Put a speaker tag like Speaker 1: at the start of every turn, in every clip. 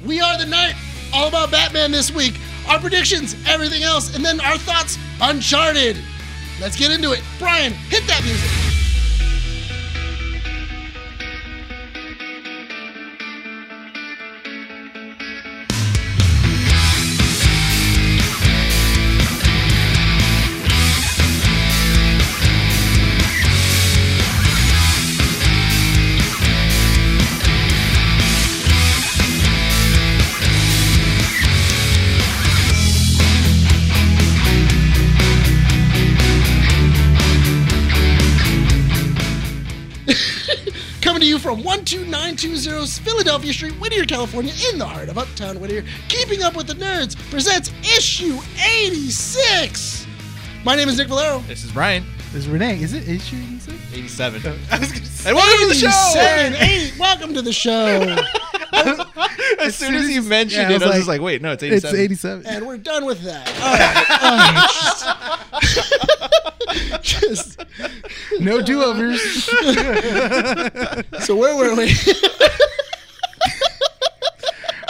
Speaker 1: We are the night. All about Batman this week. Our predictions, everything else, and then our thoughts. Uncharted. Let's get into it. Brian, hit that music. 12920 Philadelphia Street, Whittier, California, in the heart of Uptown Whittier. Keeping Up with the Nerds presents issue 86. My name is Nick Valero.
Speaker 2: This is Brian.
Speaker 3: This is Renee. Is it? Is you? Is it?
Speaker 2: 87.
Speaker 3: I was gonna say.
Speaker 2: And welcome to the show!
Speaker 1: 87, 80 welcome to the show.
Speaker 2: As soon as you mentioned
Speaker 3: yeah, I
Speaker 2: it,
Speaker 3: was
Speaker 2: I was just
Speaker 3: like,
Speaker 2: like, wait, no, it's
Speaker 3: It's
Speaker 2: 87.
Speaker 3: 87.
Speaker 1: and we're done with that. All right. Oh, Just,
Speaker 3: No do overs.
Speaker 1: so where were we?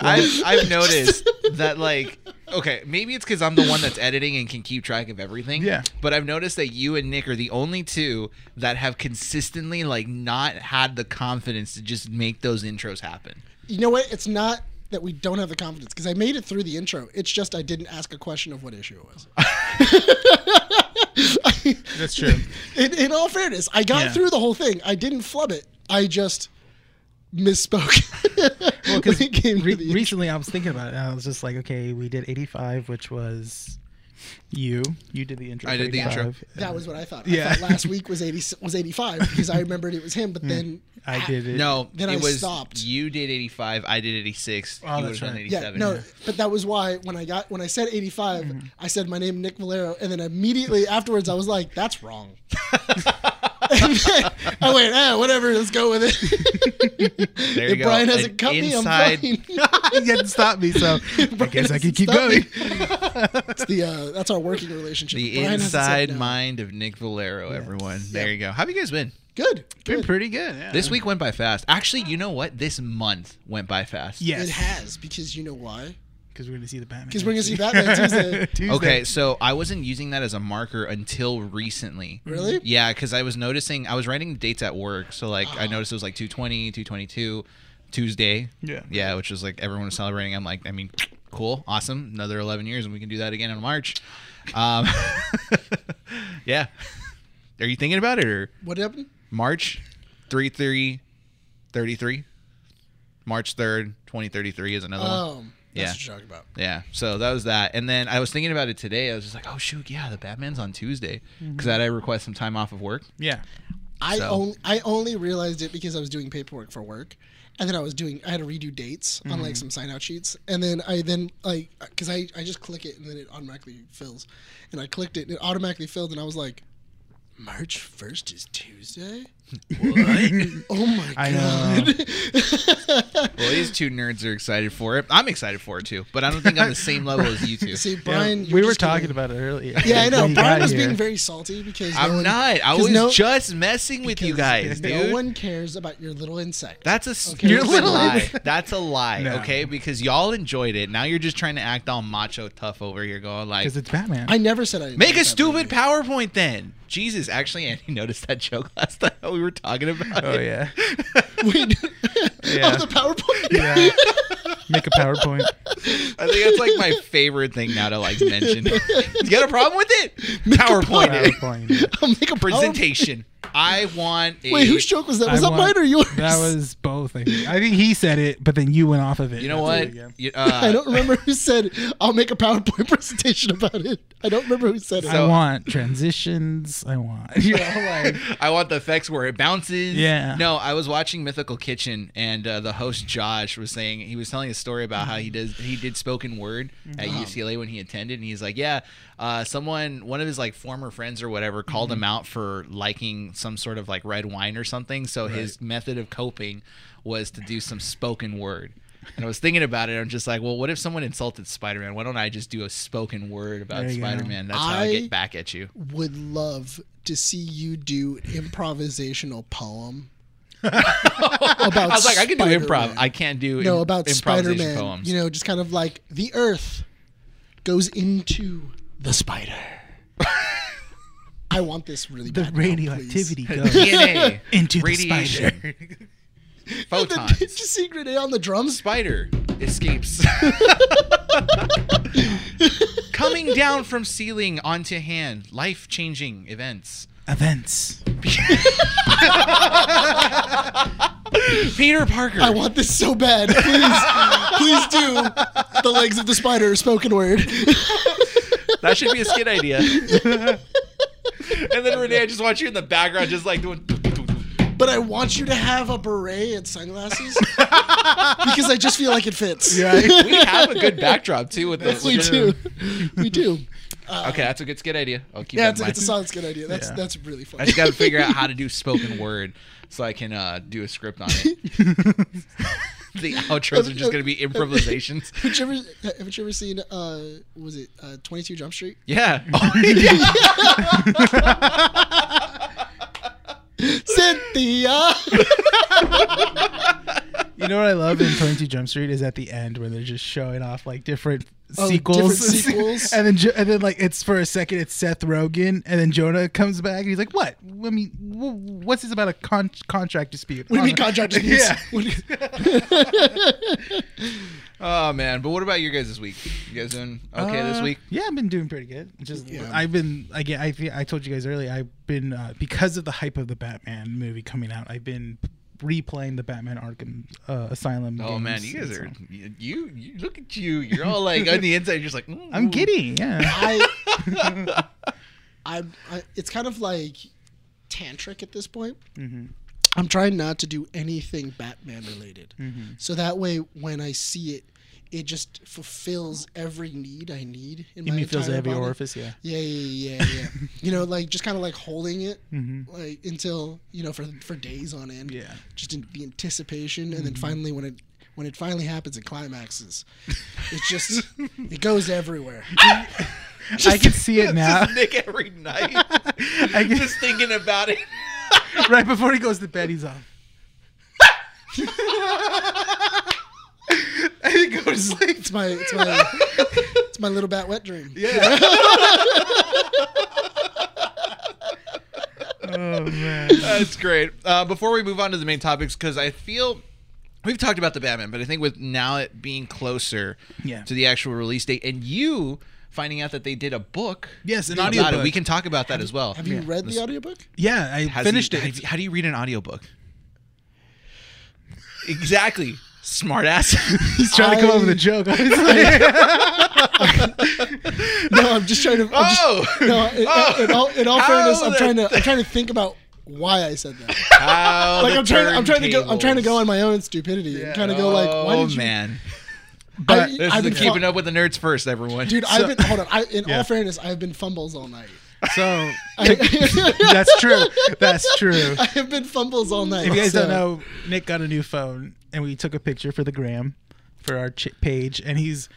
Speaker 2: I've, I've noticed that, like, okay, maybe it's because I'm the one that's editing and can keep track of everything.
Speaker 3: Yeah.
Speaker 2: But I've noticed that you and Nick are the only two that have consistently, like, not had the confidence to just make those intros happen.
Speaker 1: You know what? It's not that we don't have the confidence because I made it through the intro. It's just I didn't ask a question of what issue it was.
Speaker 3: That's true.
Speaker 1: in, in all fairness, I got
Speaker 3: Yeah.
Speaker 1: through the whole thing. I didn't flub it. I just misspoke.
Speaker 3: Well, because
Speaker 1: when it came to the
Speaker 3: recently I was thinking about it. And I was just like, okay, we did 85, which was you. You did the intro.
Speaker 2: I did the intro.
Speaker 1: that was what I thought. I
Speaker 3: Yeah.
Speaker 1: thought last week was eighty was eighty five because I remembered it was him. But hmm. then
Speaker 3: I did it.
Speaker 2: No,
Speaker 1: Then
Speaker 2: it
Speaker 1: I
Speaker 2: was
Speaker 1: stopped.
Speaker 2: you did 85, I did 86,
Speaker 3: Oh,
Speaker 2: you
Speaker 3: that's
Speaker 2: was on
Speaker 3: right.
Speaker 2: 87.
Speaker 1: Yeah, no, but that was why when I got when I said 85, mm-hmm. I said my name Nick Valero, and then immediately afterwards I was like, "That's wrong." And then I went, "Ah, whatever, let's go with it."
Speaker 2: There you
Speaker 1: if
Speaker 2: go.
Speaker 1: Brian hasn't
Speaker 2: An
Speaker 1: cut me, I'm
Speaker 2: inside-
Speaker 1: fine.
Speaker 3: you didn't stop me, so I guess I can keep going.
Speaker 1: It's the uh, that's our working relationship.
Speaker 2: The
Speaker 1: Brian
Speaker 2: inside mind of Nick Valero, everyone. There you go. How have you guys been?
Speaker 1: Good.
Speaker 3: Been
Speaker 1: good.
Speaker 3: pretty good. Yeah.
Speaker 2: This week went by fast. Actually, you know what? This month went by fast.
Speaker 3: yes,
Speaker 1: It has because you know why?
Speaker 3: Because we're gonna see the Batman.
Speaker 1: Because we're gonna see Batman Tuesday.
Speaker 3: Tuesday.
Speaker 2: Okay, so I wasn't using that as a marker until recently.
Speaker 1: Really?
Speaker 2: Yeah, because I was noticing I was writing dates at work. So like I
Speaker 1: Oh.
Speaker 2: noticed it was like 220, 222, Tuesday.
Speaker 3: Yeah.
Speaker 2: Yeah, which was like everyone was celebrating. I'm like, I mean, cool, awesome. Another 11 years and we can do that again in March. Um, yeah. Are you thinking about it or
Speaker 1: What happened?
Speaker 2: March 3 3 33? March 3rd, 2033 is another one.
Speaker 1: That's
Speaker 2: Yeah.
Speaker 1: what you're talking about.
Speaker 2: Yeah, so that was that, and then I was thinking about it today. I was just like, "Oh shoot, yeah, the Batman's on Tuesday," because I had to request some time off of work.
Speaker 3: Yeah.
Speaker 1: I
Speaker 2: So-
Speaker 1: only I only realized it because I was doing paperwork for work, and then I was doing I had to redo dates on
Speaker 2: Mm-hmm.
Speaker 1: like some sign out sheets, and then I then like because I I just click it and then it automatically fills, and I clicked it and it automatically filled, and I was like, March first is Tuesday. Oh my
Speaker 3: I know.
Speaker 1: god!
Speaker 2: Well, these two nerds are excited for it. I'm excited for it too, but I don't think I'm the same level as you two.
Speaker 1: See, Brian, you're
Speaker 3: we were
Speaker 1: just gonna-
Speaker 3: talking about it earlier.
Speaker 1: Yeah, I know. Brian was
Speaker 3: here.
Speaker 1: being very salty because no
Speaker 2: I'm
Speaker 1: one-
Speaker 2: not. I was
Speaker 1: no-
Speaker 2: just messing with you
Speaker 1: because
Speaker 2: guys, dude.
Speaker 1: No one cares about your little insect.
Speaker 2: That's a s-
Speaker 1: Okay. Your
Speaker 2: a
Speaker 1: little-
Speaker 2: lie. That's a lie.
Speaker 3: No.
Speaker 2: Okay, because y'all enjoyed it. Now you're just trying to act all macho tough over here, going like,
Speaker 3: because it's Batman.
Speaker 1: I never said I
Speaker 2: make
Speaker 1: like
Speaker 2: a stupid
Speaker 1: movie.
Speaker 2: PowerPoint then. Jesus, actually, Andy noticed that joke last time we were talking about
Speaker 3: oh
Speaker 2: it.
Speaker 3: yeah.
Speaker 1: Wait,
Speaker 3: Yeah.
Speaker 1: oh, the PowerPoint.
Speaker 3: Yeah. Make a PowerPoint.
Speaker 2: I think that's like my favorite thing now to like mention. you got a problem with it? PowerPoint it.
Speaker 3: PowerPoint.
Speaker 1: I'll make a PowerPoint.
Speaker 2: presentation. I want a.
Speaker 1: Wait, whose joke was that? Was
Speaker 3: I
Speaker 1: that
Speaker 3: want-
Speaker 1: mine or yours?
Speaker 3: That was both. I think. I think he said it, but then you went off of it.
Speaker 2: You know what? You- uh,
Speaker 1: I don't remember who said I'll make a PowerPoint presentation about it. I don't remember who said it.
Speaker 2: So-
Speaker 3: I want transitions. I want. You know, like
Speaker 2: I want the effects where it bounces.
Speaker 3: Yeah.
Speaker 2: No, I was watching Mythical Kitchen, and uh, the host Josh was saying he was telling a story about how he does he did spoken word at UCLA when he attended, and he's like, yeah, uh, someone one of his like former friends or whatever called him out for liking some sort of like red wine or something. So his method of coping was to do some spoken word. And I was thinking about it. I'm just like, well, what if someone insulted Spider-Man? Why don't I just do a spoken word about
Speaker 3: go.
Speaker 2: Spider-Man? That's how I
Speaker 1: I-
Speaker 2: get back at you.
Speaker 1: Would love to see you do an improvisational poem about
Speaker 2: I was like, I can do improv. I can't do
Speaker 1: no about Spider-Man.
Speaker 2: poems.
Speaker 1: You know, just kind of like the Earth goes into the spider. I want this really
Speaker 3: The
Speaker 1: bad. now,
Speaker 3: radioactivity
Speaker 1: please.
Speaker 3: goes
Speaker 2: DNA
Speaker 3: into the
Speaker 2: radiation.
Speaker 3: spider.
Speaker 1: And then
Speaker 2: photons.
Speaker 1: Did you see Grenade on the drums?
Speaker 2: Spider escapes. Coming down from ceiling onto hand. Life changing events.
Speaker 3: Events.
Speaker 2: Peter Parker.
Speaker 1: I want this so bad. Please, please do the legs of the spider spoken word.
Speaker 2: that should be a skit idea. And then Renee, I just want you in the background, just like doing.
Speaker 1: But I want you to have a beret and sunglasses because I just feel like it fits.
Speaker 2: Yeah, We have a good backdrop too with the.
Speaker 1: we do. We do.
Speaker 2: Okay, that's a good skit idea. I'll keep
Speaker 1: Yeah,
Speaker 2: that
Speaker 1: it's,
Speaker 2: in mind.
Speaker 1: it's a solid good idea. That's
Speaker 3: Yeah.
Speaker 1: that's really
Speaker 2: fun.
Speaker 1: I
Speaker 2: just got to figure out how to do spoken word so I can uh, do a script on it. the outros are just going to be improvisations.
Speaker 1: Haven't you ever, haven't you ever seen, uh, was it uh, 22 Jump Street?
Speaker 2: Yeah.
Speaker 1: Cynthia!
Speaker 3: You know what I love in 22 Jump Street is at the end when they're just showing off like different
Speaker 1: Oh,
Speaker 3: sequels,
Speaker 1: different sequels.
Speaker 3: and then Jo- and then like it's for a second it's Seth Rogen, and then Jonah comes back and he's like, "What? I mean, what's this about a con- contract dispute?"
Speaker 1: What do you mean
Speaker 3: Oh,
Speaker 1: contract disputes?
Speaker 3: Yeah.
Speaker 1: What do you-
Speaker 2: oh man, but what about you guys this week? You guys doing okay this
Speaker 3: Uh,
Speaker 2: week?
Speaker 3: Yeah, I've been doing pretty good. Just
Speaker 1: Yeah.
Speaker 3: I've been again. I think I told you guys earlier. I've been uh, because of the hype of the Batman movie coming out. I've been replaying the Batman Arkham uh, Asylum.
Speaker 2: Oh man,
Speaker 3: games,
Speaker 2: you guys
Speaker 3: so-
Speaker 2: are you, you, you look at you. You're all like on the inside, you're just like mm,
Speaker 3: I'm giddy. Yeah.
Speaker 1: I, I'm, I, it's kind of like tantric at this point.
Speaker 3: hmm
Speaker 1: I'm trying not to do anything Batman related.
Speaker 3: Mm-hmm.
Speaker 1: So that way, when I see it, it just fulfills every need I need in
Speaker 3: You
Speaker 1: my
Speaker 3: mean feels every
Speaker 1: body.
Speaker 3: orifice? Yeah.
Speaker 1: Yeah, yeah, yeah, yeah. you know, like just kind of like holding it,
Speaker 3: Mm-hmm.
Speaker 1: like until you know for for days on end.
Speaker 3: Yeah.
Speaker 1: Just in the anticipation, and then
Speaker 3: Mm-hmm.
Speaker 1: finally when it when it finally happens and climaxes, it just it goes everywhere.
Speaker 3: I can see it now.
Speaker 2: Just Nick every night,
Speaker 3: I can,
Speaker 2: just thinking about it.
Speaker 3: right before he goes to bed, he's on. I think go to sleep.
Speaker 1: It's my it's my it's my little bat wet dream.
Speaker 3: Yeah. oh man.
Speaker 2: That's great. Uh, before we move on to the main topics, because I feel we've talked about the Batman, but I think with now it being closer
Speaker 3: Yeah.
Speaker 2: to the actual release date, and you finding out that they did a book,
Speaker 3: Yes, an
Speaker 2: about it, we can talk about that as well.
Speaker 1: Have you
Speaker 3: Yeah.
Speaker 1: read the audiobook?
Speaker 3: Yeah, I
Speaker 2: Has
Speaker 3: finished
Speaker 2: he-
Speaker 3: it.
Speaker 2: How, how do you read an audiobook? Exactly, smartass.
Speaker 3: He's trying to come up with a joke.
Speaker 1: No, I'm just trying to. I'm just,
Speaker 2: oh,
Speaker 1: no, in,
Speaker 2: Oh.
Speaker 1: in all, in all fairness, I'm trying to I'm trying to think about why I said that.
Speaker 2: How
Speaker 1: Like I'm trying I'm trying to go I'm trying to go on my own stupidity.
Speaker 3: Yeah.
Speaker 1: I'm trying to go like why
Speaker 2: oh
Speaker 1: did you
Speaker 2: man,
Speaker 3: but
Speaker 1: I-
Speaker 2: this
Speaker 1: I've
Speaker 2: is
Speaker 1: been
Speaker 2: the keeping
Speaker 1: fu-
Speaker 2: up with the nerds first, everyone.
Speaker 1: Dude, I've been hold on. I, in
Speaker 3: Yeah.
Speaker 1: all fairness, I've been fumbles all night.
Speaker 3: so
Speaker 1: I,
Speaker 3: that's true. That's true.
Speaker 1: I have been fumbles all night.
Speaker 3: If you guys
Speaker 1: so-
Speaker 3: don't know, Nick got a new phone, and we took a picture for the gram for our ch- page, and he's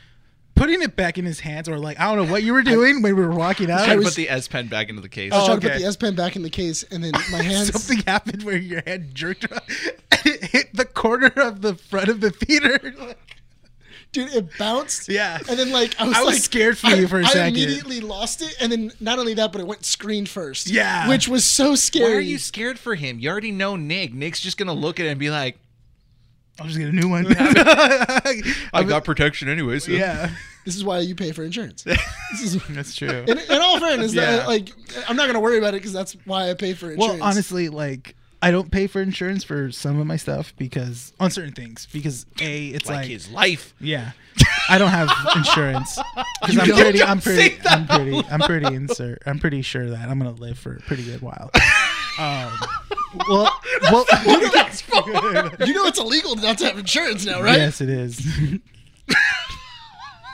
Speaker 3: putting it back in his hands, or like I don't know what you were doing when we were walking out.
Speaker 2: I
Speaker 1: was-
Speaker 2: put the S Pen back into the case.
Speaker 1: I was
Speaker 3: Oh,
Speaker 1: trying to put
Speaker 3: oh,
Speaker 1: the S Pen back in the case, and then my hands.
Speaker 3: Something happened where your hand jerked around and it hit the corner of the front of the theater.
Speaker 1: dude, it bounced.
Speaker 3: Yeah.
Speaker 1: And then like I was,
Speaker 3: I was
Speaker 1: like,
Speaker 3: scared for
Speaker 1: I-
Speaker 3: you for a
Speaker 1: I
Speaker 3: second.
Speaker 1: I immediately lost it, and then not only that, but it went screen first.
Speaker 3: Yeah.
Speaker 1: Which was so scary.
Speaker 2: Why are you scared for him? You already know Nick. Nick's just gonna look at it and be like,
Speaker 3: I'll just get a new one.
Speaker 2: "I got protection anyway." So.
Speaker 3: yeah,
Speaker 1: This is why you pay for insurance. this is.
Speaker 3: that's true.
Speaker 1: In, in all fairness,
Speaker 3: Yeah.
Speaker 1: that, like I'm not gonna worry about it because that's why I pay for insurance.
Speaker 3: Well, honestly, like I don't pay for insurance for some of my stuff because on certain things because a it's
Speaker 2: like,
Speaker 3: like,
Speaker 2: his life.
Speaker 3: yeah, I don't have insurance because I'm
Speaker 1: don't?
Speaker 3: pretty, I'm pretty, I'm pretty, I'm pretty insert, I'm pretty sure that I'm gonna live for a pretty good while. Um, well, well,
Speaker 1: you know it's illegal not to have insurance now, right?
Speaker 3: yes, it is.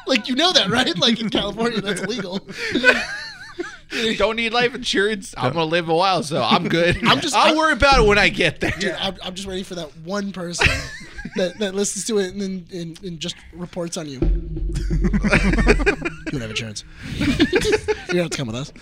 Speaker 1: Like you know that, right? Like in California, that's illegal.
Speaker 2: Don't need life insurance. I'm gonna live a while, so I'm good.
Speaker 1: I'm just-
Speaker 2: I'll
Speaker 1: I-
Speaker 2: worry about it when I get there.
Speaker 1: Dude, I'm, I'm just waiting for that one person that, that listens to it and then and, and just reports on you. you don't have insurance. you don't have to come with us.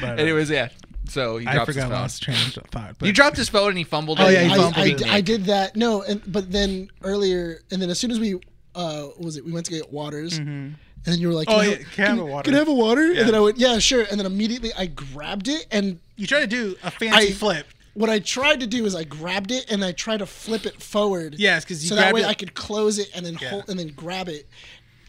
Speaker 3: But, uh,
Speaker 2: Anyways, yeah. So he
Speaker 3: I
Speaker 2: dropped his
Speaker 3: forgot
Speaker 2: phone.
Speaker 3: lost train of thought. But
Speaker 2: You dropped his phone and he fumbled
Speaker 3: Oh,
Speaker 2: it.
Speaker 3: yeah, he
Speaker 1: I,
Speaker 3: fumbled
Speaker 1: I,
Speaker 3: it.
Speaker 1: I did that. No, and but then earlier, and then as soon as we, uh, what was it? We went to get waters, and then you were like,
Speaker 3: Oh,
Speaker 1: "Can I
Speaker 3: yeah,
Speaker 1: have-
Speaker 3: can I have a water?"
Speaker 1: Can I have a water?"
Speaker 3: Yeah.
Speaker 1: And then I went, "Yeah, sure." And then immediately I grabbed it, and
Speaker 3: You try to do a fancy
Speaker 1: I-
Speaker 3: flip.
Speaker 1: what I tried to do is I grabbed it and I tried to flip it forward.
Speaker 3: Yes, 'cause you
Speaker 1: so that way
Speaker 3: it-
Speaker 1: I could close it and then
Speaker 3: Yeah.
Speaker 1: hold and then grab it.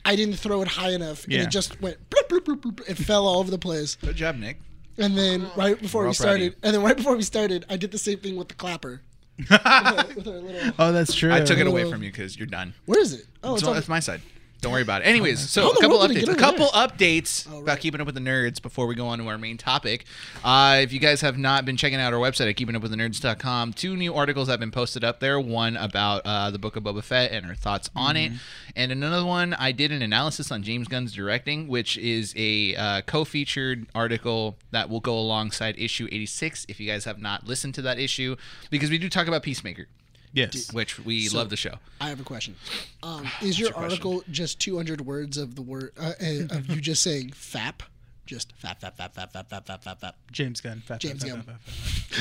Speaker 1: I didn't throw it high enough, and
Speaker 3: Yeah.
Speaker 1: it just went. Bloop, bloop, bloop, bloop. It fell all over the place.
Speaker 2: Good job, Nick.
Speaker 1: And then oh. right before
Speaker 2: We're
Speaker 1: we
Speaker 2: all proud of
Speaker 1: started, and then right before we started, I did the same thing with the clapper. with our little,
Speaker 3: Oh, that's true.
Speaker 2: I took it away
Speaker 1: Little-
Speaker 2: from you because you're done.
Speaker 1: where is it? Oh, it's
Speaker 2: So
Speaker 1: on,
Speaker 2: that's my side. Don't worry about it. Anyways, so a couple
Speaker 1: world did it
Speaker 2: updates. A couple updates
Speaker 1: Oh,
Speaker 2: about keeping up with the nerds before we go on to our main topic. Uh, if you guys have not been checking out our website at keepingupwiththenerds.com, two new articles have been posted up there. One about uh, the book of Boba Fett and our thoughts on it, and another one I did an analysis on James Gunn's directing, which is a uh, co-featured article that will go alongside issue 86. If you guys have not listened to that issue, because we do talk about Peacemaker,
Speaker 3: Yes.
Speaker 2: which we
Speaker 1: So-
Speaker 2: love the show.
Speaker 1: I have a question. Um, is your,
Speaker 2: your question?
Speaker 1: article just 200 words of the word uh, uh, of you just saying "fap"? Just fap, fap, fap, fap, fap, fap, fap, fap, fap.
Speaker 3: James Gunn. Fat,
Speaker 1: James
Speaker 3: fat,
Speaker 1: Gunn.
Speaker 3: fat.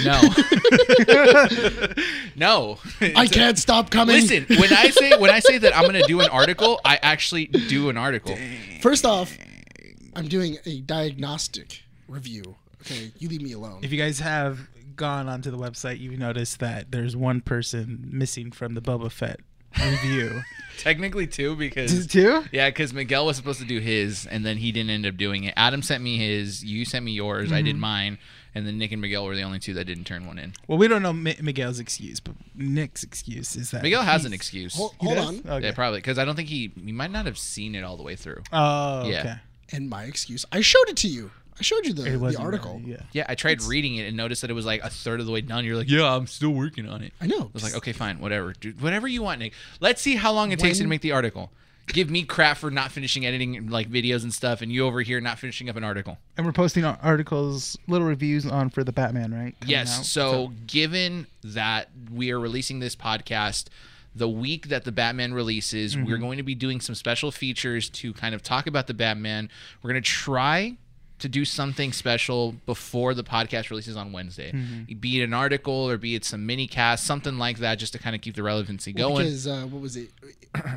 Speaker 2: No, no.
Speaker 1: I can't stop coming.
Speaker 2: Listen, when I say when I say that I'm going to do an article, I actually do an article.
Speaker 1: First off, I'm doing a diagnostic review. Okay, you leave me alone.
Speaker 3: If you guys have gone onto the website, you've noticed that there's one person missing from the Boba Fett review.
Speaker 2: Technically, two because
Speaker 3: Two?
Speaker 2: yeah, because Miguel was supposed to do his, and then he didn't end up doing it. Adam sent me his, you sent me yours, I did mm-hmm. mine, and then Nick and Miguel were the only two that didn't turn one in.
Speaker 3: Well, we don't know Mi- Miguel's excuse, but Nick's excuse is that
Speaker 2: Miguel has an excuse.
Speaker 1: Hold, hold on.
Speaker 3: Okay.
Speaker 2: Yeah, probably because I don't think he he might not have seen it all the way through.
Speaker 3: Oh,
Speaker 2: Yeah.
Speaker 3: okay.
Speaker 1: And my excuse, I showed it to you. I showed you the,
Speaker 3: It
Speaker 1: the article.
Speaker 3: really- yeah.
Speaker 2: Yeah, I tried reading it and noticed that it was like a third of the way done. You're like, yeah, I'm still working on it.
Speaker 1: I know.
Speaker 2: I was like, okay, fine, whatever, dude, whatever you want, Nick. Let's see how long it takes you to make the article. Give me crap for not finishing editing like videos and stuff, and you over here not finishing up an article.
Speaker 3: And we're posting ar- articles, little reviews on for the Batman, right? Coming
Speaker 2: yes.
Speaker 3: out.
Speaker 2: So, given that we are releasing this podcast the week that the Batman releases,
Speaker 3: Mm-hmm.
Speaker 2: we're going to be doing some special features to kind of talk about the Batman. We're going to try to do something special before the podcast releases on Wednesday.
Speaker 3: Mm-hmm.
Speaker 2: Be it an article or be it some mini cast, something like that, just to kind of keep the relevancy going.
Speaker 1: Because uh, what was it?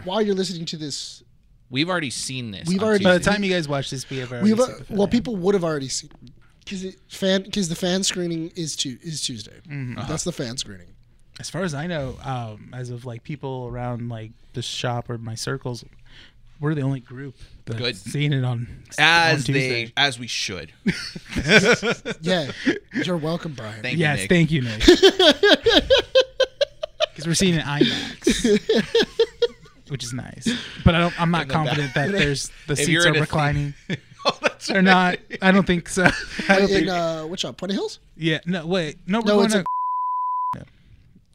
Speaker 1: While you're listening to this,
Speaker 2: We've already seen this.
Speaker 1: We've
Speaker 2: on
Speaker 1: already-
Speaker 3: by the time you guys watch this, we have already
Speaker 1: we've uh,
Speaker 3: seen
Speaker 1: well, people would have already seen because fan because the fan screening is tu- is Tuesday.
Speaker 3: Mm-hmm.
Speaker 1: That's the fan screening.
Speaker 3: As far as I know, um, as of like people around like the shop or my circles, we're the only group that's
Speaker 2: Good.
Speaker 3: seeing it on
Speaker 2: as
Speaker 3: on
Speaker 2: they as we should.
Speaker 1: Yeah, you're welcome, Brian.
Speaker 2: Thank
Speaker 3: Yes,
Speaker 2: you, Nick.
Speaker 3: thank you, Nick. Because we're seeing it IMAX, which is nice. But I don't. I'm not
Speaker 2: In the back.
Speaker 3: confident that there's the
Speaker 2: If
Speaker 3: seats
Speaker 2: you're
Speaker 3: are
Speaker 2: in a
Speaker 3: reclining.
Speaker 2: oh, that's
Speaker 3: They're not. I don't think so. I don't
Speaker 1: in
Speaker 3: think.
Speaker 1: uh, which shop? Puente Hills.
Speaker 3: yeah. No. Wait. No. We're
Speaker 1: No,
Speaker 3: going
Speaker 1: it's
Speaker 3: to. Yeah.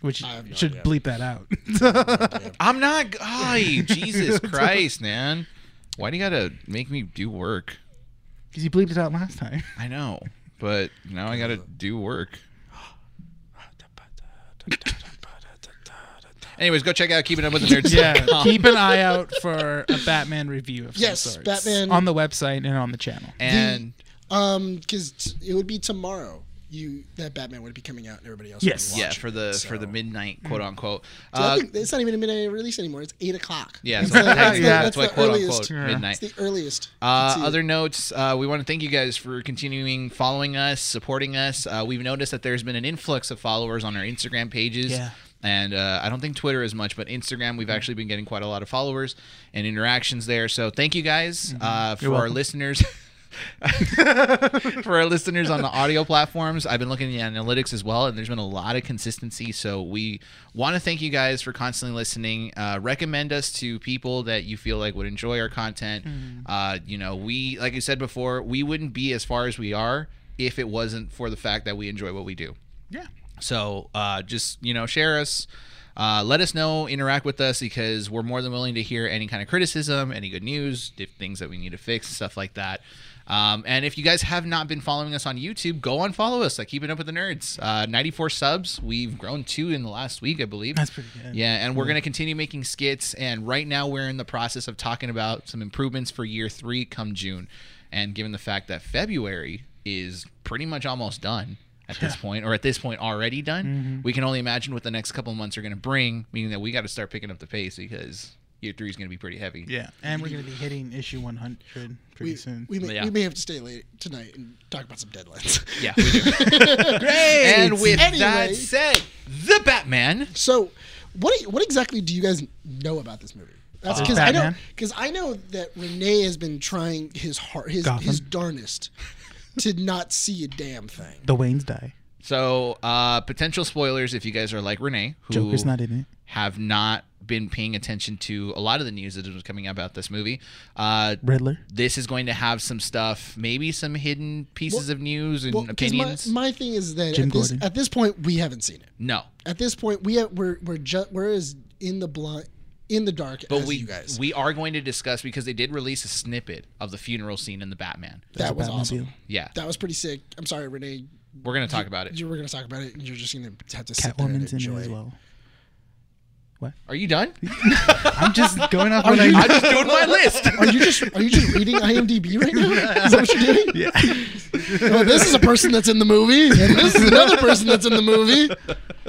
Speaker 3: Which
Speaker 1: no
Speaker 3: should
Speaker 1: idea.
Speaker 3: bleep that out.
Speaker 2: I'm not. Ay, Jesus Christ, man. Why do you gotta make me do work?
Speaker 3: Because you bleeped it out last time.
Speaker 2: I know, but now I gotta do work. Anyways, go check out Keeping Up with the Nerds.
Speaker 3: Yeah. keep an eye out for a Batman review of some
Speaker 1: Yes,
Speaker 3: sorts
Speaker 1: Batman-
Speaker 3: on the website and on the channel.
Speaker 2: and
Speaker 1: Um, because t- it would be tomorrow. You that Batman would be coming out, and everybody else. would be
Speaker 3: Yes.
Speaker 2: yeah, for the for the midnight quote unquote.
Speaker 1: So
Speaker 2: Uh,
Speaker 1: it's not even a midnight release anymore. It's eight o'clock.
Speaker 2: yeah,
Speaker 1: That's
Speaker 2: so
Speaker 1: the-
Speaker 2: that's,
Speaker 1: that's the-
Speaker 3: yeah,
Speaker 2: that's
Speaker 1: that's
Speaker 2: why
Speaker 1: the
Speaker 2: quote
Speaker 1: earliest.
Speaker 2: unquote
Speaker 3: Yeah.
Speaker 2: midnight.
Speaker 1: It's the earliest.
Speaker 2: Uh,
Speaker 1: can see it.
Speaker 2: other notes, uh, we want to thank you guys for continuing following us, supporting us. Uh, we've noticed that there's been an influx of followers on our Instagram pages.
Speaker 3: Yeah.
Speaker 2: And uh, I don't think Twitter as much, but Instagram, we've actually been getting quite a lot of followers and interactions there. So thank you guys uh, for our listeners. for our listeners on the audio platforms, I've been looking at the analytics as well, and there's been a lot of consistency. So we want to thank you guys for constantly listening. Uh, recommend us to people that you feel like would enjoy our content. Uh, you know, we, like I said before, we wouldn't be as far as we are if it wasn't for the fact that we enjoy what we do.
Speaker 3: Yeah.
Speaker 2: So uh, just you know, share us. Uh, let us know, interact with us because we're more than willing to hear any kind of criticism, any good news, things that we need to fix, stuff like that. Um, and if you guys have not been following us on YouTube, go on follow us. Like keeping up with the nerds. Uh, 94 subs. We've grown two in the last week, I believe.
Speaker 3: That's pretty good.
Speaker 2: Yeah, and we're going to continue making skits. And right now, we're in the process of talking about some improvements for year three come June. And given the fact that February is pretty much almost done at this point, or at this point already done.
Speaker 3: Mm-hmm.
Speaker 2: We can only imagine what the next couple of months are going to bring, meaning that we got to start picking up the pace because year three is going to be pretty heavy.
Speaker 3: Yeah, and we're gonna be hitting issue 100 pretty
Speaker 1: We,
Speaker 3: soon.
Speaker 1: we, may,
Speaker 2: Yeah.
Speaker 1: we may have to stay late tonight and talk about some deadlines.
Speaker 2: Yeah, we do.
Speaker 3: Great.
Speaker 2: and with
Speaker 1: Anyway.
Speaker 2: that said, the Batman.
Speaker 1: So, what what exactly do you guys know about this movie? That's
Speaker 3: Uh,
Speaker 1: because I know
Speaker 3: Batman?
Speaker 1: because I know that Renee has been trying his heart his
Speaker 3: Gotham.
Speaker 1: his darnest to not see a damn thing.
Speaker 3: the Waynes die.
Speaker 2: So, uh, potential spoilers if you guys are like Renee, who
Speaker 3: Joker's not in it.
Speaker 2: have not been paying attention to a lot of the news that was coming out about this movie. Uh,
Speaker 3: Riddler.
Speaker 2: this is going to have some stuff, maybe some hidden pieces of news and
Speaker 1: Well, 'cause
Speaker 2: opinions.
Speaker 1: My, my thing is that at this, at this point we haven't seen it.
Speaker 2: no,
Speaker 1: At this point we have, we're we're just we're as in the blind in the dark
Speaker 2: but
Speaker 1: as
Speaker 2: we
Speaker 1: you guys.
Speaker 2: we are going to discuss because they did release a snippet of the funeral scene in the Batman.
Speaker 1: that was
Speaker 3: Batmobile.
Speaker 1: awesome.
Speaker 2: Yeah,
Speaker 1: That was pretty sick. I'm sorry, Renee.
Speaker 2: we're going to talk about it.
Speaker 1: You were going to talk about it, and you're just going to have to sit there and
Speaker 3: Catwoman's in
Speaker 1: enjoy
Speaker 3: it as
Speaker 1: it.
Speaker 3: Well.
Speaker 2: Are you done?
Speaker 3: I'm just going off
Speaker 1: Are
Speaker 3: what I
Speaker 1: you-
Speaker 3: know.
Speaker 2: I'm just doing my list.
Speaker 1: Are you just are you just reading IMDb right now? Is that what you're doing?
Speaker 3: Yeah.
Speaker 1: Oh, this is a person that's in the movie, and this is another person that's in the movie.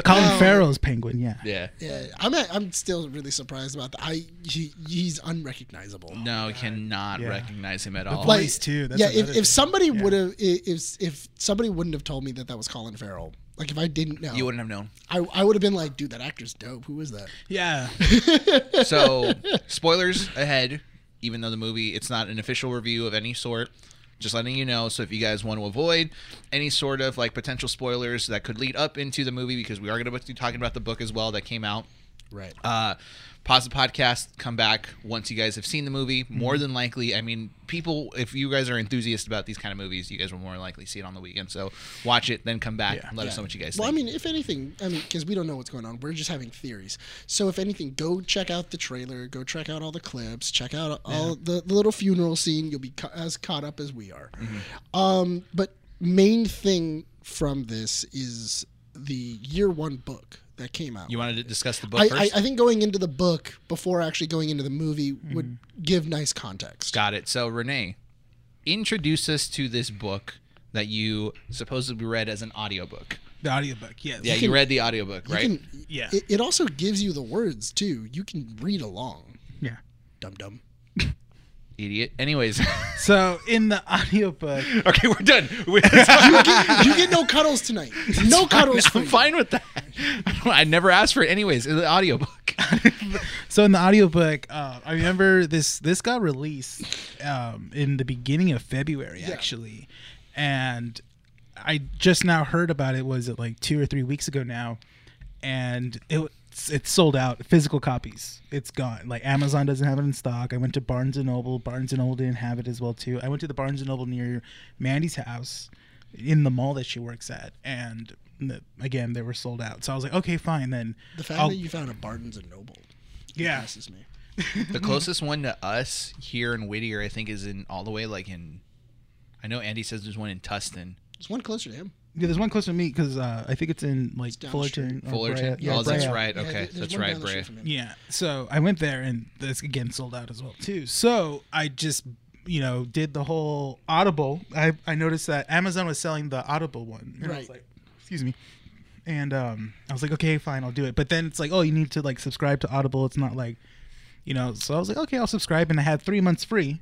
Speaker 3: Colin Farrell's Penguin. Yeah.
Speaker 2: Yeah.
Speaker 1: Yeah, I'm I'm still really surprised about that. I he, he's unrecognizable.
Speaker 2: No, I cannot
Speaker 3: Yeah.
Speaker 2: recognize him at all.
Speaker 3: Like- Voice, too, that's
Speaker 1: yeah, if, if somebody
Speaker 3: Yeah.
Speaker 1: would have if if somebody wouldn't have told me that that was Colin Farrell, like if I didn't know,
Speaker 2: you wouldn't have known.
Speaker 1: I I would have been like, dude, that actor's dope. Who is that?
Speaker 3: Yeah.
Speaker 2: So, spoilers ahead. Even though the movie, it's not an official review of any sort. Just letting you know. So, if you guys want to avoid any sort of like potential spoilers that could lead up into the movie, because we are going to be talking about the book as well that came out.
Speaker 1: Right.
Speaker 2: Uh, pause the podcast, come back once you guys have seen the movie.
Speaker 1: Mm-hmm.
Speaker 2: More than likely, I mean, people, if you guys are enthusiasts about these kind of movies, you guys will more than likely see it on the weekend. So, watch it, then come back
Speaker 3: Yeah.
Speaker 2: and let us know what you guys
Speaker 1: Well, I mean, if anything, I mean, because we don't know what's going on, we're just having theories. So, if anything, go check out the trailer, go check out all the clips, check out all the, the little funeral scene. You'll be ca- as caught up as we are.
Speaker 2: Mm-hmm.
Speaker 1: Um, but main thing from this is the year one book that came out.
Speaker 2: you wanted to discuss the book
Speaker 1: I, I,
Speaker 2: first?
Speaker 1: I think going into the book before actually going into the movie would
Speaker 2: Mm-hmm.
Speaker 1: give nice context.
Speaker 2: Got it. So, Renee, introduce us to this book that you supposedly read as an audiobook.
Speaker 3: The audiobook. Yes.
Speaker 2: Yeah, you,
Speaker 1: can-
Speaker 2: read the audiobook,
Speaker 1: You
Speaker 2: right?
Speaker 1: can-
Speaker 3: Yeah.
Speaker 1: It, it also gives you the words too. You can read along.
Speaker 3: Yeah.
Speaker 1: Dum dum.
Speaker 2: Idiot. Anyways,
Speaker 3: So in the audiobook,
Speaker 2: okay, we're done. We-
Speaker 1: you, get, you get no cuddles tonight. No cuddles. for
Speaker 2: I'm
Speaker 1: you.
Speaker 2: fine with that. I never asked for it. Anyways, in the audiobook.
Speaker 3: so in the audiobook, uh, I remember this this got released um, in the beginning of February
Speaker 1: Yeah.
Speaker 3: actually, and I just now heard about it. Was it like two or three weeks ago now? And it was- it's sold out. Physical copies, it's gone. Like Amazon doesn't have it in stock. I went to Barnes and Noble. Barnes and Noble didn't have it as well too. I went to the Barnes and Noble near Mandy's house in the mall that she works at, and the, again they were sold out. So I was like, okay, fine then.
Speaker 1: The fact
Speaker 3: I'll-
Speaker 1: that you found a Barnes and Noble
Speaker 3: yeah,
Speaker 1: impresses me.
Speaker 2: The closest one to us here in Whittier, I think, is in all the way like in. I know Andy says there's one in Tustin.
Speaker 1: There's one closer to him.
Speaker 3: Yeah, there's one close to me because uh, I think it's in like
Speaker 1: down the
Speaker 3: Fullerton. or
Speaker 2: Fullerton.
Speaker 3: Brea-
Speaker 2: oh, that's
Speaker 3: Brea.
Speaker 2: right.
Speaker 1: Yeah,
Speaker 2: Okay,
Speaker 1: there- there's
Speaker 2: that's
Speaker 1: one
Speaker 2: right,
Speaker 1: down the street
Speaker 2: Brea.
Speaker 1: from him.
Speaker 3: Yeah, so I went there and that's again sold out as well too. So I just you know did the whole Audible. I I noticed that Amazon was selling the Audible one. And I was
Speaker 1: Right.
Speaker 3: like, excuse me. And um, I was like, okay, fine, I'll do it. But then it's like, oh, you need to like subscribe to Audible. It's not like, you know. So I was like, okay, I'll subscribe, and I had three months free.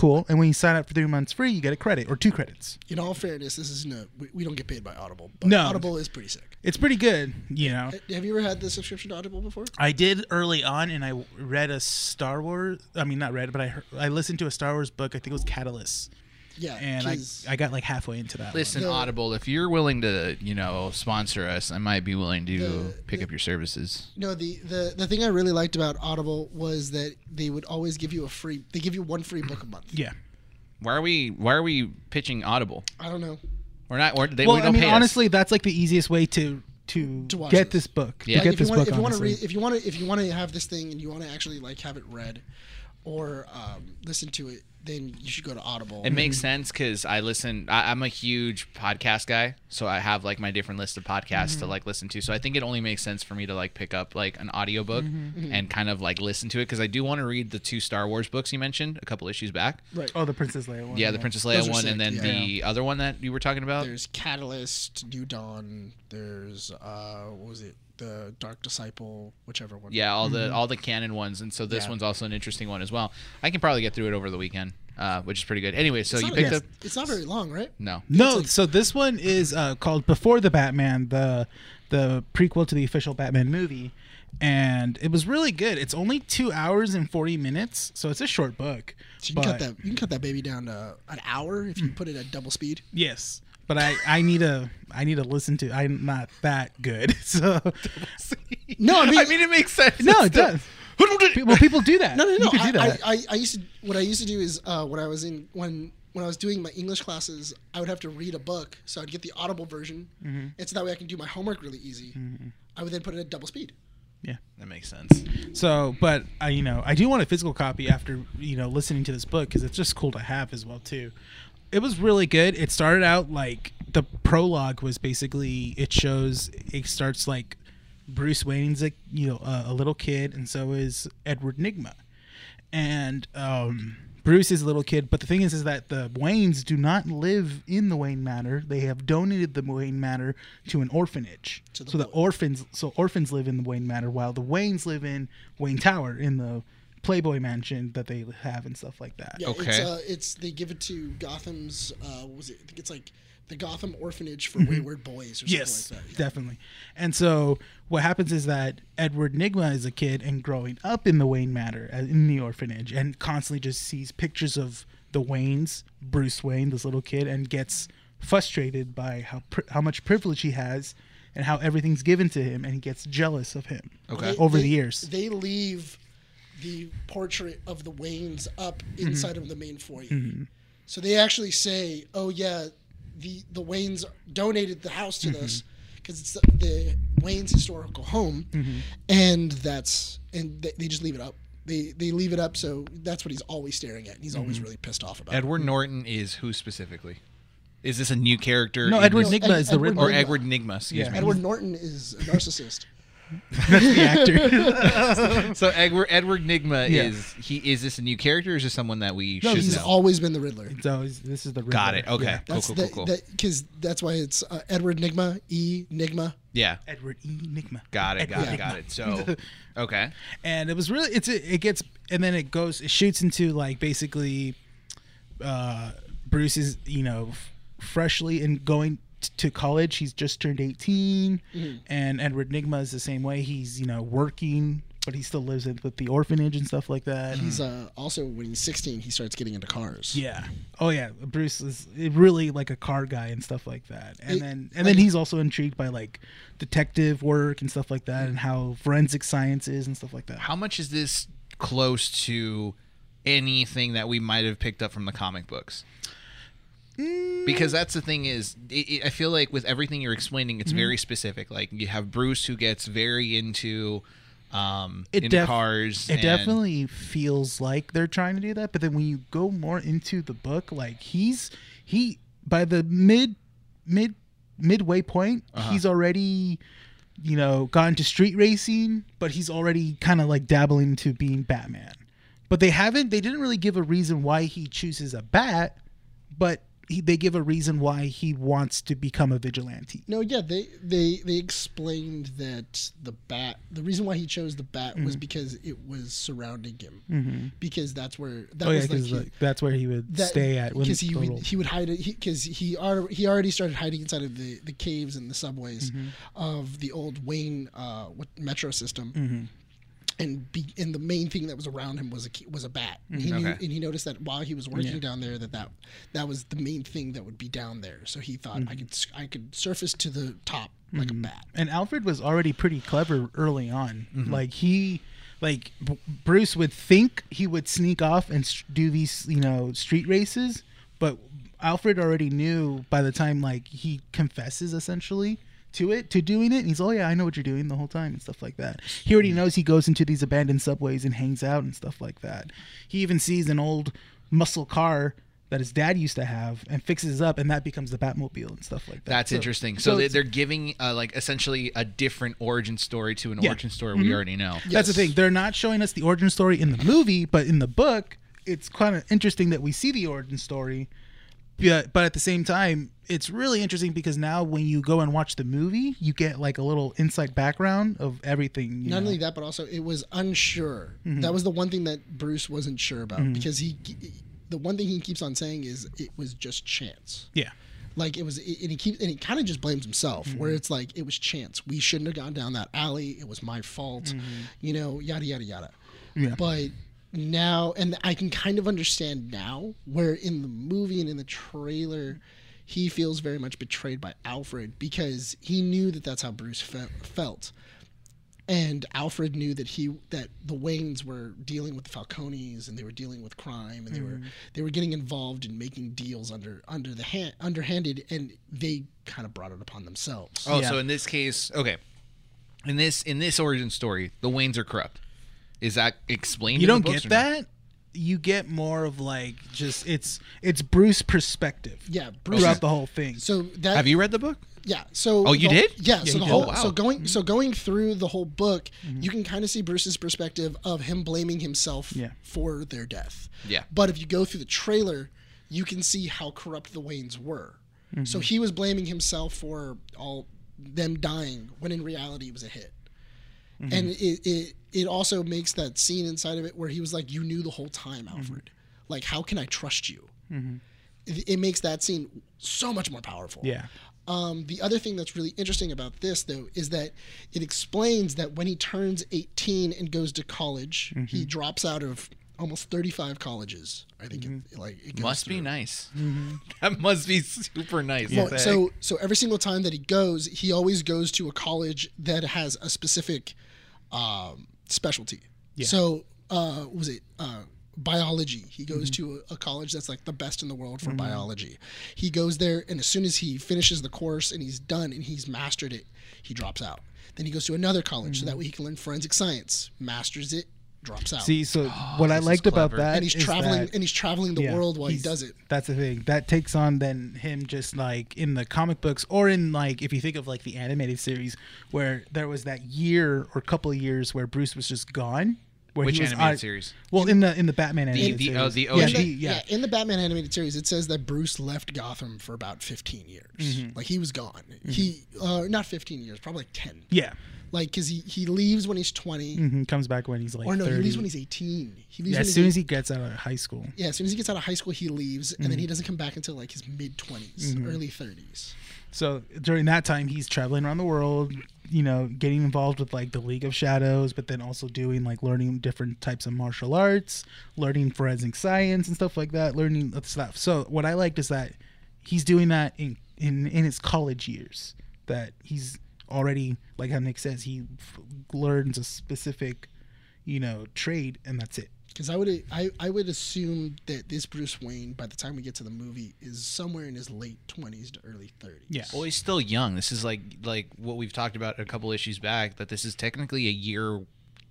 Speaker 3: Cool. And when you sign up for three months free, you get a credit or two credits.
Speaker 1: In all fairness, this isn't a. We, we don't get paid by Audible. But
Speaker 3: No.
Speaker 1: Audible is pretty sick.
Speaker 3: It's pretty good, you know.
Speaker 1: Have you ever had the subscription to Audible before?
Speaker 3: I did early on, and I read a Star Wars. I mean, not read, but I heard, I listened to a Star Wars book. I think it was Catalyst,
Speaker 1: Yeah.
Speaker 3: and I
Speaker 1: 'cause-
Speaker 3: I got like halfway into that.
Speaker 2: Listen,
Speaker 1: The-
Speaker 2: Audible, if you're willing to, you know, sponsor us, I might be willing to
Speaker 1: The-
Speaker 2: pick
Speaker 1: the-
Speaker 2: up your services.
Speaker 1: No, the, the the thing I really liked about Audible was that they would always give you a free. They give you one free book a month.
Speaker 3: Yeah.
Speaker 2: Why are we? Why are we pitching Audible?
Speaker 1: I don't know.
Speaker 2: We're not. We're, they,
Speaker 3: well,
Speaker 2: we don't
Speaker 3: I mean,
Speaker 2: pay us.
Speaker 3: honestly, that's like the easiest way to to,
Speaker 1: To watch
Speaker 3: get
Speaker 1: this.
Speaker 3: this book.
Speaker 2: Yeah.
Speaker 3: To
Speaker 1: Like,
Speaker 3: get
Speaker 1: if you
Speaker 3: this
Speaker 1: want,
Speaker 3: book,
Speaker 1: if you want to read, if you want to, if you want to have this thing and you want to actually like have it read, or um, listen to it then you should go to Audible.
Speaker 2: It makes sense because I listen. I, I'm a huge podcast guy, so I have like my different list of podcasts to mm-hmm. like listen to. So I think it only makes sense for me to like pick up like an audiobook mm-hmm. Mm-hmm. and kind of like listen to it because I do want to read the two Star Wars books you mentioned a couple issues back.
Speaker 1: right.
Speaker 3: Oh, the Princess Leia one.
Speaker 2: Yeah, the Princess Leia
Speaker 1: Those are
Speaker 2: one, and then
Speaker 1: yeah.
Speaker 2: the other one that you were talking about.
Speaker 1: There's Catalyst, New Dawn. There's uh, what was it? The Dark Disciple, whichever one.
Speaker 2: Yeah, all the all the canon ones, and so this
Speaker 1: Yeah.
Speaker 2: one's also an interesting one as well. I can probably get through it over the weekend, uh, which is pretty good. Anyway, so
Speaker 1: It's
Speaker 2: you
Speaker 1: not,
Speaker 2: picked
Speaker 1: it's,
Speaker 2: up
Speaker 1: it's not very long, right?
Speaker 2: no.
Speaker 3: No,
Speaker 1: like-
Speaker 3: so this one is uh, called Before the Batman, the the prequel to the official Batman movie, and it was really good. It's only two hours and forty minutes, so it's a short book.
Speaker 1: So you can cut that. You can cut that baby down to an hour if you put it at double speed.
Speaker 3: Yes, but I I need to I need to listen to. I'm not that good, so
Speaker 1: No, I mean,
Speaker 2: I mean it makes sense.
Speaker 3: no, it does. Well, people do that.
Speaker 1: no, no,
Speaker 3: You
Speaker 1: no. I,
Speaker 3: do that.
Speaker 1: I, I, I used to. What I used to do is uh, when I was in when when I was doing my English classes, I would have to read a book, so I'd get the Audible version,
Speaker 3: Mm-hmm.
Speaker 1: and so that way I can do my homework really easy. I would then put it at double speed.
Speaker 2: Yeah, that makes sense.
Speaker 3: So, but I, you know, I do want a physical copy after you know listening to this book because it's just cool to have as well too. It was really good. It started out like the prologue was basically it shows it starts like Bruce Wayne's a you know a, a little kid, and so is Edward Nygma, and um, Bruce is a little kid. But the thing is, is that the Waynes do not live in the Wayne Manor. They have donated the Wayne Manor to an orphanage.
Speaker 1: To the
Speaker 3: so the orphans, so orphans live in the Wayne Manor, while the Waynes live in Wayne Tower in the Playboy Mansion that they have and stuff like that.
Speaker 1: Yeah, it's
Speaker 2: Okay.
Speaker 1: uh, it's they give it to Gotham's. Uh, what was it? I think it's like the Gotham Orphanage for
Speaker 3: Mm-hmm.
Speaker 1: Wayward Boys or something
Speaker 3: Yes,
Speaker 1: like that. Yeah.
Speaker 3: definitely. And so what happens is that Edward Nygma is a kid and growing up in the Wayne Manor, uh, in the orphanage, and constantly just sees pictures of the Waynes, Bruce Wayne, this little kid, and gets frustrated by how pri- how much privilege he has and how everything's given to him, and he gets jealous of him.
Speaker 2: Okay.
Speaker 1: They-
Speaker 3: Over
Speaker 1: they-
Speaker 3: the years.
Speaker 1: they leave the portrait of the Waynes up
Speaker 3: Mm-hmm.
Speaker 1: inside of the main foyer. So they actually say, "Oh yeah, the the Waynes donated the house to
Speaker 3: Mm-hmm.
Speaker 1: this because it's the, the Waynes historical home,
Speaker 3: Mm-hmm.
Speaker 1: and that's and they, they just leave it up. They they leave it up, so that's what he's always staring at. and He's
Speaker 3: Mm-hmm.
Speaker 1: always really pissed off about. it.
Speaker 2: Edward Norton is who specifically? Is this a new character?
Speaker 3: No, Edward
Speaker 2: this-
Speaker 3: Nygma is the
Speaker 1: Edward
Speaker 3: Riddler.
Speaker 2: or Edward Nygma, excuse
Speaker 3: Yeah.
Speaker 2: me.
Speaker 1: Edward Norton is a narcissist.
Speaker 3: That's the actor.
Speaker 2: So Edward Edward Nygma
Speaker 3: Yeah.
Speaker 2: is he is this a new character or is this someone that we
Speaker 1: No,
Speaker 2: should
Speaker 1: he's
Speaker 2: know?
Speaker 1: always been the Riddler.
Speaker 3: it's always, this is the Riddler.
Speaker 2: Got it. Okay.
Speaker 3: Yeah.
Speaker 2: Cool,
Speaker 1: That's
Speaker 2: cool,
Speaker 1: the,
Speaker 2: cool, cool.
Speaker 1: because that's why it's uh, Edward Nygma, E Nygma.
Speaker 2: yeah.
Speaker 3: Edward E. Nygma.
Speaker 2: Got it. Got
Speaker 3: Edward
Speaker 2: it. Got it. So okay.
Speaker 3: and it was really it's it gets and then it goes it shoots into like basically uh bruce is you know f- freshly and going t- to college. He's just turned 18 and edward nygma is the same way. He's you know working but he still lives in, with the orphanage and stuff like that.
Speaker 1: He's uh, also when he's 16, he starts getting into cars.
Speaker 3: yeah. Oh yeah. Bruce is really like a car guy and stuff like that. And
Speaker 1: It-
Speaker 3: then and
Speaker 1: like-
Speaker 3: then he's also intrigued by like detective work and stuff like that and how forensic science is and stuff like that.
Speaker 2: How much is this close to anything that we might have picked up from the comic books? Because that's the thing is, it, it, I feel like with everything you're explaining,
Speaker 3: Mm-hmm.
Speaker 2: it's very specific. Like you have Bruce who gets very into, um,
Speaker 3: It
Speaker 2: into
Speaker 3: def-
Speaker 2: cars.
Speaker 3: It
Speaker 2: and-
Speaker 3: definitely feels like they're trying to do that, but then when you go more into the book, like he's he by the mid mid midway point,
Speaker 2: Uh-huh.
Speaker 3: he's already you know gone to street racing, but he's already kind of like dabbling into being Batman. But they haven't they didn't really give a reason why he chooses a bat, but he, they give a reason why he wants to become a vigilante.
Speaker 1: No, yeah, they they they explained that the bat, the reason why he chose the bat was
Speaker 3: Mm-hmm.
Speaker 1: because it was surrounding him, because that's where that
Speaker 3: oh yeah,
Speaker 1: was like, he-
Speaker 3: like, that's where he would
Speaker 1: that-
Speaker 3: stay at when
Speaker 1: because he would he would hide it because he already he already started hiding inside of the the caves and the subways
Speaker 3: Mm-hmm.
Speaker 1: of the old Wayne uh metro system.
Speaker 3: Mm-hmm.
Speaker 1: And be, and the main thing that was around him was a key- was a bat. And he knew,
Speaker 2: Mm-hmm.
Speaker 1: And he noticed that while he was working
Speaker 3: Yeah.
Speaker 1: down there, that, that that was the main thing that would be down there. So he thought
Speaker 3: Mm-hmm.
Speaker 1: I could s- I could surface to the top like a bat.
Speaker 3: and Alfred was already pretty clever early on. Like he, like B- Bruce would think he would sneak off and s- do these, you know, street races, but Alfred already knew by the time like he confesses essentially to it to doing it. And he's oh yeah, I know what you're doing the whole time and stuff like that. He already knows he goes into these abandoned subways and hangs out and stuff like that. He even sees an old muscle car that his dad used to have and fixes up, and that becomes the Batmobile and stuff like that.
Speaker 2: That's
Speaker 3: So-
Speaker 2: interesting.
Speaker 3: so
Speaker 2: So, they're giving uh, like essentially a different origin story to an
Speaker 3: Yeah.
Speaker 2: origin story we already know.
Speaker 3: That's the thing. They're not showing us the origin story in the movie, but in the book, it's kind of interesting that we see the origin story. But, but at the same time, it's really interesting because now when you go and watch the movie, you get like a little inside background of everything. you
Speaker 1: Not
Speaker 3: know?
Speaker 1: only that, but also it was unsure. Mm-hmm. That was the one thing that Bruce wasn't sure about mm-hmm. because he, the one thing he keeps on saying is it was just chance.
Speaker 3: Yeah.
Speaker 1: Like it was, and he keeps, and he kind of just blames himself. Mm-hmm. Where it's like it was chance. We shouldn't have gone down that alley. It was my fault. You know, yada yada yada.
Speaker 3: Yeah.
Speaker 1: But now, and I can kind of understand now, where in the movie and in the trailer, he feels very much betrayed by Alfred because he knew that that's how Bruce fe- felt, and Alfred knew that he that the Waynes were dealing with the Falcones and they were dealing with crime and they were mm. they were getting involved in making deals under under the hand underhanded, and they kind of brought it upon themselves.
Speaker 2: Oh,
Speaker 3: Yeah.
Speaker 2: so in this case, okay. In this in this origin story, the Waynes are corrupt. Is that explained?
Speaker 3: You
Speaker 2: in
Speaker 3: don't
Speaker 2: books
Speaker 3: get
Speaker 2: or no?
Speaker 3: that. You get more of like just it's it's Bruce perspective
Speaker 1: Yeah, Bruce.
Speaker 3: throughout the whole thing.
Speaker 1: So that
Speaker 2: Have you read the book?
Speaker 1: Yeah. So
Speaker 2: Oh, you
Speaker 1: the-
Speaker 2: did?
Speaker 1: Yeah.
Speaker 3: Yeah,
Speaker 1: so the
Speaker 3: did.
Speaker 1: whole
Speaker 2: Oh, wow.
Speaker 1: so going
Speaker 3: Mm-hmm.
Speaker 1: so going through the whole book, you can kind of see Bruce's perspective of him blaming himself
Speaker 3: Yeah.
Speaker 1: for their death.
Speaker 2: Yeah.
Speaker 1: But if you go through the trailer, you can see how corrupt the Waynes were.
Speaker 3: Mm-hmm.
Speaker 1: So he was blaming himself for all them dying when in reality it was a hit.
Speaker 3: Mm-hmm.
Speaker 1: And it, it it also makes that scene inside of it where he was like, "You knew the whole time,
Speaker 3: Mm-hmm.
Speaker 1: Alfred. Like, how can I trust you?" It, it makes that scene so much more powerful.
Speaker 3: yeah.
Speaker 1: Um, the other thing that's really interesting about this, though, is that it explains that when he turns 18 and goes to college,
Speaker 3: Mm-hmm.
Speaker 1: he drops out of almost 35 colleges. I think it, like it goes
Speaker 2: Must be nice.
Speaker 3: Mm-hmm.
Speaker 2: That must be super nice.
Speaker 1: Well,
Speaker 2: What the heck?
Speaker 1: so so every single time that he goes, he always goes to a college that has a specific um, specialty. So uh, was it uh, biology? He goes to a, a college that's like the best in the world for biology. He goes there, and as soon as he finishes the course and he's done and he's mastered it, he drops out. Then he goes to another college so that way he can learn forensic science. Masters it, drops out.
Speaker 3: See, so what I
Speaker 2: Oh, this is
Speaker 3: liked about that
Speaker 1: and he's
Speaker 3: is
Speaker 1: traveling
Speaker 3: that-
Speaker 1: and he's traveling the
Speaker 3: Yeah,
Speaker 1: world while he does it.
Speaker 3: That's the thing. That takes on then him just like in the comic books or in like if you think of like the animated series where there was that year or couple of years where Bruce was just gone. Where
Speaker 2: Which
Speaker 3: he was
Speaker 2: animated
Speaker 3: on-
Speaker 2: series?
Speaker 3: Well, in the in the Batman animated
Speaker 2: the-
Speaker 3: series.
Speaker 2: oh, the
Speaker 3: Yeah,
Speaker 2: OG.
Speaker 1: In the-
Speaker 3: the-
Speaker 1: yeah.
Speaker 3: yeah.
Speaker 1: in the Batman animated series, it says that Bruce left Gotham for about 15 years.
Speaker 3: Mm-hmm.
Speaker 1: Like he was gone. He uh, not 15 years, probably like 10.
Speaker 3: Yeah.
Speaker 1: Like because he he leaves when he's 20,
Speaker 3: hmm Comes back when he's like
Speaker 1: or no,
Speaker 3: 30.
Speaker 1: he leaves when he's 18. He leaves
Speaker 3: yeah, as soon as he gets out of high school.
Speaker 1: yeah, as soon as he gets out of high school, he leaves, and then
Speaker 3: Mm-hmm.
Speaker 1: he doesn't come back until like his mid 20s, early 30s.
Speaker 3: So during that time, he's traveling around the world, you know, getting involved with like the League of Shadows, but then also doing like learning different types of martial arts, learning forensic science and stuff like that, learning stuff. So what I liked is that he's doing that in in in his college years. That he's already like how Nick says he f- learns a specific, you know, trade, and that's it.
Speaker 1: Because I would I, I would assume that this Bruce Wayne, by the time we get to the movie, is somewhere in his late 20s to early 30s.
Speaker 3: Yeah.
Speaker 2: Well, he's still young. This is like like what we've talked about a couple issues back. That this is technically a year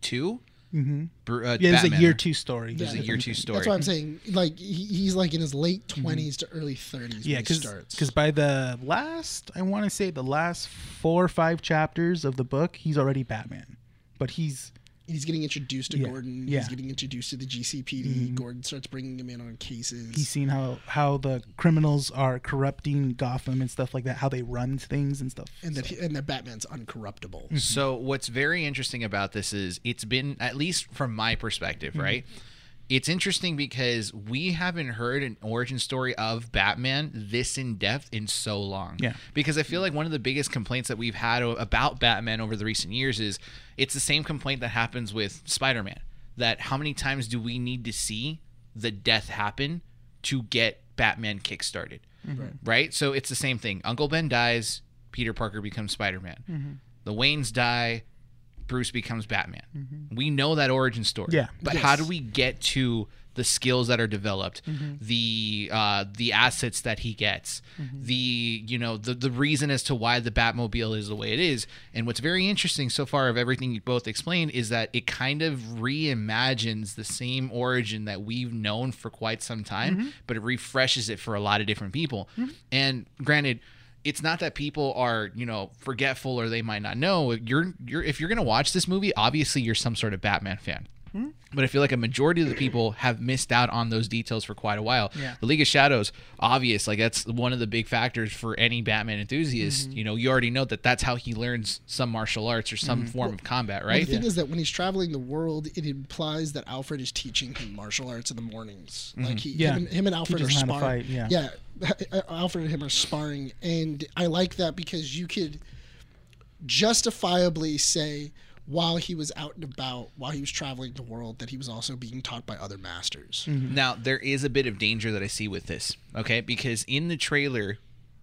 Speaker 2: two.
Speaker 3: Mm-hmm.
Speaker 2: Br- Uh,
Speaker 3: Yeah, it's a year two story.
Speaker 2: This is a year two story.
Speaker 1: That's what I'm saying. Like he, he's like in his late 20s to early 30s
Speaker 3: Yeah,
Speaker 1: when
Speaker 3: because by the last, I want to say the last four or five chapters of the book, he's already Batman, but he's
Speaker 1: he's getting introduced to
Speaker 3: Yeah,
Speaker 1: Gordon.
Speaker 3: yeah.
Speaker 1: He's getting introduced to the GCPD. Gordon starts bringing him in on cases.
Speaker 3: he's seen how how the criminals are corrupting Gotham and stuff like that, how they run things and stuff.
Speaker 1: and that he, and that Batman's uncorruptible.
Speaker 3: Mm-hmm.
Speaker 2: So what's very interesting about this is it's been at least from my perspective,
Speaker 3: Mm-hmm.
Speaker 2: right? It's interesting because we haven't heard an origin story of Batman this in depth in so long.
Speaker 3: Yeah.
Speaker 2: Because I feel like one of the biggest complaints that we've had about Batman over the recent years is it's the same complaint that happens with Spider-Man. That how many times do we need to see the death happen to get Batman kickstarted? Mm-hmm. Right? So it's the same thing. Uncle Ben dies, Peter Parker becomes Spider-Man. Mm-hmm. The Waynes die, Bruce becomes Batman. Mm-hmm. We know that origin story.
Speaker 3: Yeah.
Speaker 2: But how do we get to the skills that are developed, mm-hmm. the uh, the assets that he gets, mm-hmm. the you know the the reason as to why the Batmobile is the way it is. And what's very interesting so far of everything you both explained is that it kind of reimagines the same origin that we've known for quite some time, but it refreshes it for a lot of different people. And granted it's not that people are you know forgetful or they might not know. You're you're if you're gonna watch this movie obviously you're some sort of batman fan Hmm? but I feel like a majority of the people have missed out on those details for quite a while.
Speaker 3: Yeah.
Speaker 2: The League of Shadows, obvious, like that's one of the big factors for any Batman enthusiast. Mm-hmm. You know, you already know that that's how he learns some martial arts or some mm-hmm. form of combat,
Speaker 1: Well,
Speaker 2: right?
Speaker 1: the thing is that when he's traveling the world, it implies that Alfred is teaching him martial arts in the mornings. Mm-hmm. Like he,
Speaker 3: Yeah.
Speaker 1: him, and- him and Alfred are
Speaker 3: Teaches him
Speaker 1: sparring.
Speaker 3: fight, yeah.
Speaker 1: yeah, Alfred and him are sparring, and I like that because you could justifiably say while he was out and about, while he was traveling the world, that he was also being taught by other masters.
Speaker 2: Now, there is a bit of danger that I see with this, okay? Because in the trailer,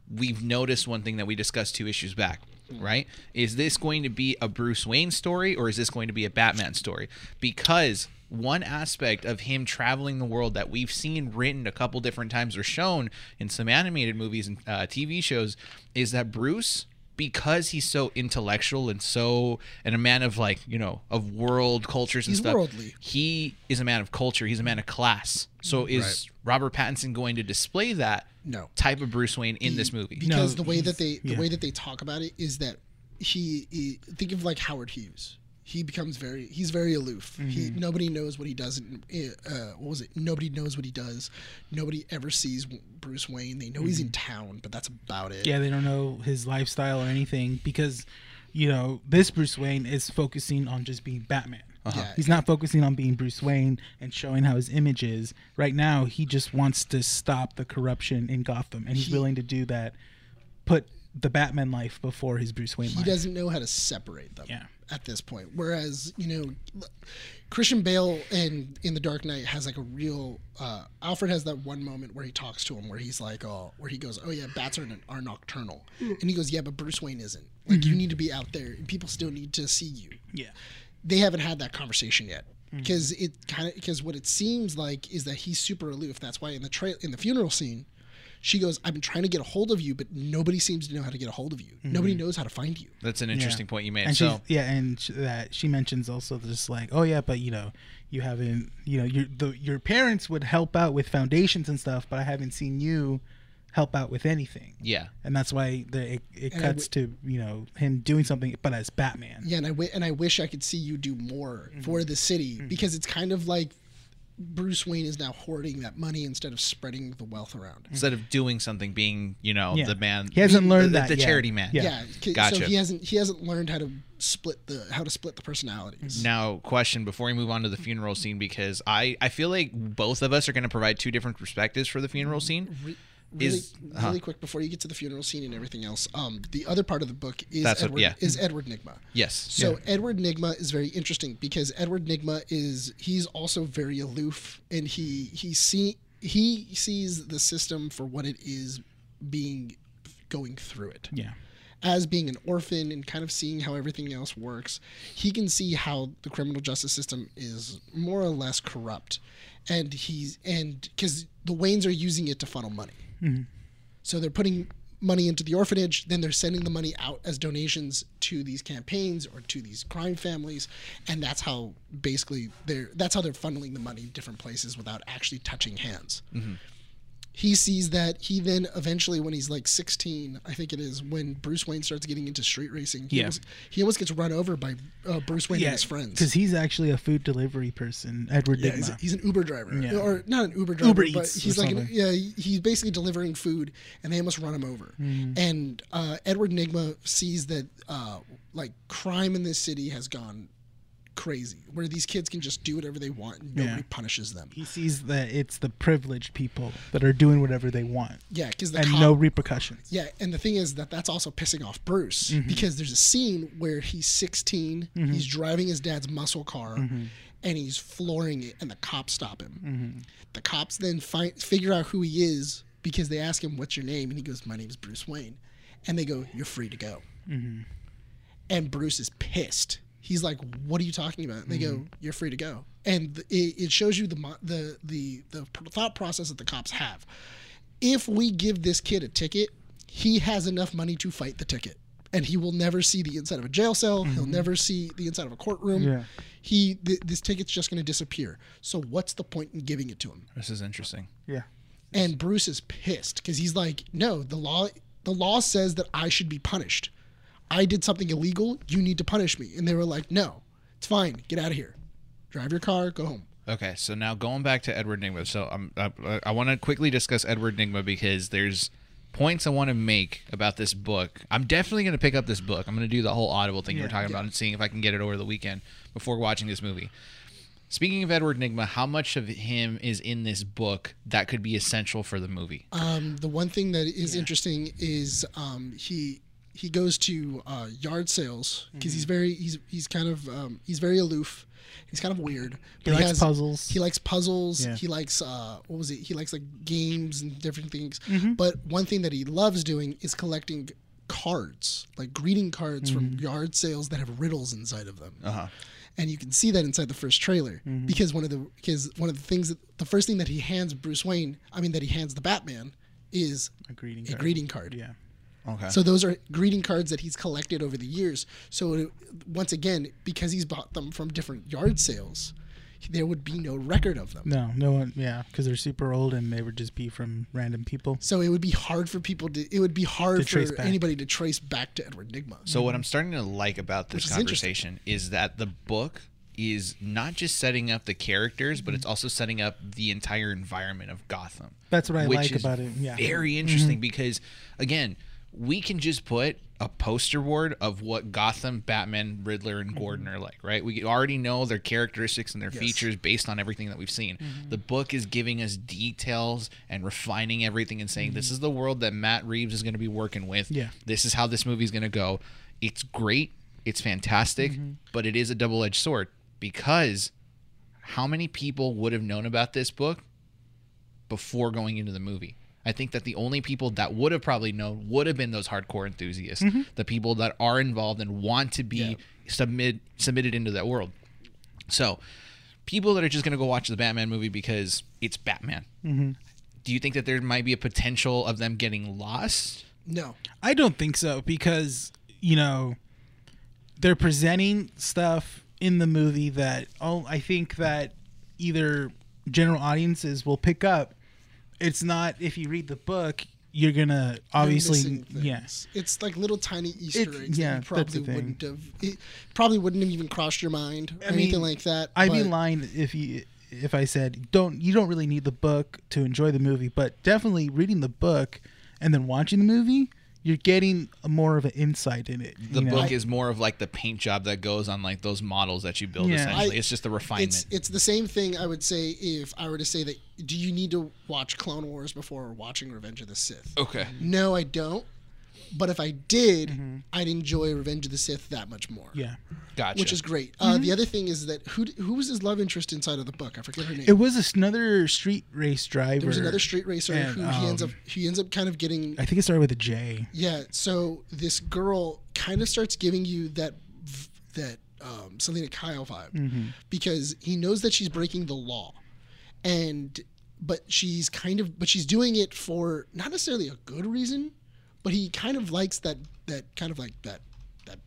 Speaker 2: we've noticed one thing that we discussed two issues back, right? Is this going to be a Bruce Wayne story or is this going to be a Batman story? Because one aspect of him traveling the world that we've seen written a couple different times or shown in some animated movies and uh, TV shows is that Bruce because he's so intellectual and so and a man of like you know of world cultures and
Speaker 1: He's
Speaker 2: stuff
Speaker 1: worldly.
Speaker 2: he is a man of culture he's a man of class so mm-hmm. is robert pattinson going to display that
Speaker 1: No.
Speaker 2: type of bruce wayne in this movie
Speaker 1: because
Speaker 3: No,
Speaker 1: the way that they the
Speaker 3: yeah.
Speaker 1: way that they talk about it is that he, he think of like Howard Hughes. He becomes very he's very aloof. He
Speaker 3: Mm-hmm.
Speaker 1: nobody knows what he does. In, uh, what was it? Nobody knows what he does. Nobody ever sees Bruce Wayne. They know he's in town, but that's about it.
Speaker 3: Mm-hmm. Yeah, they don't know his lifestyle or anything because, you know, this Bruce Wayne is focusing on just being Batman.
Speaker 1: Yeah.
Speaker 3: He's not focusing on being Bruce Wayne and showing how his image is. Right now, he just wants to stop the corruption in Gotham, and he's
Speaker 1: He-
Speaker 3: willing to do that. Put the Batman life before his Bruce Wayne
Speaker 1: he
Speaker 3: life.
Speaker 1: doesn't know how to separate them
Speaker 3: Yeah.
Speaker 1: at this point. Whereas, you know, Christian Bale and in The Dark Knight has like a real uh, Alfred has that one moment where he talks to him where he's like, oh, where he goes, oh yeah, bats are, are nocturnal, mm. and he goes, yeah, but Bruce Wayne isn't. Like you mm-hmm. need to be out there, and people still need to see you.
Speaker 3: Yeah.
Speaker 1: They haven't had that conversation yet. Mm-hmm. Because it kind of because what it seems like is that he's super aloof. That's why in the trail in the funeral scene, she goes, "I've been trying to get a hold of you, but nobody seems to know how to get a hold of you. Nobody mm-hmm. knows how to find you."
Speaker 2: that's an interesting point you made
Speaker 3: And
Speaker 2: so
Speaker 3: yeah, and sh- that she mentions also just like, oh yeah, but you know, you haven't, you know, your the your parents would help out with foundations and stuff, but I haven't seen you help out with anything.
Speaker 2: yeah
Speaker 3: and that's why the, it, it
Speaker 1: And I
Speaker 3: cuts to you know him doing something, but as Batman.
Speaker 1: Yeah, and I and I wish I could see you do more mm-hmm. for the city mm-hmm. because it's kind of like Bruce Wayne is now hoarding that money instead of spreading the wealth around.
Speaker 2: instead of doing something being you know
Speaker 3: Yeah.
Speaker 2: the man
Speaker 3: He hasn't learned
Speaker 2: the,
Speaker 3: that
Speaker 2: the
Speaker 3: yet.
Speaker 2: charity man
Speaker 3: Yeah.
Speaker 1: Yeah, 'cause-
Speaker 2: Gotcha.
Speaker 1: so he hasn't he hasn't learned how to split the how to split the personalities. Mm-hmm.
Speaker 2: Now, question before we move on to the funeral scene, because I, I feel like both of us are going to provide two different perspectives for the funeral scene.
Speaker 1: Re- really,
Speaker 2: Is- uh-huh.
Speaker 1: really quick before you get to the funeral scene and everything else. Um, the other part of the book is
Speaker 2: That's what-
Speaker 1: Edward
Speaker 2: yeah.
Speaker 1: is Edward Nygma.
Speaker 2: Yes.
Speaker 1: So Edward Nygma is very interesting because Edward Nygma is he's also very aloof and he he see he sees the system for what it is being going through it
Speaker 3: Yeah.
Speaker 1: as being an orphan and kind of seeing how everything else works he can see how the criminal justice system is more or less corrupt and he's and because the waynes are using it to funnel money Mm-hmm. so they're putting money into the orphanage, then they're sending the money out as donations to these campaigns or to these crime families, and that's how basically they're that's how they're funneling the money different places without actually touching hands. Mm-hmm. He sees that he then eventually, when he's like 16, I think it is, when Bruce Wayne starts getting into street racing, he,
Speaker 3: Yeah.
Speaker 1: almost, he almost gets run over by uh, Bruce Wayne and his friends.
Speaker 3: because he's actually a food delivery person, Edward
Speaker 1: Yeah, he's, he's an Uber driver,
Speaker 3: Yeah.
Speaker 1: or not an Uber driver,
Speaker 3: Uber
Speaker 1: but
Speaker 3: Eats
Speaker 1: he's like, an, yeah, he's basically delivering food, and they almost run him over.
Speaker 3: Mm-hmm.
Speaker 1: And uh, Edward Nygma sees that uh, like crime in this city has gone crazy, where these kids can just do whatever they want and nobody
Speaker 3: Yeah.
Speaker 1: punishes them.
Speaker 3: he sees that it's the privileged people that are doing whatever they want
Speaker 1: Yeah, because
Speaker 3: and
Speaker 1: cop,
Speaker 3: no repercussions.
Speaker 1: Yeah, and the thing is that that's also pissing off Bruce mm-hmm. because there's a scene where he's 16, mm-hmm. he's driving his dad's muscle car, mm-hmm. and he's flooring it, and the cops stop him. The cops then find figure out who he is because they ask him, "What's your name?" and he goes, "My name's Bruce Wayne," and they go, "You're free to go." And Bruce is pissed. He's like, "What are you talking about?" And they
Speaker 3: Mm-hmm.
Speaker 1: go, "You're free to go." And th- it, it shows you the the the the thought process that the cops have. If we give this kid a ticket, he has enough money to fight the ticket, and he will never see the inside of a jail cell. He'll never see the inside of a courtroom.
Speaker 3: Mm-hmm. Yeah.
Speaker 1: He th- this ticket's just going to disappear. So what's the point in giving it to him?
Speaker 2: This is interesting.
Speaker 3: Yeah.
Speaker 1: And Bruce is pissed because he's like, no, the law the law says that I should be punished. I did something illegal. You need to punish me. And they were like, no, it's fine. Get out of here. Drive your car. Go home.
Speaker 2: Okay, so now going back to Edward Nygma. So um, I, I want to quickly discuss Edward Nygma because there's points I want to make about this book. I'm definitely going to pick up this book. I'm going to do the whole Audible thing you were
Speaker 3: Yeah.
Speaker 2: talking about and seeing if I can get it over the weekend before watching this movie. Speaking of Edward Nygma, how much of him is in this book that could be essential for the movie?
Speaker 1: Um, the one thing that is interesting is um, he he goes to uh, yard sales because he's very he's he's kind of um, he's very aloof. He's kind of weird.
Speaker 3: He likes puzzles.
Speaker 1: He likes puzzles.
Speaker 3: Yeah.
Speaker 1: He likes uh, what was it? He likes like games and different things.
Speaker 3: Mm-hmm.
Speaker 1: But one thing that he loves doing is collecting cards, like greeting cards
Speaker 3: Mm-hmm.
Speaker 1: from yard sales that have riddles inside of them.
Speaker 2: Uh huh.
Speaker 1: And you can see that inside the first trailer
Speaker 3: Mm-hmm.
Speaker 1: because one of the because one of the things that the first thing that he hands Bruce Wayne, I mean that he hands the Batman, is
Speaker 3: A greeting
Speaker 1: a
Speaker 3: card.
Speaker 1: greeting card.
Speaker 3: Yeah.
Speaker 2: Okay.
Speaker 1: So those are greeting cards that he's collected over the years. So it, once again, because he's bought them from different yard sales, there would be no record of them.
Speaker 3: No, no one. Yeah, because they're super old and they would just be from random people.
Speaker 1: So it would be hard for people to. It would be hard for
Speaker 3: back.
Speaker 1: anybody to trace back to Edward Nygma.
Speaker 2: So what I'm starting to like about this
Speaker 1: Which
Speaker 2: conversation is that the book is not just setting up the characters, but mm-hmm. it's also setting up the entire environment of Gotham.
Speaker 3: That's what I like about it. Yeah.
Speaker 2: Very mm-hmm. interesting because again, we can just put a poster board of what Gotham, Batman, Riddler, and Gordon mm-hmm. are like, right? We already know their characteristics and their
Speaker 1: Yes.
Speaker 2: features based on everything that we've seen. Mm-hmm. The book is giving us details and refining everything and saying this mm-hmm. is the world that Matt Reeves is going to be working with.
Speaker 3: Yeah.
Speaker 2: This is how this movie is going to go. It's great. It's fantastic, but it is a double-edged sword because how many people would have known about this book before going into the movie? I think that the only people that would have probably known would have been those hardcore enthusiasts, mm-hmm. the people that are involved and want to be
Speaker 1: Yeah.
Speaker 2: submit submitted into that world. So, people that are just going to go watch the Batman movie because it's Batman. Mm-hmm. Do you think that there might be a potential of them getting lost?
Speaker 1: no,
Speaker 3: I don't think so because you know they're presenting stuff in the movie that oh I think that either general audiences will pick up. It's not if you read the book you're gonna obviously yes
Speaker 1: It's like little tiny Easter
Speaker 3: It-
Speaker 1: eggs
Speaker 3: yeah,
Speaker 1: that you probably wouldn't have. It probably wouldn't have even crossed your mind or
Speaker 3: I mean,
Speaker 1: anything like that.
Speaker 3: I'd be lying if you if I said don't you don't really need the book to enjoy the movie, but definitely reading the book and then watching the movie, you're getting more of an insight in it.
Speaker 2: The
Speaker 3: you know?
Speaker 2: book is more of like the paint job that goes on like those models that you build.
Speaker 3: Yeah.
Speaker 2: Essentially,
Speaker 1: I-
Speaker 2: it's just the refinement.
Speaker 1: It's it's the same thing I would say if I were to say that. Do you need to watch Clone Wars before watching Revenge of the Sith?
Speaker 2: okay.
Speaker 1: No, I don't. But if I did, I'd enjoy Revenge of the Sith that much more.
Speaker 3: yeah.
Speaker 2: Gotcha.
Speaker 1: Which is great. Uh, the other thing is that who who was his love interest inside of the book? I forget her name.
Speaker 3: It was another street race driver.
Speaker 1: there was another street racer
Speaker 3: and,
Speaker 1: who he ends up
Speaker 3: um,
Speaker 1: he ends up kind of getting
Speaker 3: I think it started with a J.
Speaker 1: yeah. So this girl kind of starts giving you that v- that um, Selina Kyle vibe because he knows that she's breaking the law, and but she's kind of but she's doing it for not necessarily a good reason, but he kind of likes that that kind of like that that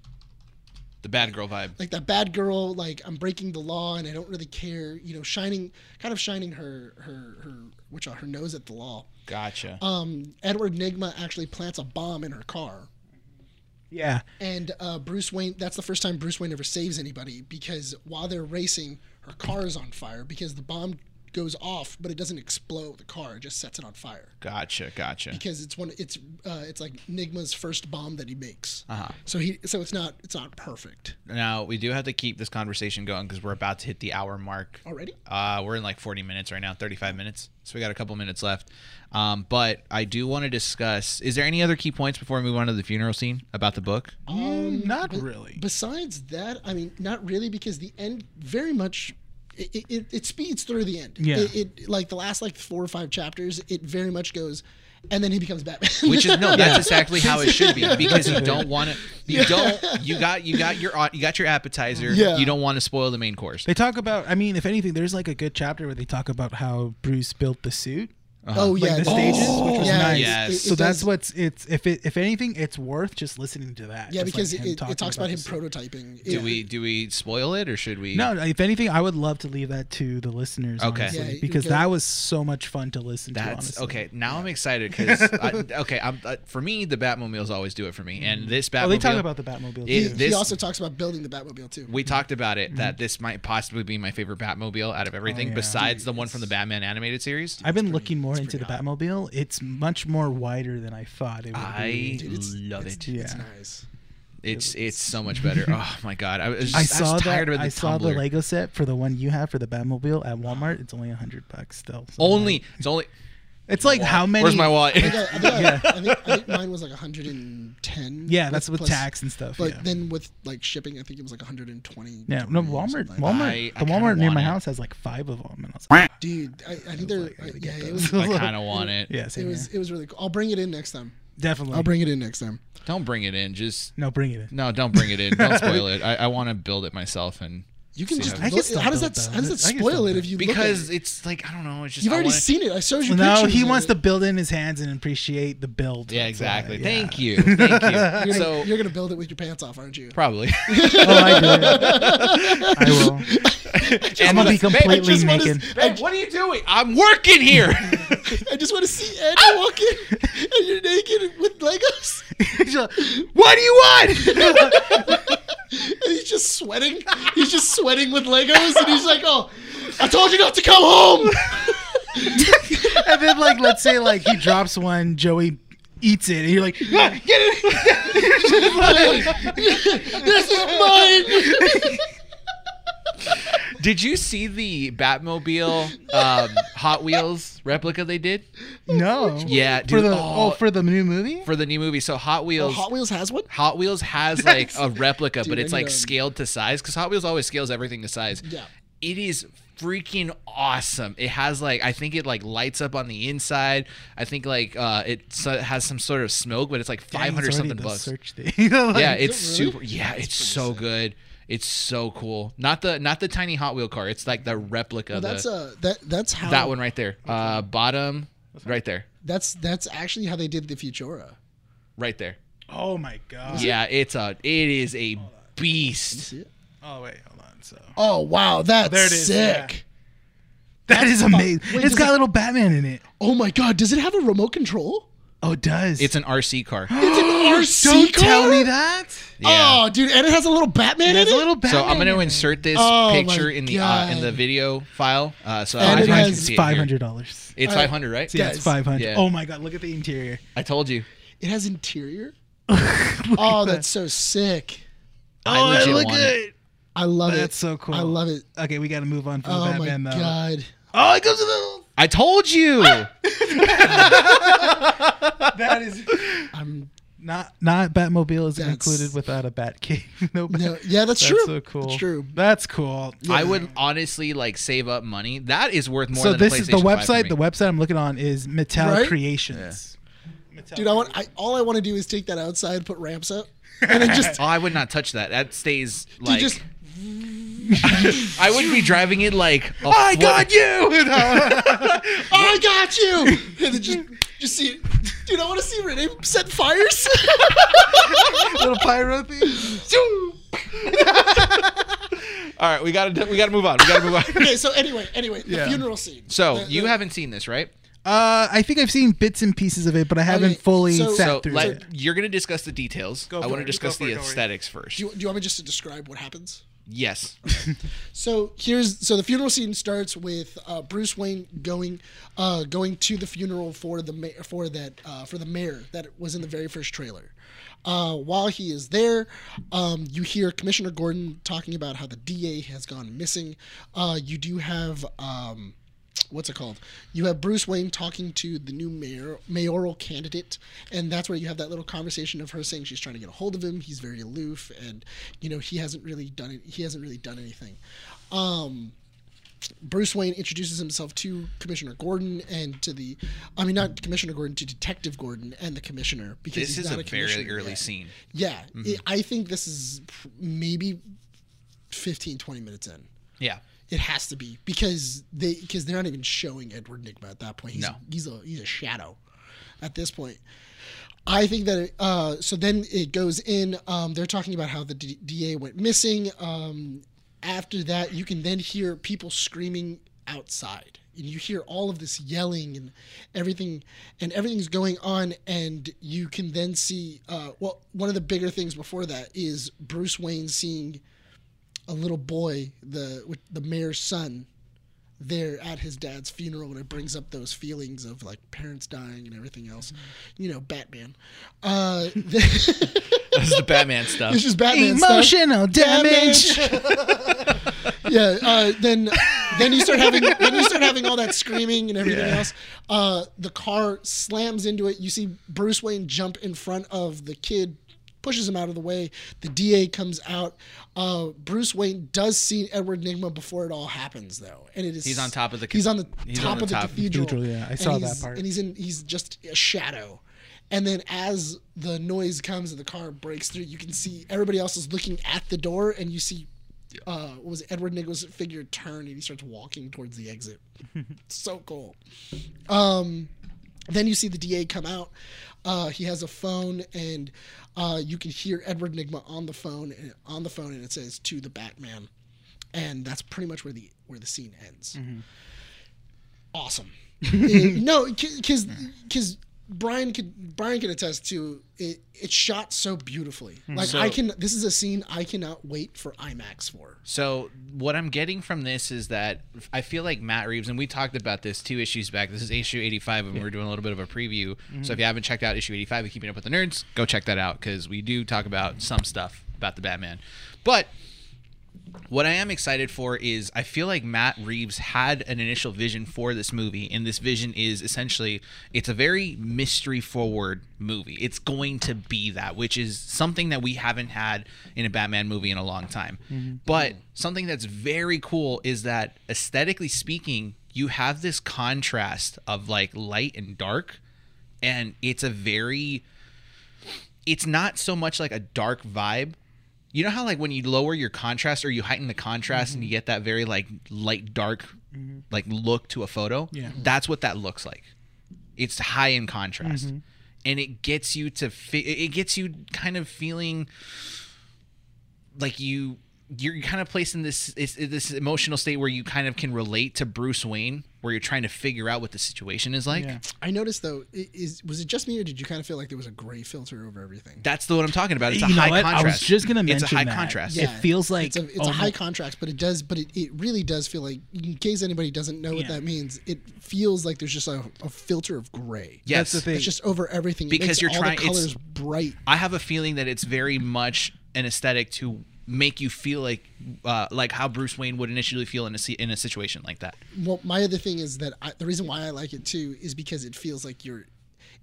Speaker 2: the bad girl vibe.
Speaker 1: like that bad girl like i'm breaking the law and i don't really care you know shining kind of shining her her her which are her nose at the law
Speaker 2: Gotcha.
Speaker 1: um edward nygma actually plants a bomb in her car
Speaker 3: Yeah.
Speaker 1: and uh, bruce wayne that's the first time bruce wayne ever saves anybody because while they're racing her car is on fire because the bomb goes off but it doesn't explode the car it just sets it on fire
Speaker 2: gotcha. Gotcha.
Speaker 1: because it's one it's uh, it's like nygma's first bomb that he makes
Speaker 2: Uh-huh.
Speaker 1: so he so it's not it's not perfect
Speaker 2: Now we do have to keep this conversation going because we're about to hit the hour mark.
Speaker 1: already
Speaker 2: Uh, we're in like 40 minutes right now, 35 minutes. So we got a couple minutes left. Um, but I do want to discuss. Is there any other key points before we move on to the funeral scene about the book?
Speaker 3: Mm, not
Speaker 1: Be-
Speaker 3: really.
Speaker 1: Besides that, I mean, not really, because the end very much it, it, it speeds through the end.
Speaker 3: Yeah.
Speaker 1: It, it like the last like four or five chapters, it very much goes and then he becomes Batman.
Speaker 2: Which is no, that's exactly how it should be because you don't want to. You don't. You got you got your you got your appetizer.
Speaker 1: Yeah.
Speaker 2: You don't want to spoil the main course.
Speaker 3: They talk about. I mean, if anything, there's like a good chapter where they talk about how Bruce built the suit. Uh-huh.
Speaker 1: oh
Speaker 3: Like
Speaker 1: yeah,
Speaker 3: the stages,
Speaker 1: Oh,
Speaker 3: which was
Speaker 1: yeah,
Speaker 3: nice.
Speaker 2: Yes.
Speaker 1: it- it
Speaker 3: so that's
Speaker 1: does-
Speaker 3: what's it's if it if anything, it's worth just listening to that.
Speaker 1: yeah
Speaker 3: just
Speaker 1: because
Speaker 3: like
Speaker 1: it, it talks about him prototyping.
Speaker 2: Do
Speaker 1: Yeah.
Speaker 2: we do we spoil it or should we?
Speaker 3: No, if anything, I would love to leave that to the listeners.
Speaker 2: Okay.
Speaker 3: honestly,
Speaker 1: Yeah,
Speaker 3: because
Speaker 1: can-
Speaker 3: that was so much fun to listen to.
Speaker 2: That's
Speaker 3: honestly.
Speaker 2: okay. Now I'm excited because okay, I'm uh, for me the Batmobiles always do it for me, and mm-hmm. this Batmobile.
Speaker 3: Oh, they talk about the Batmobile.
Speaker 2: It-
Speaker 1: He,
Speaker 3: too.
Speaker 1: he also talks about building the Batmobile too.
Speaker 2: we talked about it that mm-hmm. this might possibly be my favorite Batmobile out of everything,
Speaker 3: Oh, yeah.
Speaker 2: besides the one from the Batman animated series.
Speaker 3: I've been looking more
Speaker 1: it's
Speaker 3: into the
Speaker 1: pretty
Speaker 3: Batmobile. It's much more wider than I thought it would
Speaker 2: I
Speaker 3: be.
Speaker 1: Dude, it's-
Speaker 2: love
Speaker 1: it's-
Speaker 2: it.
Speaker 3: Yeah.
Speaker 1: It's nice.
Speaker 2: It's it's so much better. Oh my god, I was,
Speaker 3: I
Speaker 2: just,
Speaker 3: saw
Speaker 2: was tired
Speaker 3: that.
Speaker 2: of the
Speaker 3: I saw the Lego set for the one you have for the Batmobile at Walmart. It's only a hundred bucks still. So
Speaker 2: Only
Speaker 3: like-
Speaker 2: it's only.
Speaker 3: it's like how many?
Speaker 2: Where's my wallet?
Speaker 1: I think, I, I, think I, I, think, I think mine was like 110.
Speaker 3: Yeah, that's with
Speaker 1: plus-
Speaker 3: tax and stuff.
Speaker 1: But
Speaker 3: yeah.
Speaker 1: then with like shipping, I think it was like 120.
Speaker 3: yeah, no, Walmart.
Speaker 1: like
Speaker 3: Walmart.
Speaker 2: I- I
Speaker 3: the
Speaker 2: kinda
Speaker 3: Walmart near
Speaker 2: want
Speaker 3: my
Speaker 2: it.
Speaker 3: house has like five of them, and I was like.
Speaker 1: Dude, I, I think they're
Speaker 3: like, I
Speaker 1: yeah, it was
Speaker 2: I kind of want it.
Speaker 3: yeah,
Speaker 1: it
Speaker 3: same
Speaker 1: was
Speaker 3: here.
Speaker 1: it was really cool. I'll bring it in next time.
Speaker 3: definitely.
Speaker 1: I'll bring it in next time.
Speaker 2: Don't bring it in. Just
Speaker 3: no, bring it in.
Speaker 2: no, don't bring it in. Don't spoil it. I, I want to build it myself and
Speaker 1: You can
Speaker 2: See
Speaker 1: just
Speaker 2: how-
Speaker 3: I can
Speaker 1: look,
Speaker 3: still
Speaker 1: how does that
Speaker 3: that.
Speaker 1: how does that
Speaker 3: I can
Speaker 1: spoil
Speaker 3: still
Speaker 1: it if you look
Speaker 2: because
Speaker 1: at it?
Speaker 2: it's like I don't know. It's just
Speaker 1: You've
Speaker 2: I
Speaker 1: already
Speaker 2: wanna-
Speaker 1: seen it. I showed you
Speaker 3: No,
Speaker 1: pictures
Speaker 3: he
Speaker 1: of
Speaker 3: wants
Speaker 1: it.
Speaker 3: to build in his hands and appreciate the build.
Speaker 2: Yeah, exactly.
Speaker 3: yeah.
Speaker 2: Thank you. Thank you.
Speaker 1: You're gonna,
Speaker 2: so
Speaker 1: you're gonna build it with your pants off, aren't you?
Speaker 2: probably.
Speaker 3: Oh, I do. I will. I'm gonna be
Speaker 2: Babe, I
Speaker 3: completely
Speaker 1: just wanna-
Speaker 3: naked.
Speaker 2: Babe, what are you doing? I'm working here.
Speaker 1: I just want to see Andy walk in and you're naked with Legos.
Speaker 3: He's like, what do you want?
Speaker 1: And he's just sweating. He's just sweating with Legos, and he's like, "Oh, I told you not to come home."
Speaker 3: and then, like, let's say, like, he drops one, Joey eats it, and you're like, "Ah, get it.
Speaker 1: this is mine.
Speaker 2: Did you see the Batmobile um, Hot Wheels replica they did
Speaker 3: no.
Speaker 2: Yeah,
Speaker 3: For the
Speaker 2: Oh.
Speaker 3: oh, for the new movie.
Speaker 2: for the new movie? So Hot Wheels.
Speaker 1: Hot Wheels has one.
Speaker 2: Hot Wheels has like a replica,
Speaker 1: Dude,
Speaker 2: but it's like
Speaker 1: a-
Speaker 2: scaled to size because Hot Wheels always scales everything to size.
Speaker 1: Yeah.
Speaker 2: It is freaking awesome. It has like I think it like lights up on the inside. I think like uh it so- has some sort of smoke, but it's like
Speaker 3: Dang,
Speaker 2: five
Speaker 3: it's
Speaker 2: hundred
Speaker 3: already
Speaker 2: something
Speaker 3: the
Speaker 2: bucks.
Speaker 3: Search thing. Like,
Speaker 2: yeah, it's
Speaker 1: it really?
Speaker 2: super. Yeah, it's so
Speaker 1: sick.
Speaker 2: good. It's so cool. Not the not the tiny Hot Wheel car. It's like the replica.
Speaker 1: Well,
Speaker 2: the,
Speaker 1: that's uh that that's how
Speaker 2: that one right there. Uh, bottom, right there,
Speaker 1: That's that's actually how they did the Futura.
Speaker 2: right there.
Speaker 3: Oh my god.
Speaker 2: Yeah, it's a it is a beast.
Speaker 1: See it?
Speaker 3: Oh wait, hold on. So
Speaker 1: Oh wow, that's
Speaker 3: There it is,
Speaker 1: sick.
Speaker 3: that is amazing.
Speaker 1: Wait,
Speaker 3: it's
Speaker 1: does
Speaker 3: got
Speaker 1: it-
Speaker 3: little Batman in it.
Speaker 1: Oh my god, does it have a remote control?
Speaker 3: Oh, it does.
Speaker 2: It's an RC car.
Speaker 1: It's an RC
Speaker 3: Don't
Speaker 1: car?
Speaker 3: tell me that.
Speaker 2: Yeah.
Speaker 1: Oh, dude, and it has a little Batman
Speaker 3: There's
Speaker 1: in
Speaker 3: a
Speaker 1: it.
Speaker 3: little Batman.
Speaker 2: So I'm going to insert this
Speaker 1: Oh my
Speaker 2: picture in the uh, in the
Speaker 1: God.
Speaker 2: video file. Uh, so
Speaker 1: And
Speaker 2: I
Speaker 1: it
Speaker 2: can
Speaker 1: has
Speaker 2: see it here.
Speaker 3: five hundred dollars.
Speaker 2: It's
Speaker 1: Uh,
Speaker 2: 500, right?
Speaker 3: Yeah,
Speaker 1: Guys,
Speaker 3: it's five hundred.
Speaker 2: yeah.
Speaker 3: Oh my god, look at the interior.
Speaker 2: I told you.
Speaker 1: It has interior. oh, that's so sick.
Speaker 2: I
Speaker 3: oh,
Speaker 2: legit
Speaker 3: look
Speaker 2: want
Speaker 3: good.
Speaker 2: it.
Speaker 1: I love it.
Speaker 3: That's so cool.
Speaker 1: I love it.
Speaker 3: Okay, we got to move on from
Speaker 1: Oh
Speaker 3: the
Speaker 1: my
Speaker 3: Batman though.
Speaker 1: god.
Speaker 3: Oh, it goes to the.
Speaker 2: I told you.
Speaker 3: That is
Speaker 1: I'm
Speaker 3: not not Batmobile is
Speaker 1: That's-
Speaker 3: included without a Batcave. no, Bat-
Speaker 1: no, yeah, that's,
Speaker 3: That's
Speaker 1: true.
Speaker 3: so cool.
Speaker 1: That's true.
Speaker 3: That's cool.
Speaker 2: I would honestly like save up money. That is worth more
Speaker 3: so
Speaker 2: than
Speaker 3: this
Speaker 2: a
Speaker 3: is the
Speaker 2: PlayStation 5 for
Speaker 3: website.
Speaker 2: me.
Speaker 3: The website I'm looking on is Mattel
Speaker 1: Right?
Speaker 3: Creations. Mattel
Speaker 1: Dude, I want. I, all I want to do is take that outside, put ramps up, and then just.
Speaker 2: Oh, I would not touch that. That stays
Speaker 1: dude,
Speaker 2: like.
Speaker 1: just.
Speaker 2: I would be driving it like. A
Speaker 3: I
Speaker 2: foot-
Speaker 3: got you.
Speaker 1: I got you. And then just, just see. Dude, I want to see Renee set fires.
Speaker 3: Little pyro thing.
Speaker 2: All right, we gotta we gotta move on. We gotta move on.
Speaker 1: okay, so anyway, anyway, the
Speaker 3: Yeah.
Speaker 1: funeral scene.
Speaker 2: So
Speaker 1: The-
Speaker 2: you
Speaker 1: the-
Speaker 2: haven't seen this, right?
Speaker 3: Uh, I think I've seen bits and pieces of it, but I haven't
Speaker 1: Okay,
Speaker 3: fully
Speaker 1: so-
Speaker 3: sat
Speaker 2: So
Speaker 3: through
Speaker 2: let,
Speaker 3: it.
Speaker 2: you're gonna discuss the details.
Speaker 3: Go
Speaker 2: I want to discuss the
Speaker 3: it,
Speaker 2: aesthetics first.
Speaker 1: Do you, do you want me just to describe what happens?
Speaker 2: Yes.
Speaker 1: So here's so the funeral scene starts with uh, Bruce Wayne going uh, going to the funeral for the ma- for that uh, for the mayor that was in the very first trailer. Uh, while he is there, um, you hear Commissioner Gordon talking about how the DA has gone missing. Uh, you do have um, what's it called? You have Bruce Wayne talking to the new mayor mayoral candidate, and that's where you have that little conversation of her saying she's trying to get a hold of him. He's very aloof, and you know he hasn't really done it. He hasn't really done anything. Um, Bruce Wayne introduces himself to Commissioner Gordon and to the, I mean, not Commissioner Gordon, to Detective Gordon and the Commissioner because
Speaker 2: This
Speaker 1: he's
Speaker 2: is
Speaker 1: not
Speaker 2: a very early
Speaker 1: yet.
Speaker 2: scene.
Speaker 1: Yeah, it- I think this is maybe 15, 20 minutes in.
Speaker 2: Yeah.
Speaker 1: It has to be because they because they're not even showing Edward Nygma at that point. He's
Speaker 2: No.
Speaker 1: he's a he's a shadow at this point. I think that it, uh, so. Then it goes in. Um, they're talking about how the D- DA went missing. Um, after that, you can then hear people screaming outside, and you hear all of this yelling and everything, and everything's going on. And you can then see. Uh, well, one of the bigger things before that is Bruce Wayne seeing a little boy, the the mayor's son, there at his dad's funeral, and it brings up those feelings of like parents dying and everything else. You know, Batman. Uh,
Speaker 2: This is the Batman stuff.
Speaker 1: This is Batman stuff.
Speaker 3: Emotional damage.
Speaker 1: yeah. Uh, then, then you start having then you start having all that screaming and everything else. Uh, the car slams into it. You see Bruce Wayne jump in front of the kid, pushes him out of the way. The DA comes out. Uh, Bruce Wayne does see Edward Nygma before it all happens, though, and it is
Speaker 2: He's on top of the
Speaker 1: he's on the
Speaker 2: he's
Speaker 1: top
Speaker 2: on the
Speaker 1: of the
Speaker 2: top.
Speaker 1: cathedral.
Speaker 3: Cathedral, yeah, I saw that part.
Speaker 1: And he's in he's just a shadow. And then as the noise comes and the car breaks through, you can see everybody else is looking at the door, and you see uh, what was it, Edward Nichols' figure turn, and he starts walking towards the exit. so cool. Um, then you see the DA come out. Uh, he has a phone, and uh, you can hear Edward Nygma on the phone, and on the phone, and it says "to the Batman," and that's pretty much where the where the scene ends. Awesome. Eh, no, because because Brian could Brian can attest to it. It's shot so beautifully. Hmm. Like
Speaker 2: So-
Speaker 1: I can. This is a scene I cannot wait for IMAX for.
Speaker 2: So what I'm getting from this is that I feel like Matt Reeves, and we talked about this two issues back. This is issue 85, and we we're doing a little bit of a preview. So mm-hmm. if you haven't checked out issue 85 of Keeping Up with the Nerds, go check that out because we do talk about some stuff about the Batman. But what I am excited for is I feel like Matt Reeves had an initial vision for this movie, and this vision is essentially it's a very mystery forward movie. It's going to be that, which is something that we haven't had in a Batman movie in a long time. Mm-hmm. But something that's very cool is that aesthetically speaking, you have this contrast of like light and dark, and it's a very it's not so much like a dark vibe. You know how like when you lower your contrast or you heighten the contrast and mm-hmm. you get that very like light dark mm-hmm. like look to a photo?
Speaker 3: Yeah.
Speaker 2: That's what that looks like. It's high in contrast. Mm-hmm. And it gets you to fi- it gets you kind of feeling like you you're kind of placed in this is this emotional state where you kind of can relate to Bruce Wayne where you're trying to figure out what the situation is like.
Speaker 3: Yeah.
Speaker 1: I noticed though, is was it just me or did you kind of feel like there was a gray filter over everything?
Speaker 2: That's the what I'm talking about. It's a
Speaker 3: You know
Speaker 2: high
Speaker 3: what? I was
Speaker 2: contrast.
Speaker 3: just gonna mention
Speaker 2: It's a high
Speaker 3: that.
Speaker 2: contrast.
Speaker 3: Yeah. It feels like
Speaker 1: it's a, it's a
Speaker 3: almo-
Speaker 1: high contrast, but it does, but it, it really does feel like, in case anybody doesn't know what
Speaker 3: Yeah.
Speaker 1: that means, it feels like there's just a, a filter of gray.
Speaker 2: Yes.
Speaker 3: That's the thing.
Speaker 1: It's just over everything. It
Speaker 2: Because
Speaker 1: makes
Speaker 2: you're
Speaker 1: all
Speaker 2: trying-
Speaker 1: the
Speaker 2: it's-
Speaker 1: colors bright.
Speaker 2: I have a feeling that it's very much an aesthetic to make you feel like uh, like how Bruce Wayne would initially feel in a in a situation like that.
Speaker 1: Well, my other thing is that I, the reason why I like it too is because it feels like you're,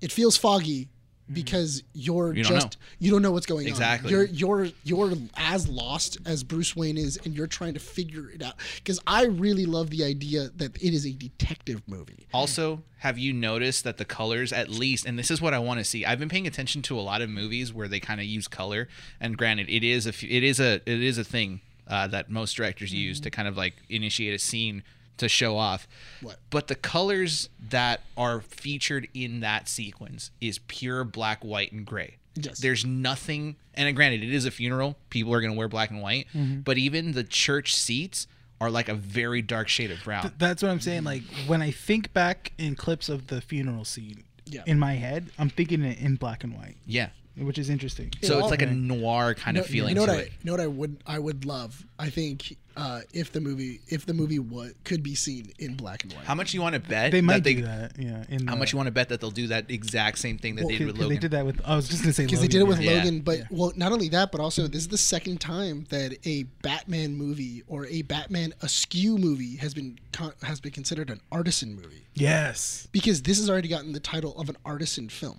Speaker 1: it feels foggy because you're
Speaker 2: Mm-hmm. You
Speaker 1: just
Speaker 2: know.
Speaker 1: you don't know what's going
Speaker 2: Exactly.
Speaker 1: on. Exactly. You're you're you're as lost as Bruce Wayne is, and you're trying to figure it out. Because I really love the idea that it is a detective movie.
Speaker 2: Also, have you noticed that the colors, at least, and this is what I want to see. I've been paying attention to a lot of movies where they kind of use color, and granted, it is a it is a it is a thing uh, that most directors use to kind of like initiate a scene to show off.
Speaker 1: What?
Speaker 2: But the colors that are featured in that sequence is pure black, white, and gray.
Speaker 1: Yes.
Speaker 2: There's nothing, and granted, it is a funeral. People are going to wear black and white, mm-hmm. but even the church seats are like a very dark shade of brown.
Speaker 3: That's what I'm saying. Like when I think back in clips of the funeral scene
Speaker 1: Yeah.
Speaker 3: in my head, I'm thinking it in black and white,
Speaker 2: yeah.
Speaker 3: Which is interesting.
Speaker 2: So
Speaker 1: Yeah,
Speaker 2: it's like a noir kind of feeling
Speaker 1: you know
Speaker 2: to
Speaker 1: what
Speaker 2: it.
Speaker 1: I, you know what I would I would love. I think uh, if the movie if the movie what could be seen in black and white.
Speaker 2: How much you want to bet?
Speaker 3: They might
Speaker 2: that they,
Speaker 3: do that. Yeah. In
Speaker 2: How
Speaker 3: the-
Speaker 2: much you want to bet that they'll do that exact same thing that
Speaker 1: Well,
Speaker 2: they did with
Speaker 3: Logan? they did that with. I was just gonna say
Speaker 1: because they did it with
Speaker 2: yeah.
Speaker 1: Logan, but
Speaker 3: Yeah.
Speaker 1: well, not only that, but also this is the second time that a Batman movie or a Batman askew movie has been con- has been considered an artisan movie
Speaker 3: Yes.
Speaker 1: because this has already gotten the title of an artisan film,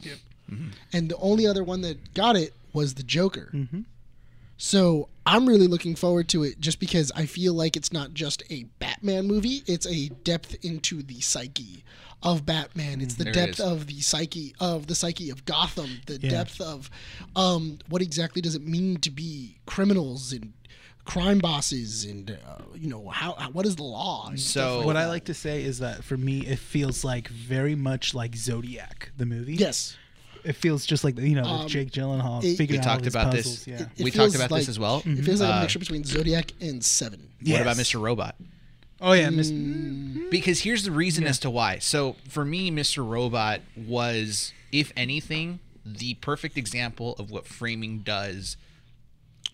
Speaker 3: Yep.
Speaker 1: and the only other one that got it was the Joker.
Speaker 3: Mhm.
Speaker 1: So I'm really looking forward to it just because I feel like it's not just a Batman movie, it's a depth into the psyche of Batman. It's the
Speaker 2: There
Speaker 1: depth
Speaker 2: is.
Speaker 1: of the psyche of the psyche of Gotham, the
Speaker 3: Yeah.
Speaker 1: depth of um, what exactly does it mean to be criminals and crime bosses and uh, you know how, how what is the law
Speaker 2: So-
Speaker 1: like
Speaker 3: What I like to say is that for me, it feels like very much like Zodiac, the movie.
Speaker 1: yes
Speaker 3: It feels just like you know
Speaker 1: Um,
Speaker 3: with Jake Gyllenhaal
Speaker 1: it-
Speaker 3: figuring
Speaker 2: We
Speaker 3: out
Speaker 2: talked
Speaker 3: all
Speaker 2: about
Speaker 3: puzzles.
Speaker 2: this.
Speaker 3: Yeah.
Speaker 1: It- it
Speaker 2: we talked about
Speaker 1: like-
Speaker 2: this as well.
Speaker 1: it feels like
Speaker 2: Uh,
Speaker 1: a mixture between Zodiac and Seven
Speaker 2: What about Mr. Robot?
Speaker 3: Oh yeah, Miss.
Speaker 2: Because here's the reason as to why. So for me, Mr. Robot was, if anything, the perfect example of what framing does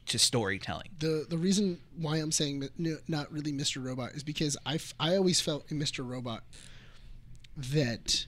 Speaker 2: to storytelling.
Speaker 1: the the reason why I'm saying no, not really Mr. Robot is because I I always felt in Mr. Robot that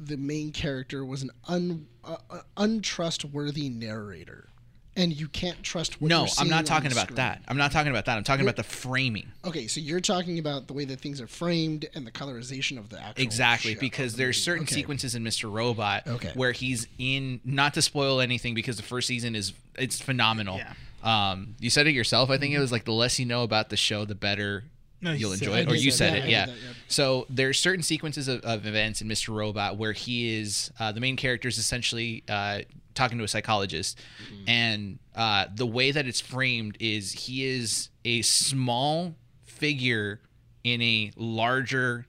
Speaker 1: the main character was an un uh, uh, untrustworthy narrator, and you can't trust. What
Speaker 2: no,
Speaker 1: you're
Speaker 2: I'm not talking about
Speaker 1: screen.
Speaker 2: that. I'm not talking about that. I'm talking about the framing.
Speaker 1: Okay, so you're talking about the way that things are framed and the colorization of the actual
Speaker 2: Exactly, because
Speaker 1: the
Speaker 2: there's
Speaker 1: movie.
Speaker 2: certain
Speaker 1: Okay.
Speaker 2: sequences in Mr. Robot
Speaker 1: Okay.
Speaker 2: where he's in. Not to spoil anything, because the first season is it's phenomenal.
Speaker 3: Yeah.
Speaker 2: Um, you said it yourself. I think it was like the less you know about the show, the better
Speaker 3: No, you
Speaker 2: you'll enjoy it. Or you said it, yeah. So there's certain sequences of, of events in Mr. Robot where he is uh, the main character is essentially uh, talking to a psychologist, and uh, the way that it's framed is he is a small figure in a larger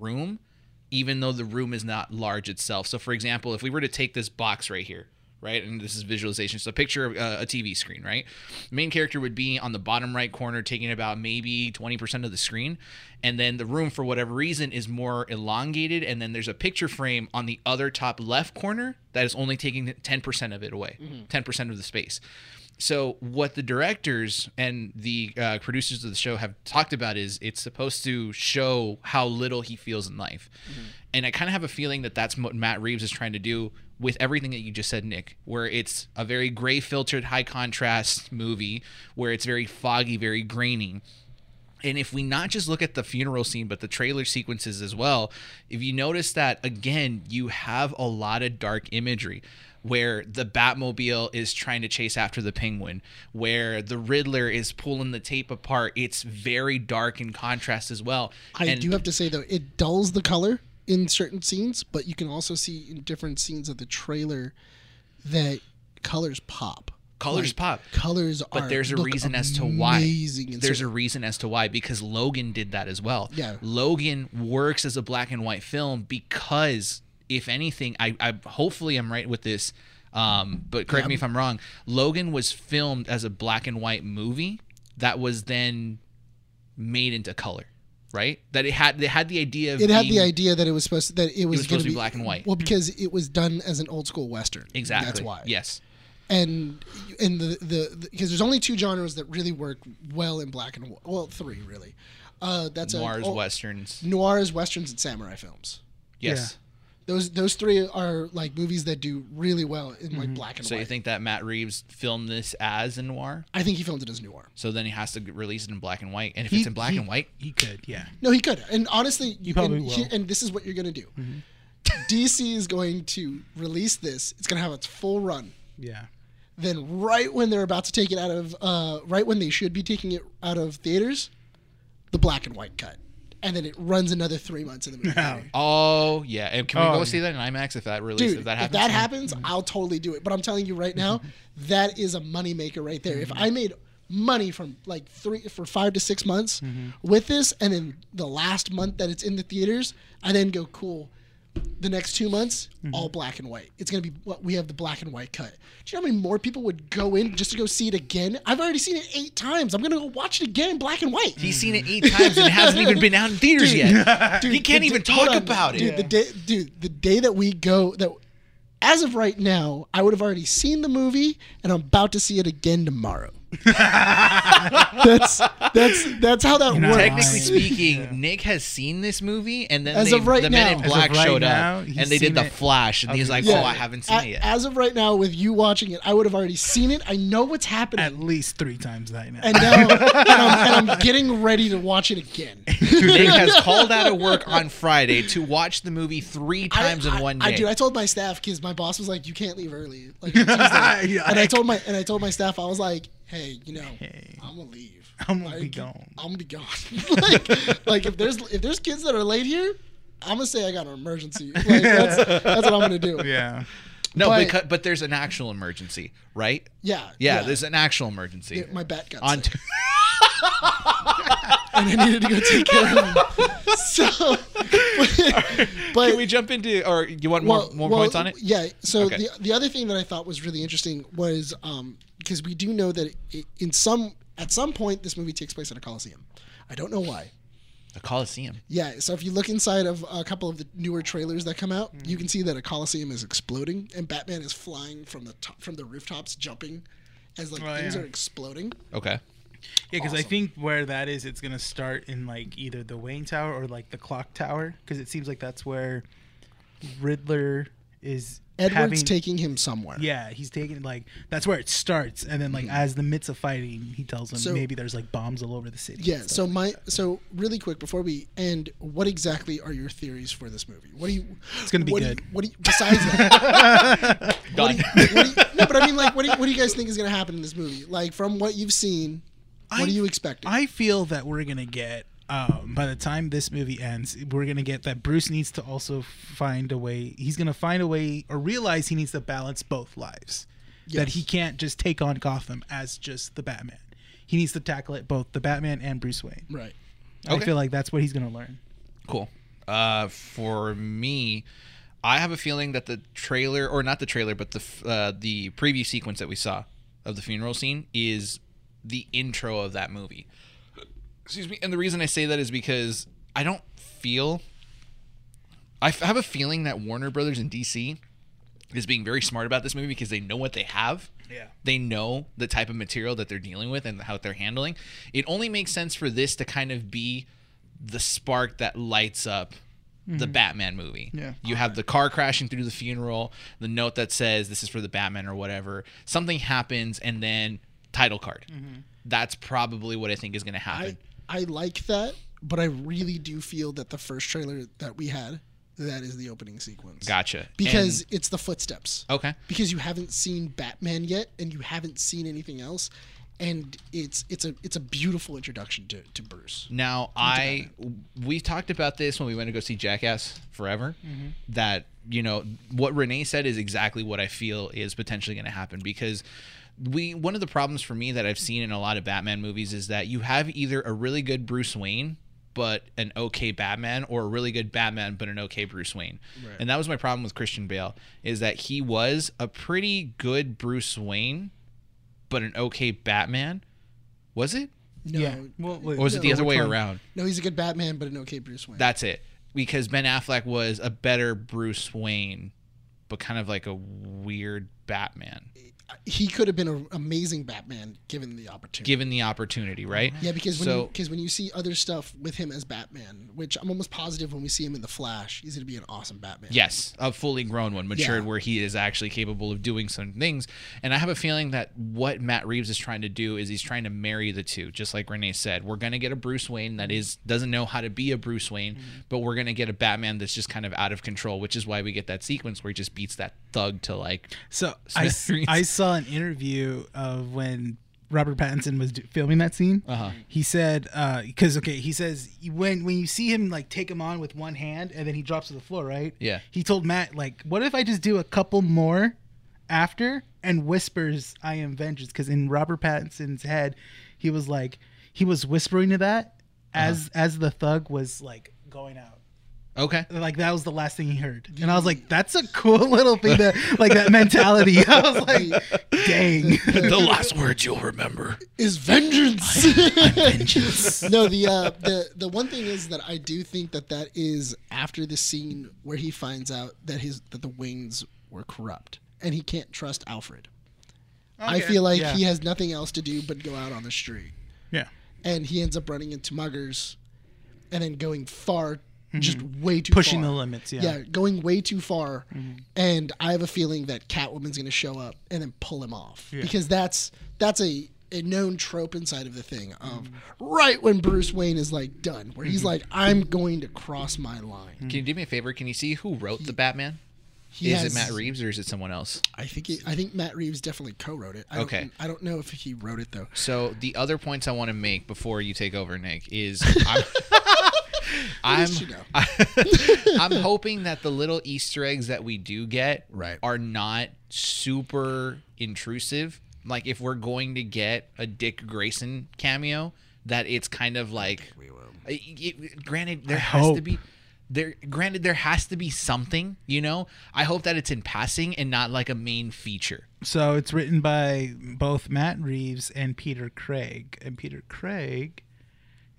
Speaker 2: room, even though the room is not large itself. So, for example, if we were to take this box right here. Right, and this is visualization. So, picture of uh, a TV screen. Right, main character would be on the bottom right corner, taking about maybe twenty percent of the screen, and then the room, for whatever reason, is more elongated. And then there's a picture frame on the other top left corner that is only taking ten percent of it away, 10 percent of the space. So what the directors and the uh, producers of the show have talked about is it's supposed to show how little he feels in life, and I kind of have a feeling that that's what Matt Reeves is trying to do with everything that you just said, Nick. Where it's a very gray filtered, high contrast movie, where it's very foggy, very grainy. And if we not just look at the funeral scene, but the trailer sequences as well, if you notice that again, you have a lot of dark imagery where the Batmobile is trying to chase after the penguin, where the Riddler is pulling the tape apart. It's very dark in contrast as well.
Speaker 1: I
Speaker 2: And-
Speaker 1: do have to say though, it dulls the color in certain scenes, but you can also see in different scenes of the trailer that colors pop.
Speaker 2: Colors
Speaker 1: Like,
Speaker 2: pop.
Speaker 1: Colors are.
Speaker 2: But there's a reason as to why. There's a reason as to why because Logan did that as well.
Speaker 1: Yeah.
Speaker 2: Logan works as a black and white film because if anything, I, I hopefully I'm right with this. Um, but correct me if I'm wrong. Logan was filmed as a black and white movie that was then made into color, right? That it had they had the idea of
Speaker 1: It had the idea that it was supposed to, that it was,
Speaker 2: was
Speaker 1: going
Speaker 2: supposed to be black and white.
Speaker 1: Well, because it was done as an old school western.
Speaker 2: exactly.
Speaker 1: That's why.
Speaker 2: Yes.
Speaker 1: and and the the because there's only two genres that really work well in black and white. Well, three really. Uh, that's
Speaker 2: Noirs,
Speaker 1: a, oh,
Speaker 2: westerns.
Speaker 1: noirs, westerns, and samurai films.
Speaker 2: Yes.
Speaker 1: Those those three are like movies that do really well in like black and
Speaker 2: So
Speaker 1: white.
Speaker 2: you think that Matt Reeves filmed this as a noir?
Speaker 1: I think he filmed it as noir.
Speaker 2: So then he has to release it in black and white. And if
Speaker 3: He-
Speaker 2: it's in black
Speaker 3: he-
Speaker 2: and white,
Speaker 3: He could, yeah.
Speaker 1: No, he could. And honestly, you
Speaker 3: probably
Speaker 1: and,
Speaker 3: will. Mm-hmm.
Speaker 1: and this is what you're gonna do. DC is going to release this. It's gonna have its full run.
Speaker 3: Yeah.
Speaker 1: Then right when they're about to take it out of, uh, right when they should be taking it out of theaters, the black and white cut, and then it runs another three months in the movie. theater.
Speaker 2: oh yeah. And can we
Speaker 3: Oh,
Speaker 2: go
Speaker 3: yeah.
Speaker 2: see that in IMAX if that release
Speaker 1: Dude,
Speaker 2: if that
Speaker 1: if
Speaker 2: happens?
Speaker 1: that mm-hmm. happens, mm-hmm. I'll totally do it. But I'm telling you right now, mm-hmm. that is a moneymaker right there. If I made money from like three for five to six months with this, and then the last month that it's in the theaters, I then go cool. The next two months, mm-hmm. all black and white. It's gonna be what we have the black and white cut. Do you know how many more people would go in just to go see it again? I've already seen it eight times. I'm gonna go watch it again in black and white.
Speaker 2: He's seen it eight times and hasn't even been out in theaters yet.
Speaker 1: Dude,
Speaker 2: he can't
Speaker 1: the
Speaker 2: even
Speaker 1: day-
Speaker 2: talk
Speaker 1: on,
Speaker 2: about
Speaker 1: dude,
Speaker 2: it.
Speaker 1: The day, dude, the day that we go, that as of right now, I would have already seen the movie, and I'm about to see it again tomorrow. that's that's that's how that
Speaker 3: You're
Speaker 1: works.
Speaker 2: Technically speaking,
Speaker 3: Yeah.
Speaker 2: Nick has seen this movie, and then
Speaker 1: As
Speaker 2: they,
Speaker 1: of right
Speaker 2: the Men in Black
Speaker 3: right
Speaker 2: showed
Speaker 3: now,
Speaker 2: up, and they did the
Speaker 3: it.
Speaker 2: Flash, and he's like,
Speaker 3: Okay.
Speaker 2: "Oh, I haven't seen
Speaker 1: A-
Speaker 2: it yet."
Speaker 1: As of right now, with you watching it, I would have already seen it. I know what's happening.
Speaker 3: At least three times that now.
Speaker 1: and now and I'm, and I'm getting ready to watch it again.
Speaker 2: Nick has called out of work on Friday to watch the movie three times
Speaker 1: I,
Speaker 2: in one
Speaker 1: I,
Speaker 2: day.
Speaker 1: I do. I told my staff because my boss was like, "You can't leave early." Like.
Speaker 3: Yeah.
Speaker 1: and I told my and I told my staff, I was like, "Hey, you know,
Speaker 3: Hey.
Speaker 1: I'm gonna leave.
Speaker 3: I'm gonna be gone."
Speaker 1: I'm gonna be gone. like, like if there's if there's kids that are late here, I'm gonna say I got an emergency. Like, that's that's what I'm gonna do.
Speaker 3: yeah.
Speaker 2: no,
Speaker 1: but-
Speaker 2: because, but there's an actual emergency, right?
Speaker 1: Yeah.
Speaker 2: Yeah, there's an actual emergency.
Speaker 1: Yeah, my bat got
Speaker 2: on
Speaker 1: sick,
Speaker 2: t-
Speaker 1: and I needed to go take care of him. So, but, but
Speaker 2: Can we jump into, or you want more, more
Speaker 1: well,
Speaker 2: points on it?
Speaker 1: Yeah. So
Speaker 2: Okay.
Speaker 1: the the other thing that I thought was really interesting was um, because we do know that it, in some at some point this movie takes place in a coliseum. I don't know why.
Speaker 2: A Coliseum.
Speaker 1: Yeah. So if you look inside of a couple of the newer trailers that come out,
Speaker 2: Mm.
Speaker 1: you can see that a coliseum is exploding and Batman is flying from the top, from the rooftops, jumping as like
Speaker 3: Oh,
Speaker 1: things
Speaker 3: yeah.
Speaker 1: are exploding.
Speaker 2: Okay.
Speaker 3: Yeah, because I think where that is, it's gonna start in like either the Wayne Tower or like the Clock Tower, because it seems like that's where Riddler is.
Speaker 1: Edward's
Speaker 3: having,
Speaker 1: taking him somewhere.
Speaker 3: Yeah, he's taking like that's where it starts, and then like mm-hmm. as the midst of fighting, he tells him
Speaker 1: So-
Speaker 3: maybe there's like bombs all over the city.
Speaker 1: Yeah.
Speaker 3: stuff.
Speaker 1: So my so really quick before we end, what exactly are your theories for this movie? What do you?
Speaker 3: It's gonna be
Speaker 1: what do
Speaker 3: good.
Speaker 1: you, what do you, besides that? what do you, what do you, no, but I mean, like, what do you, what do you guys think is going to happen in this movie? Like, from what you've seen, what
Speaker 3: I-
Speaker 1: are you expecting?
Speaker 3: I feel that we're gonna get um, by the time this movie ends, we're gonna get that Bruce needs to also find a way. He's gonna find a way or realize he needs to balance both lives. That he can't just take on Gotham as just the Batman. He needs to tackle it both the Batman and Bruce Wayne.
Speaker 1: right.
Speaker 3: I feel like that's what he's gonna learn.
Speaker 2: Cool. Uh, for me, I have a feeling that the trailer, or not the trailer, but the uh, the preview sequence that we saw of the funeral scene is the intro of that movie. Excuse me. And the reason I say that is because I don't feel. I f- have a feeling that Warner Brothers in DC is being very smart about this movie because they know what they have.
Speaker 3: Yeah.
Speaker 2: They know the type of material that they're dealing with and how they're handling. It only makes sense for this to kind of be the spark that lights up the mm-hmm. Batman movie.
Speaker 3: Yeah.
Speaker 2: You have the car crashing through the funeral, the note that says this is for the Batman or whatever. Something happens and then title card. Mm-hmm. That's probably what I think is going to happen.
Speaker 1: I I like that, but I really do feel that the first trailer that we had, that is the opening sequence.
Speaker 2: gotcha.
Speaker 1: Because
Speaker 2: And-
Speaker 1: it's the footsteps.
Speaker 2: okay.
Speaker 1: Because you haven't seen Batman yet, and you haven't seen anything else, and it's it's a it's a beautiful introduction to, to Bruce.
Speaker 2: Now, I we talked about this when we went to go see Jackass Forever. Mm-hmm. That you know what Renee said is exactly what I feel is potentially going to happen because we one of the problems for me that I've seen in a lot of Batman movies is that you have either a really good Bruce Wayne but an okay Batman or a really good Batman but an okay Bruce Wayne. And that was my problem with Christian Bale is that he was a pretty good Bruce Wayne but an okay Batman. Was it?
Speaker 1: No,
Speaker 3: Yeah. Well, wait,
Speaker 2: Or was it the other way
Speaker 3: one?
Speaker 2: around?
Speaker 1: no, he's a good Batman, but an okay Bruce Wayne.
Speaker 2: That's it. Because Ben Affleck was a better Bruce Wayne, but kind of like a weird Batman,
Speaker 1: he could have been an amazing Batman given the opportunity.
Speaker 2: given the opportunity, right?
Speaker 1: Yeah, because when
Speaker 2: So-
Speaker 1: you, because when you see other stuff with him as Batman, which I'm almost positive when we see him in the Flash, he's gonna be an awesome Batman.
Speaker 2: Yes, a fully grown one, matured,
Speaker 1: Yeah.
Speaker 2: where he is actually capable of doing some things. And I have a feeling that what Matt Reeves is trying to do is he's trying to marry the two, just like Renee said. We're gonna get a Bruce Wayne that is doesn't know how to be a Bruce Wayne, mm-hmm. but we're gonna get a Batman that's just kind of out of control, which is why we get that sequence where he just beats that thug to like
Speaker 3: So I, s-
Speaker 2: Smithereens.
Speaker 3: I saw an interview of when Robert Pattinson was do- filming that scene.
Speaker 2: Uh-huh.
Speaker 3: He said, because okay, he says when when you see him like take him on with one hand and then he drops to the floor, right?
Speaker 2: Yeah.
Speaker 3: He told Matt like, what if I just do a couple more after and whispers, "I am vengeance," because in Robert Pattinson's head, he was like he was whispering to that as as the thug was like going out.
Speaker 2: Okay.
Speaker 3: Like that was the last thing he heard, and I was like, "That's a cool little thing that, like that mentality." I was like, "Dang,
Speaker 2: the last words you'll remember.
Speaker 1: is vengeance.
Speaker 3: vengeance!"
Speaker 1: no, the uh, the the one thing is that I do think that that is after the scene where he finds out that his that the wings were corrupt and he can't trust Alfred. I feel like
Speaker 3: Yeah.
Speaker 1: he has nothing else to do but go out on the street.
Speaker 3: Yeah.
Speaker 1: And he ends up running into muggers and then going far, just way too
Speaker 3: Mm-hmm. Pushing
Speaker 1: far.
Speaker 3: the limits. Yeah.
Speaker 1: Yeah, going way too far.
Speaker 3: Mm-hmm.
Speaker 1: And I have a feeling that Catwoman's going to show up and then pull him off.
Speaker 3: Yeah.
Speaker 1: Because that's that's a, a known trope inside of the thing of
Speaker 3: Mm-hmm.
Speaker 1: right when Bruce Wayne is like done, where he's like, I'm going to cross my line.
Speaker 2: Can you do me a favor? Can you see who wrote the Batman?
Speaker 1: He
Speaker 2: is
Speaker 1: has-
Speaker 2: it Matt Reeves or is it someone else?
Speaker 1: I think it, I think Matt Reeves definitely co-wrote it. I
Speaker 2: Okay.
Speaker 1: Don't, I don't know if he wrote it though.
Speaker 2: So the other points I want to make before you take over, Nick, is I'm I'm,
Speaker 1: you know.
Speaker 2: I'm hoping that the little Easter eggs that we do get
Speaker 1: Right.
Speaker 2: are not super intrusive. Like if we're going to get a Dick Grayson cameo, that it's kind of like. It- it- granted, there
Speaker 3: I
Speaker 2: has to be. There, granted, there has to be something, you know. I hope that it's in passing and not like a main feature.
Speaker 3: So it's written by both Matt Reeves and Peter Craig, and Peter Craig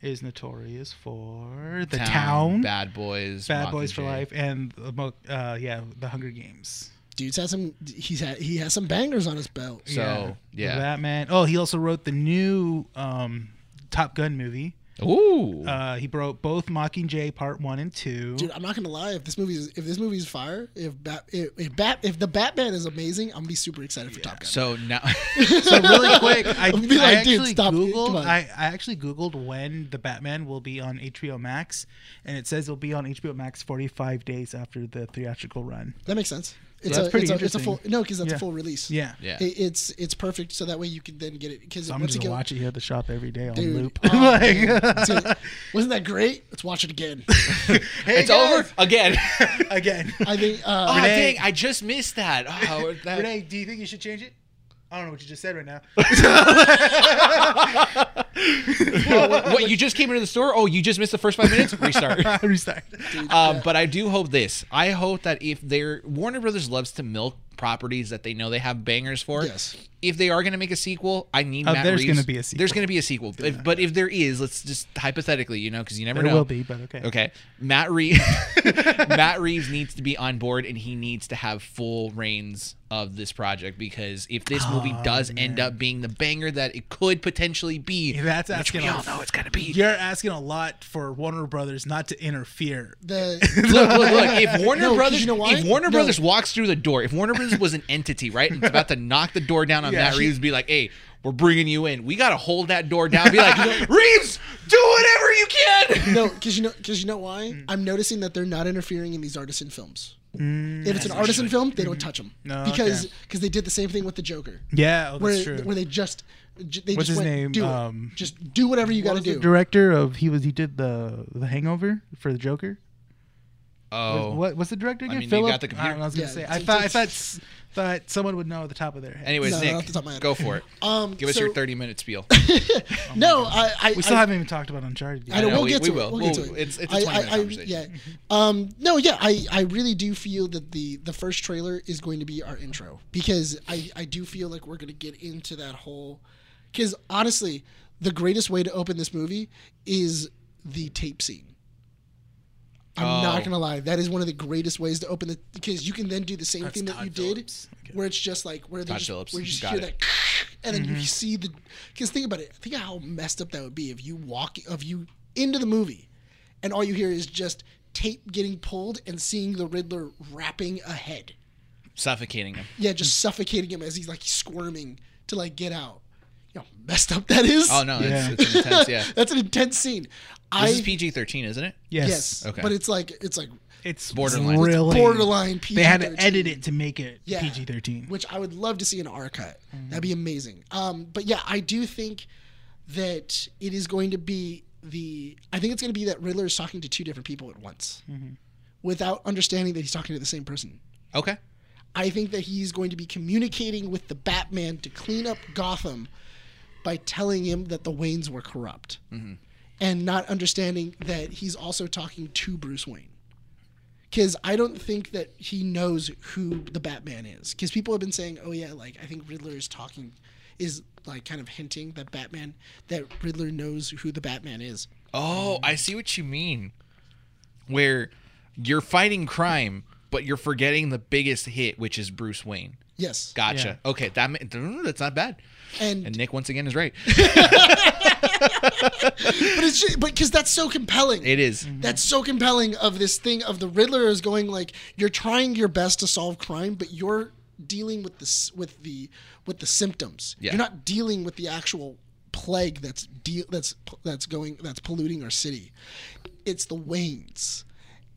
Speaker 3: is notorious for the Town, Bad,
Speaker 2: Bad Boys, Bad
Speaker 3: Boys for
Speaker 2: Mockingjay.
Speaker 3: Life, and the uh, yeah, the Hunger Games.
Speaker 1: Dude's had some. He's had he has some bangers on his belt.
Speaker 2: So
Speaker 3: yeah,
Speaker 2: yeah.
Speaker 3: Batman. Oh, he also wrote the new um, Top Gun movie.
Speaker 2: Ooh.
Speaker 3: Uh, he wrote both Mockingjay Part One and Two.
Speaker 1: Dude, I'm not gonna lie. If this movie is if this movie is fire, if Bat if, if Bat if the Batman is amazing, I'm gonna be super excited for Top Gun.
Speaker 2: so now,
Speaker 3: so really quick, I,
Speaker 1: I'll be
Speaker 3: I
Speaker 1: like, dude,
Speaker 3: actually
Speaker 1: stop it.
Speaker 3: Googled. I, I actually googled when the Batman will be on HBO Max, and it says it'll be on HBO Max 45 days after the theatrical run.
Speaker 1: that makes sense. It's
Speaker 3: that's
Speaker 1: a,
Speaker 3: pretty
Speaker 1: it's a, it's a full
Speaker 3: interesting.
Speaker 1: no, because that's
Speaker 3: Yeah.
Speaker 1: a full release.
Speaker 3: Yeah,
Speaker 2: yeah.
Speaker 1: It, it's it's perfect. So that way you can then get it because
Speaker 3: so I'm just
Speaker 1: you
Speaker 3: gonna watch it here at the shop every day on
Speaker 1: dude,
Speaker 3: loop.
Speaker 1: oh,
Speaker 3: Like-
Speaker 1: Dude, wasn't that great? Let's watch it again.
Speaker 3: Hey,
Speaker 2: it's
Speaker 3: guys,
Speaker 2: over again.
Speaker 3: again.
Speaker 1: I think. Uh,
Speaker 2: oh
Speaker 3: Renee-
Speaker 2: dang! I just missed that. Oh, that
Speaker 3: Renee, do you think you should change it? I don't know what you just said right now.
Speaker 2: what you just came into the store? Oh, you just missed the first five minutes. Restart.
Speaker 3: Restart.
Speaker 2: Um, but I do hope this. I hope that if they're Warner Brothers loves to milk properties that they know they have bangers for.
Speaker 1: Yes.
Speaker 2: If they are going to make a sequel, I need
Speaker 3: Oh,
Speaker 2: Matt
Speaker 3: there's gonna be a sequel.
Speaker 2: There's going to be a sequel. If, but if there is, let's just hypothetically, you know, because you never know.
Speaker 3: There
Speaker 2: know.
Speaker 3: will be, but okay.
Speaker 2: Okay, Matt Reeves. Matt Reeves needs to be on board, and he needs to have full reins of this project because if this oh, movie
Speaker 3: Oh,
Speaker 2: does end up being the banger that it could potentially be,
Speaker 3: That's
Speaker 2: which
Speaker 3: asking
Speaker 2: we
Speaker 3: a-
Speaker 2: all know it's gonna be.
Speaker 3: You're asking a lot for Warner Brothers not to interfere.
Speaker 1: the
Speaker 2: look, look, look. If Warner
Speaker 1: No, 'cause
Speaker 2: Brothers,
Speaker 1: you know why?
Speaker 2: if Warner
Speaker 1: No.
Speaker 2: Brothers walks through the door, if Warner Brothers was an entity, right, and it's about to knock the door down on
Speaker 3: Yeah.
Speaker 2: Matt Reeves, be like, "Hey, we're bringing you in. We gotta hold that door down. Be like, Reeves, do whatever you can."
Speaker 1: no, because you know because you know why?
Speaker 3: Mm.
Speaker 1: I'm noticing that they're not interfering in these artisan films. if it's an artisan film, they don't touch them
Speaker 3: No,
Speaker 1: because
Speaker 3: okay.
Speaker 1: because they did the same thing with the Joker.
Speaker 3: Yeah, oh,
Speaker 1: where
Speaker 3: that's true.
Speaker 1: where they just j- they
Speaker 3: What's
Speaker 1: just
Speaker 3: his
Speaker 1: went,
Speaker 3: name?
Speaker 1: Do it.
Speaker 3: Um,
Speaker 1: just do whatever you got to
Speaker 3: was
Speaker 1: do.
Speaker 3: the director of he was he did the the Hangover for the Joker.
Speaker 2: Oh,
Speaker 3: What what's the director again?
Speaker 2: mean, you got the computer?
Speaker 3: I, was gonna
Speaker 1: Yeah,
Speaker 3: say.
Speaker 1: it's-
Speaker 3: I thought I thought s- thought someone would know at the top of their head.
Speaker 2: anyways,
Speaker 1: No,
Speaker 2: Nick,
Speaker 1: off the top of my head.
Speaker 2: go for it.
Speaker 1: um,
Speaker 2: Give us
Speaker 1: so-
Speaker 2: your 30 minute spiel.
Speaker 1: No, I, I
Speaker 3: we still
Speaker 1: I,
Speaker 3: haven't even talked about Uncharted. Yet.
Speaker 1: I know, we'll
Speaker 2: we-
Speaker 1: get
Speaker 2: we
Speaker 1: to
Speaker 2: will.
Speaker 1: it. We'll get
Speaker 2: We'll-
Speaker 1: it.
Speaker 2: it's- it's a
Speaker 1: I-
Speaker 2: 20 minute
Speaker 1: I- I-
Speaker 2: conversation.
Speaker 1: Yeah. Um, no, yeah, I, I really do feel that the the first trailer is going to be our intro because I, I do feel like we're going to get into that whole because honestly, the greatest way to open this movie is the tape scene. I'm
Speaker 2: Oh.
Speaker 1: not gonna lie. That is one of the greatest ways to open the because you can then do the same thing that
Speaker 3: Todd
Speaker 1: you did,
Speaker 3: Okay.
Speaker 1: where it's just like where they
Speaker 2: Todd
Speaker 1: just,
Speaker 2: Phillips.
Speaker 1: where you just
Speaker 2: Got
Speaker 1: hear
Speaker 2: it.
Speaker 1: that, and then you mm-hmm. see the. Because think about it. Think how messed up that would be if you walk of you into the movie, and all you hear is just tape getting pulled and seeing the Riddler wrapping a head.
Speaker 2: Suffocating him.
Speaker 1: Yeah, just suffocating him as he's like squirming to like get out. You know, messed up that is.
Speaker 2: Oh no,
Speaker 3: Yeah.
Speaker 2: it's, it's intense. Yeah,
Speaker 1: That's an intense scene. I
Speaker 2: this is PG 13, isn't it?
Speaker 3: Yes.
Speaker 1: yes,
Speaker 2: Okay.
Speaker 1: but it's like it's like
Speaker 3: It's
Speaker 2: Borderline.
Speaker 3: Really,
Speaker 1: borderline PG.
Speaker 3: They had to edit it to make it
Speaker 1: Yeah.
Speaker 3: PG thirteen.
Speaker 1: which I would love to see an R cut.
Speaker 3: Mm-hmm.
Speaker 1: That'd be amazing. Um, but yeah, I do think that it is going to be the. I think it's going to be that Riddler is talking to two different people at once,
Speaker 3: Mm-hmm.
Speaker 1: without understanding that he's talking to the same person.
Speaker 2: Okay.
Speaker 1: I think that he's going to be communicating with the Batman to clean up Gotham by telling him that the Waynes were corrupt, and not understanding that he's also talking to Bruce Wayne. Because I don't think that he knows who the Batman is. Because people have been saying, "Oh yeah, like I think Riddler is talking, is like kind of hinting that Batman, that Riddler knows who the Batman is."
Speaker 2: Oh, I see what you mean. Where you're fighting crime, but you're forgetting the biggest hit, which is Bruce Wayne.
Speaker 1: Yes.
Speaker 2: Gotcha. Okay, that that's not bad.
Speaker 1: And,
Speaker 2: And Nick once again is right.
Speaker 1: but it's just, but because that's so compelling.
Speaker 2: It is. Mm-hmm.
Speaker 1: That's so compelling of this thing of the Riddler is going like you're trying your best to solve crime, but you're dealing with this with the with the symptoms.
Speaker 2: Yeah.
Speaker 1: You're not dealing with the actual plague that's de- that's that's going that's polluting our city. It's the Waynes.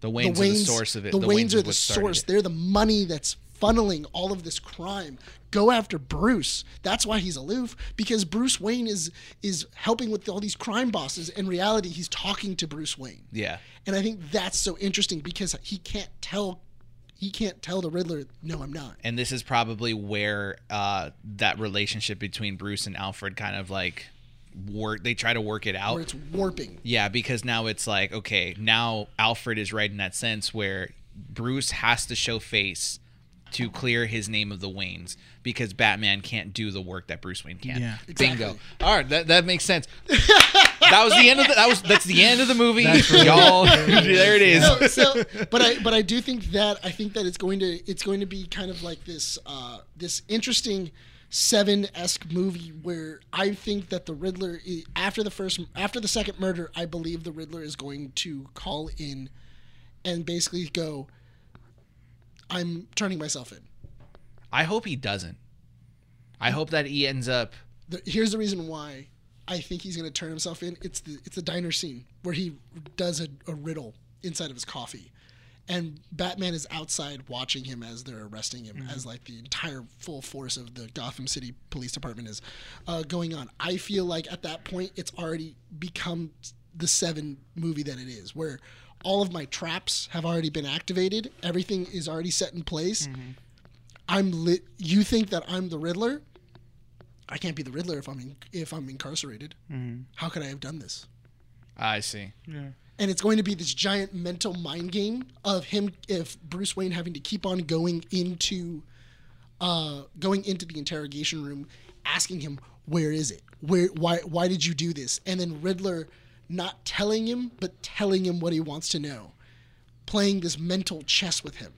Speaker 2: The Waynes,
Speaker 1: the Waynes
Speaker 2: are the source of it.
Speaker 1: The, Waynes,
Speaker 2: is
Speaker 1: are the source.
Speaker 2: it.
Speaker 1: They're the money that's funneling all of this crime. Go after Bruce. That's why he's aloof because Bruce Wayne is is helping with all these crime bosses. In reality, he's talking to Bruce Wayne.
Speaker 2: Yeah.
Speaker 1: And I think that's so interesting because he can't tell he can't tell the Riddler, no, I'm not.
Speaker 2: And this is probably where uh, that relationship between Bruce and Alfred kind of like work. They try to work it out.
Speaker 1: Where it's warping.
Speaker 2: Yeah, because now it's like, okay, now Alfred is right in that sense where Bruce has to show face to clear his name of the Waynes because Batman can't do the work that Bruce Wayne can.
Speaker 3: Yeah.
Speaker 2: Bingo. All right, that, that makes sense. that was the end of the that was that's the end of the movie.
Speaker 3: That's really-
Speaker 2: Y'all there it is.
Speaker 1: No, so, but I but I do think that I think that it's going to it's going to be kind of like this uh, this interesting seven esque movie where I think that the Riddler i- after the first after the second murder I believe the Riddler is going to call in and basically go I'm turning myself in.
Speaker 2: I hope he doesn't. I hope that he ends up
Speaker 1: The, here's the reason why I think he's going to turn himself in. It's the it's the diner scene where he does a, a riddle inside of his coffee, and Batman is outside watching him as they're arresting him, as like the entire full force of the Gotham City Police Department is uh, going on. I feel like at that point it's already become the Seven movie that it is, where all of my traps have already been activated, everything is already set in place. I'm lit. You think that I'm the Riddler? I can't be the Riddler if I'm in, if I'm incarcerated. How could I have done this?
Speaker 2: I see.
Speaker 3: Yeah.
Speaker 1: And it's going to be this giant mental mind game of him, if Bruce Wayne having to keep on going into, uh, going into the interrogation room, asking him where is it, where, why, why did you do this, and then Riddler not telling him, but telling him what he wants to know, playing this mental chess with him,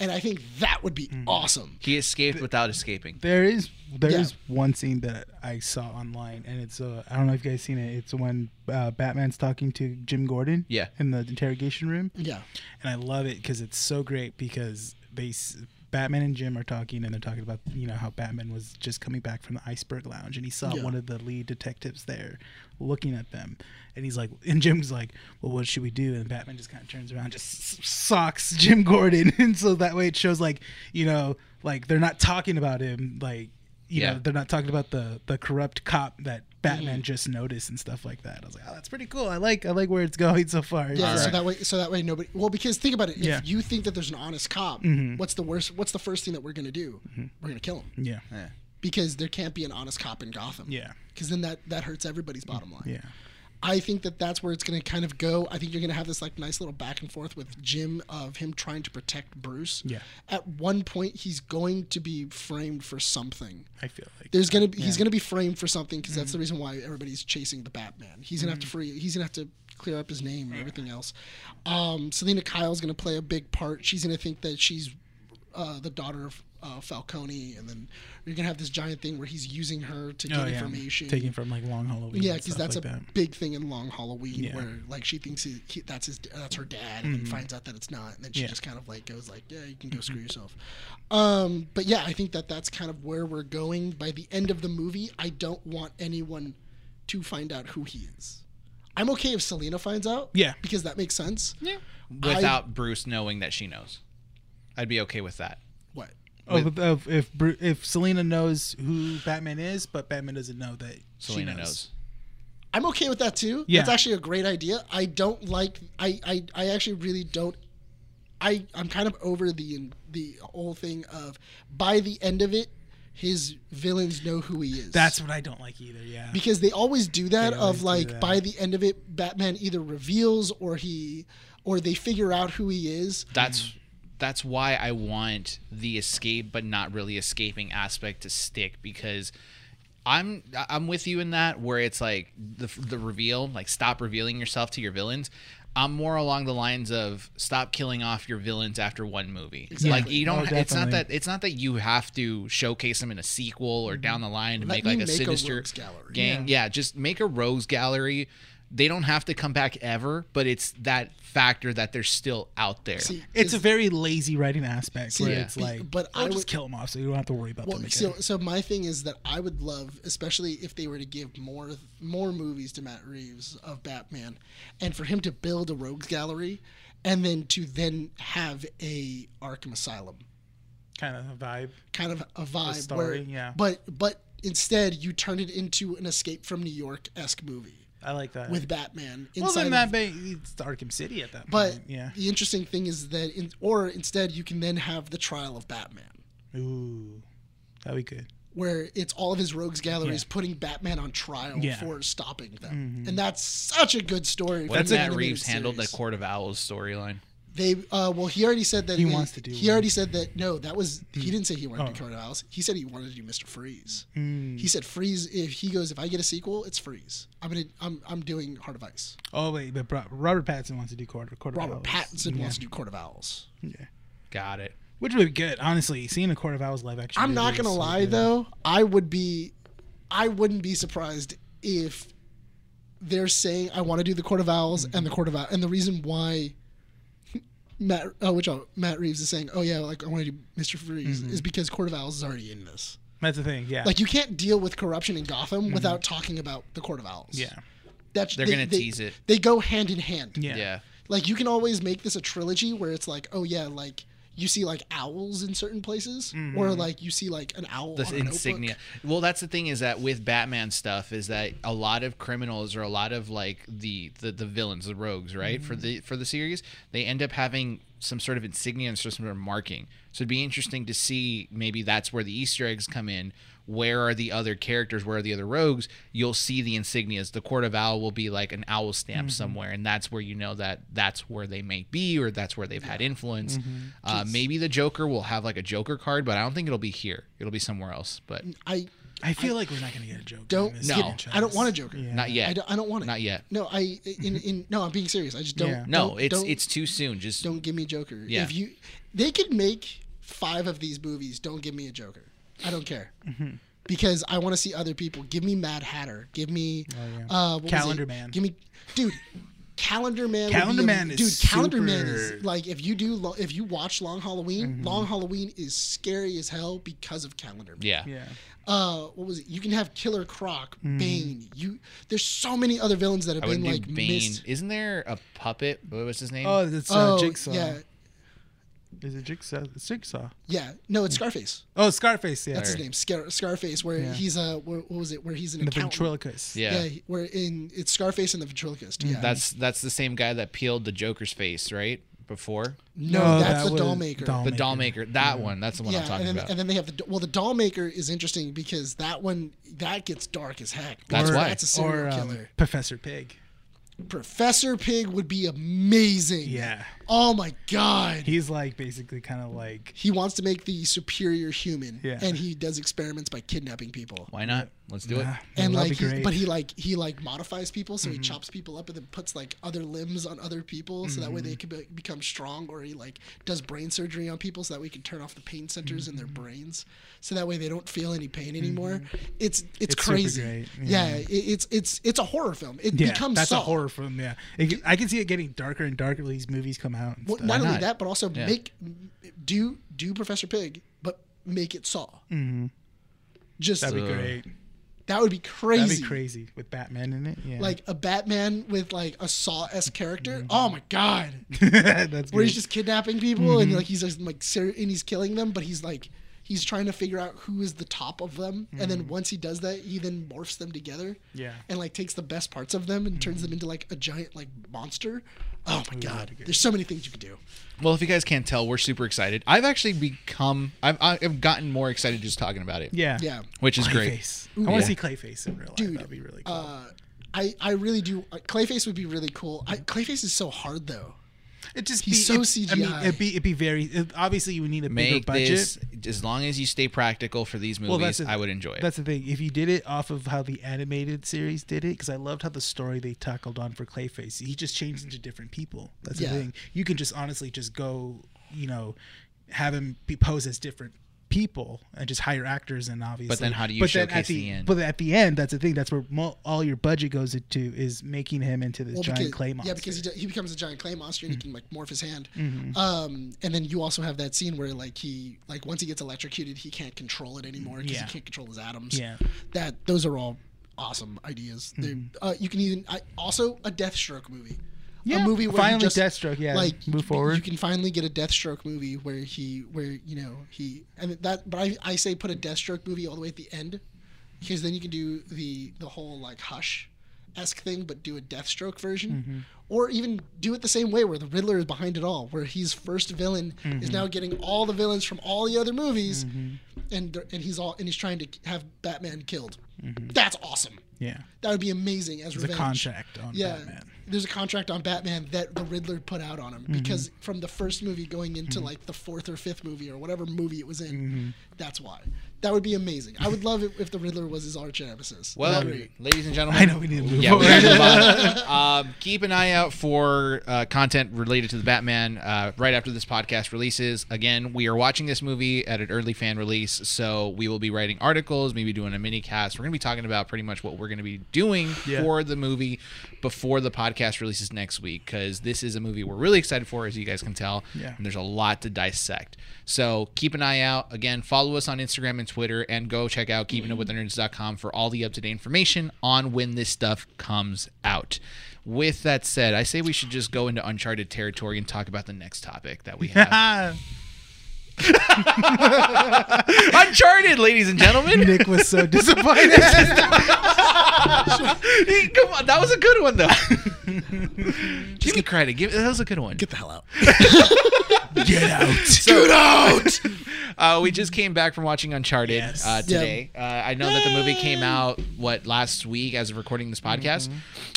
Speaker 1: and I think that would be awesome.
Speaker 2: He escaped without escaping.
Speaker 3: There is there is
Speaker 1: Yeah.
Speaker 3: one scene that I saw online, and it's uh, I don't know if you guys seen it. It's when uh, Batman's talking to Jim Gordon.
Speaker 2: Yeah.
Speaker 3: In the interrogation room,
Speaker 1: Yeah.
Speaker 3: and I love it because it's so great because they s- Batman and Jim are talking, and they're talking about you know how Batman was just coming back from the Iceberg Lounge, and he saw
Speaker 1: Yeah.
Speaker 3: one of the lead detectives there looking at them, and he's like, and Jim's like, well, what should we do? And Batman just kind of turns around, just socks Jim Gordon, and so that way it shows like you know like they're not talking about him like. You
Speaker 2: Yeah.
Speaker 3: know, they're not talking about the the corrupt cop that Batman just noticed and stuff like that. I was like, oh, that's pretty cool. I like I like where it's going so far.
Speaker 1: Yeah,
Speaker 3: It's
Speaker 1: so
Speaker 3: like-
Speaker 1: that way, so that way nobody. Well, because think about it. If
Speaker 3: Yeah.
Speaker 1: you think that there's an honest cop,
Speaker 3: Mhm.
Speaker 1: what's the worst? What's the first thing that we're gonna do? We're gonna kill him
Speaker 3: yeah,
Speaker 1: because there can't be an honest cop in Gotham.
Speaker 3: yeah,
Speaker 1: Because then that that hurts everybody's bottom line.
Speaker 3: yeah.
Speaker 1: I think that that's where it's gonna kind of go. I think you're gonna have this like nice little back and forth with Jim of him trying to protect Bruce.
Speaker 3: Yeah.
Speaker 1: At one point, he's going to be framed for something.
Speaker 3: I feel like
Speaker 1: There's gonna be he's
Speaker 3: Yeah. Mm-hmm.
Speaker 1: gonna be framed for something because that's the reason why everybody's chasing the Batman. He's gonna have to free. He's gonna have to clear up his name and everything else. Um, Selina Kyle's gonna play a big part. She's gonna think that she's uh, the daughter of uh, Falcone, and then you're gonna have this giant thing where he's using her to get
Speaker 3: oh, yeah.
Speaker 1: information.
Speaker 3: taking from like Long Halloween.
Speaker 1: yeah, because that's
Speaker 3: like
Speaker 1: a
Speaker 3: that.
Speaker 1: big thing in Long Halloween,
Speaker 3: Yeah.
Speaker 1: where like she thinks he, he, that's his that's her dad, and then finds out that it's not, and then she
Speaker 3: Yeah.
Speaker 1: just kind of like goes like, yeah, you can go screw yourself. Um, but yeah, I think that that's kind of where we're going. By the end of the movie, I don't want anyone to find out who he is. I'm okay if Selina finds out,
Speaker 3: Yeah.
Speaker 1: because that makes sense.
Speaker 2: Yeah. Without Bruce knowing that she knows. I'd be okay with that.
Speaker 1: What?
Speaker 3: Oh, uh, if, if if if Selina knows who Batman is, but Batman doesn't know that
Speaker 2: Selina
Speaker 3: she
Speaker 2: knows.
Speaker 3: knows.
Speaker 1: I'm okay with that too.
Speaker 3: Yeah.
Speaker 1: That's actually a great idea. I don't like I I, I actually really don't I I'm kind of over the the whole thing of by the end of it his villains know who he is.
Speaker 3: That's what I don't like either. Yeah.
Speaker 1: because they always do that
Speaker 3: They always
Speaker 1: of like
Speaker 3: that.
Speaker 1: by the end of it Batman either reveals or he or they figure out who he is.
Speaker 2: That's that's why I want the escape but not really escaping aspect to stick because I'm I'm with you in that where it's like the the reveal like stop revealing yourself to your villains. I'm more along the lines of stop killing off your villains after one movie.
Speaker 1: Exactly.
Speaker 2: Like you don't.
Speaker 3: Oh,
Speaker 2: it's not that. It's not that you have to showcase them in a sequel or mm-hmm. down the line to
Speaker 1: Let
Speaker 2: make like a
Speaker 1: make a
Speaker 2: sinister
Speaker 1: rogues gallery.
Speaker 2: gang. Yeah. just make a rogues gallery. They don't have to come back ever, but it's that factor that they're still out there.
Speaker 1: See,
Speaker 3: It's a very lazy writing aspect
Speaker 1: See,
Speaker 3: where
Speaker 2: yeah.
Speaker 3: it's like,
Speaker 1: but
Speaker 3: I'll
Speaker 1: I
Speaker 3: just kill them off so you don't have to worry about
Speaker 1: Well,
Speaker 3: them again.
Speaker 1: so so my thing is that I would love, especially if they were to give more more movies to Matt Reeves of Batman, and for him to build a rogues gallery, and then to then have a Arkham Asylum
Speaker 3: kind of a vibe.
Speaker 1: kind of a vibe
Speaker 3: story,
Speaker 1: where,
Speaker 3: yeah.
Speaker 1: But but instead you turn it into an Escape from New York esque movie
Speaker 3: I like that.
Speaker 1: with Batman.
Speaker 3: well,
Speaker 1: inside
Speaker 3: then
Speaker 1: of-
Speaker 3: that ba- it's Arkham City at that
Speaker 1: but
Speaker 3: point. Yeah.
Speaker 1: the interesting thing is that, in, or instead you can then have the trial of Batman.
Speaker 3: Ooh, that'd be good.
Speaker 1: where it's all of his rogues galleries
Speaker 3: Yeah.
Speaker 1: putting Batman on trial
Speaker 3: Yeah.
Speaker 1: for stopping them, mm-hmm. and that's such a good story.
Speaker 2: What if Matt
Speaker 1: animated
Speaker 2: Reeves handled the. Court of Owls storyline?
Speaker 1: They uh, well, he already said that
Speaker 3: He wants to do
Speaker 1: He
Speaker 3: one.
Speaker 1: already said that no, that was he didn't say he wanted to
Speaker 3: Oh.
Speaker 1: do Court of Owls. He said he wanted to do Mister Freeze.
Speaker 3: Mm.
Speaker 1: He said Freeze. If he goes, if I get a sequel, it's Freeze. I'm gonna I'm I'm doing Heart of Ice.
Speaker 3: Oh wait, but Robert Pattinson wants to do quarter quarter.
Speaker 1: Robert
Speaker 3: Owls.
Speaker 1: Pattinson
Speaker 3: yeah.
Speaker 1: wants to do Court of Owls.
Speaker 3: Yeah,
Speaker 2: Got it.
Speaker 3: which would be good. Honestly, seeing a Court of Owls live action.
Speaker 1: I'm not gonna
Speaker 3: so
Speaker 1: lie
Speaker 3: good.
Speaker 1: though, I would be, I wouldn't be surprised if they're saying I want to do the Court of Owls and the Court of Owls, and the reason why Matt, oh, which oh, Matt Reeves is saying, oh yeah, like I want to do Mister Freeze, mm-hmm. is because Court of Owls is already in this.
Speaker 3: That's the thing. Yeah.
Speaker 1: Like you can't deal with corruption in Gotham mm-hmm. without talking about the Court of Owls.
Speaker 3: yeah.
Speaker 1: that's
Speaker 2: They're
Speaker 1: they-
Speaker 2: gonna
Speaker 1: they-
Speaker 2: tease it.
Speaker 1: They go hand in hand.
Speaker 3: Yeah.
Speaker 2: Yeah.
Speaker 1: Like you can always make this a trilogy where it's like, oh yeah, like you see like owls in certain places, mm-hmm. or like you see like an owl
Speaker 2: the
Speaker 1: on a notebook.
Speaker 2: insignia. Well, that's the thing is that with Batman stuff is that a lot of criminals or a lot of like the the, the villains, the rogues, right? For mm-hmm. the for the series, they end up having some sort of insignia and some sort of marking. So it'd be interesting to see maybe that's where the Easter eggs come in. Where are the other characters? Where are the other rogues? You'll see the insignias. The Court of Owl will be like an owl stamp somewhere, and that's where you know that that's where they may be, or that's where they've had influence. Uh, maybe the Joker will have like a Joker card, but I don't think it'll be here. It'll be somewhere else. But
Speaker 1: I
Speaker 3: I feel like we're not gonna get a joke.
Speaker 1: don't.
Speaker 3: in this
Speaker 2: No.
Speaker 3: franchise.
Speaker 1: I don't want a Joker.
Speaker 3: Yeah.
Speaker 2: not yet.
Speaker 1: I don't, I don't want it.
Speaker 2: Not yet.
Speaker 1: No, I in in no. I'm being serious. I just don't.
Speaker 3: Yeah.
Speaker 2: No,
Speaker 1: don't-
Speaker 2: it's
Speaker 1: don't,
Speaker 2: it's too soon. Just
Speaker 1: don't give me Joker.
Speaker 2: Yeah.
Speaker 1: If you, they could make five of these movies. Don't give me a Joker. I don't care.
Speaker 3: Mm-hmm.
Speaker 1: Because I want to see other people. Give me Mad Hatter. Give me
Speaker 3: Oh, yeah.
Speaker 1: uh, what was
Speaker 3: Calendar
Speaker 1: it?
Speaker 3: Man.
Speaker 1: Give me, dude. Calendar Man. would be
Speaker 3: Calendar
Speaker 1: a-
Speaker 3: Man is
Speaker 1: dude. Calendar Man is like if you do lo- if you watch Long Halloween,
Speaker 3: Mm-hmm.
Speaker 1: Long Halloween is scary as hell because of Calendar Man
Speaker 2: yeah.
Speaker 3: Yeah.
Speaker 1: uh what was it you can have killer croc
Speaker 3: Mm.
Speaker 1: bane you there's so many other villains that have
Speaker 2: I
Speaker 1: been like
Speaker 2: Bane.
Speaker 1: missed
Speaker 2: Isn't there a puppet? What was his name?
Speaker 3: Oh, it's uh,
Speaker 1: oh
Speaker 3: Jigsaw.
Speaker 1: yeah
Speaker 3: Is it Jigsaw? Jigsaw.
Speaker 1: yeah no it's scarface
Speaker 3: Oh, Scarface. Yeah.
Speaker 1: that's his name Scar- scarface where
Speaker 3: Yeah.
Speaker 1: he's a where, what was it where he's an
Speaker 3: the
Speaker 1: accountant
Speaker 3: ventriloquist.
Speaker 2: yeah.
Speaker 1: yeah where in it's scarface and the ventriloquist yeah
Speaker 2: That's that's the same guy that peeled the Joker's face, right? Before
Speaker 1: no,
Speaker 3: No,
Speaker 1: that's
Speaker 3: that
Speaker 1: the
Speaker 3: was
Speaker 1: doll maker
Speaker 3: Doll-
Speaker 2: the
Speaker 3: Maker.
Speaker 2: doll maker, that one. That's the one
Speaker 1: yeah,
Speaker 2: I'm talking
Speaker 1: and then,
Speaker 2: about.
Speaker 1: and then they have the well, the doll maker is interesting because that one that gets dark as heck.
Speaker 2: That's
Speaker 1: because
Speaker 2: why.
Speaker 1: that's a serial
Speaker 3: Or um,
Speaker 1: killer.
Speaker 3: Professor Pig.
Speaker 1: Professor Pig would be amazing.
Speaker 3: Yeah.
Speaker 1: Oh my god.
Speaker 3: He's like basically kind of like
Speaker 1: he wants to make the superior human
Speaker 3: Yeah.
Speaker 1: and he does experiments by kidnapping people
Speaker 2: Why not? Let's do it.
Speaker 3: Nah,
Speaker 1: and
Speaker 3: that'd
Speaker 1: like
Speaker 3: be
Speaker 1: he,
Speaker 3: great. Mm-hmm.
Speaker 1: but he like he like modifies people so he chops people up and then puts like other limbs on other people so that way
Speaker 3: Mm-hmm.
Speaker 1: they can be, become strong or he like does brain surgery on people so that we can turn off the pain centers in their
Speaker 3: Mm-hmm.
Speaker 1: brains so that way they don't feel any pain anymore it's it's,
Speaker 3: It's super
Speaker 1: crazy
Speaker 3: great,
Speaker 1: yeah,
Speaker 3: yeah.
Speaker 1: it, it's it's it's a horror film it
Speaker 3: yeah,
Speaker 1: becomes
Speaker 3: that's
Speaker 1: Saw.
Speaker 3: a horror film. Yeah, It- I can see it getting darker and darker. as These movies come out. And
Speaker 1: well,
Speaker 3: stuff.
Speaker 1: not only
Speaker 2: not?
Speaker 1: that but also
Speaker 2: Yeah.
Speaker 1: make do do professor pig but make it saw
Speaker 3: Mhm.
Speaker 1: just
Speaker 3: That'd be
Speaker 2: Uh,
Speaker 3: great.
Speaker 1: that would be crazy
Speaker 3: That'd be crazy with Batman in it. Yeah,
Speaker 1: like a Batman with like a Saw s character. Oh my god,
Speaker 3: that's
Speaker 1: where
Speaker 3: great.
Speaker 1: he's just kidnapping people and like he's just like ser- and he's killing them, but he's like he's trying to figure out who is the top of them, and then once he does that, he then morphs them together
Speaker 3: yeah.
Speaker 1: and like takes the best parts of them and turns them into like a giant like monster. Oh my god,
Speaker 3: that'd be good.
Speaker 1: there's so many things you could do.
Speaker 2: Well, if you guys can't tell, we're super excited. I've actually become, I've, I've gotten more excited just talking about it.
Speaker 3: Yeah,
Speaker 1: Yeah,
Speaker 2: Which is great.
Speaker 3: Clayface. I want
Speaker 2: Yeah.
Speaker 3: to see Clayface in real life.
Speaker 1: Dude,
Speaker 3: That'd be really cool.
Speaker 1: uh, I I really do. Uh, Clayface would be really cool. I, Clayface is so hard though.
Speaker 3: It just
Speaker 1: He's
Speaker 3: be,
Speaker 1: so
Speaker 3: it- I mean,
Speaker 1: CGI.
Speaker 3: it'd be it'd be very. It, obviously, you would need a bigger budget.
Speaker 2: this as long as you stay practical for these movies.
Speaker 3: that's the-
Speaker 2: I would enjoy it.
Speaker 3: That's the thing. If you did it off of how the animated series did it, because I loved how the story they tackled on for Clayface, he just changed into different people. That's
Speaker 1: Yeah.
Speaker 3: the thing. You can just honestly just go, you know, have him be posed as different people and just hire actors and obviously.
Speaker 2: But then how do you
Speaker 3: but then
Speaker 2: showcase
Speaker 3: at the,
Speaker 2: the end?
Speaker 3: But at the end, that's the thing. That's where mo- all your budget goes into is making him into this
Speaker 1: Well,
Speaker 3: giant
Speaker 1: because,
Speaker 3: clay monster.
Speaker 1: Yeah, because he, d- he becomes a giant clay monster and he can like morph his hand.
Speaker 3: Mm-hmm.
Speaker 1: Um, and then you also have that scene where like he like once he gets electrocuted, he can't control it anymore because
Speaker 3: Yeah.
Speaker 1: he can't control his atoms.
Speaker 3: Yeah.
Speaker 1: that those are all awesome ideas. They uh, you can even I, also a Deathstroke movie.
Speaker 3: Yeah,
Speaker 1: a movie where
Speaker 3: finally
Speaker 1: just,
Speaker 3: Deathstroke, yeah,
Speaker 1: like
Speaker 3: move forward.
Speaker 1: You can finally get a Deathstroke movie where he, where you know he, and that. But I, I say put a Deathstroke movie all the way at the end, because then you can do the the whole like Hush esque thing, but do a Deathstroke version,
Speaker 3: Mm-hmm.
Speaker 1: or even do it the same way where the Riddler is behind it all, where he's first villain
Speaker 3: Mm-hmm.
Speaker 1: is now getting all the villains from all the other movies, and they're- and he's all and he's trying to have Batman killed. That's awesome.
Speaker 3: yeah,
Speaker 1: That would be amazing as
Speaker 3: Mm-hmm. there's a contract on
Speaker 1: Yeah,
Speaker 3: Batman.
Speaker 1: There's a contract on Batman that the Riddler put out on him
Speaker 3: Mm-hmm.
Speaker 1: because from the first movie going into like the fourth or fifth movie or whatever movie it was in,
Speaker 3: Mm-hmm.
Speaker 1: that's why. That would be amazing. I would love it if the Riddler was his arch nemesis.
Speaker 2: Well,
Speaker 1: great.
Speaker 2: ladies and gentlemen,
Speaker 3: I know we need to move
Speaker 2: yeah,
Speaker 3: forward.
Speaker 2: gotta on. um, keep an eye out for uh, content related to the Batman uh, right after this podcast releases. Again, we are watching this movie at an early fan release, so we will be writing articles, maybe doing a mini cast. We're going to be talking about pretty much what we're going to be doing
Speaker 3: Yeah.
Speaker 2: for the movie before the podcast releases next week, because this is a movie we're really excited for, as you guys can tell.
Speaker 3: Yeah.
Speaker 2: And there's a lot to dissect. So keep an eye out. Again, follow us on Instagram and Twitter, and go check out mm-hmm. keepingitwiththenerds.com for all the up to date information on when this stuff comes out. With that said, I say we should just go into uncharted territory and talk about the next topic that we have. uncharted, ladies and gentlemen.
Speaker 3: Nick was so disappointed.
Speaker 2: Come on, that was a good one though. Give me credit. Give that was a good one.
Speaker 1: Get the hell out.
Speaker 3: Get out.
Speaker 1: Get out!
Speaker 2: Uh, we just came back from watching Uncharted
Speaker 3: Yes.
Speaker 2: uh, today. Uh, I know that the movie came out what last week as of recording this podcast,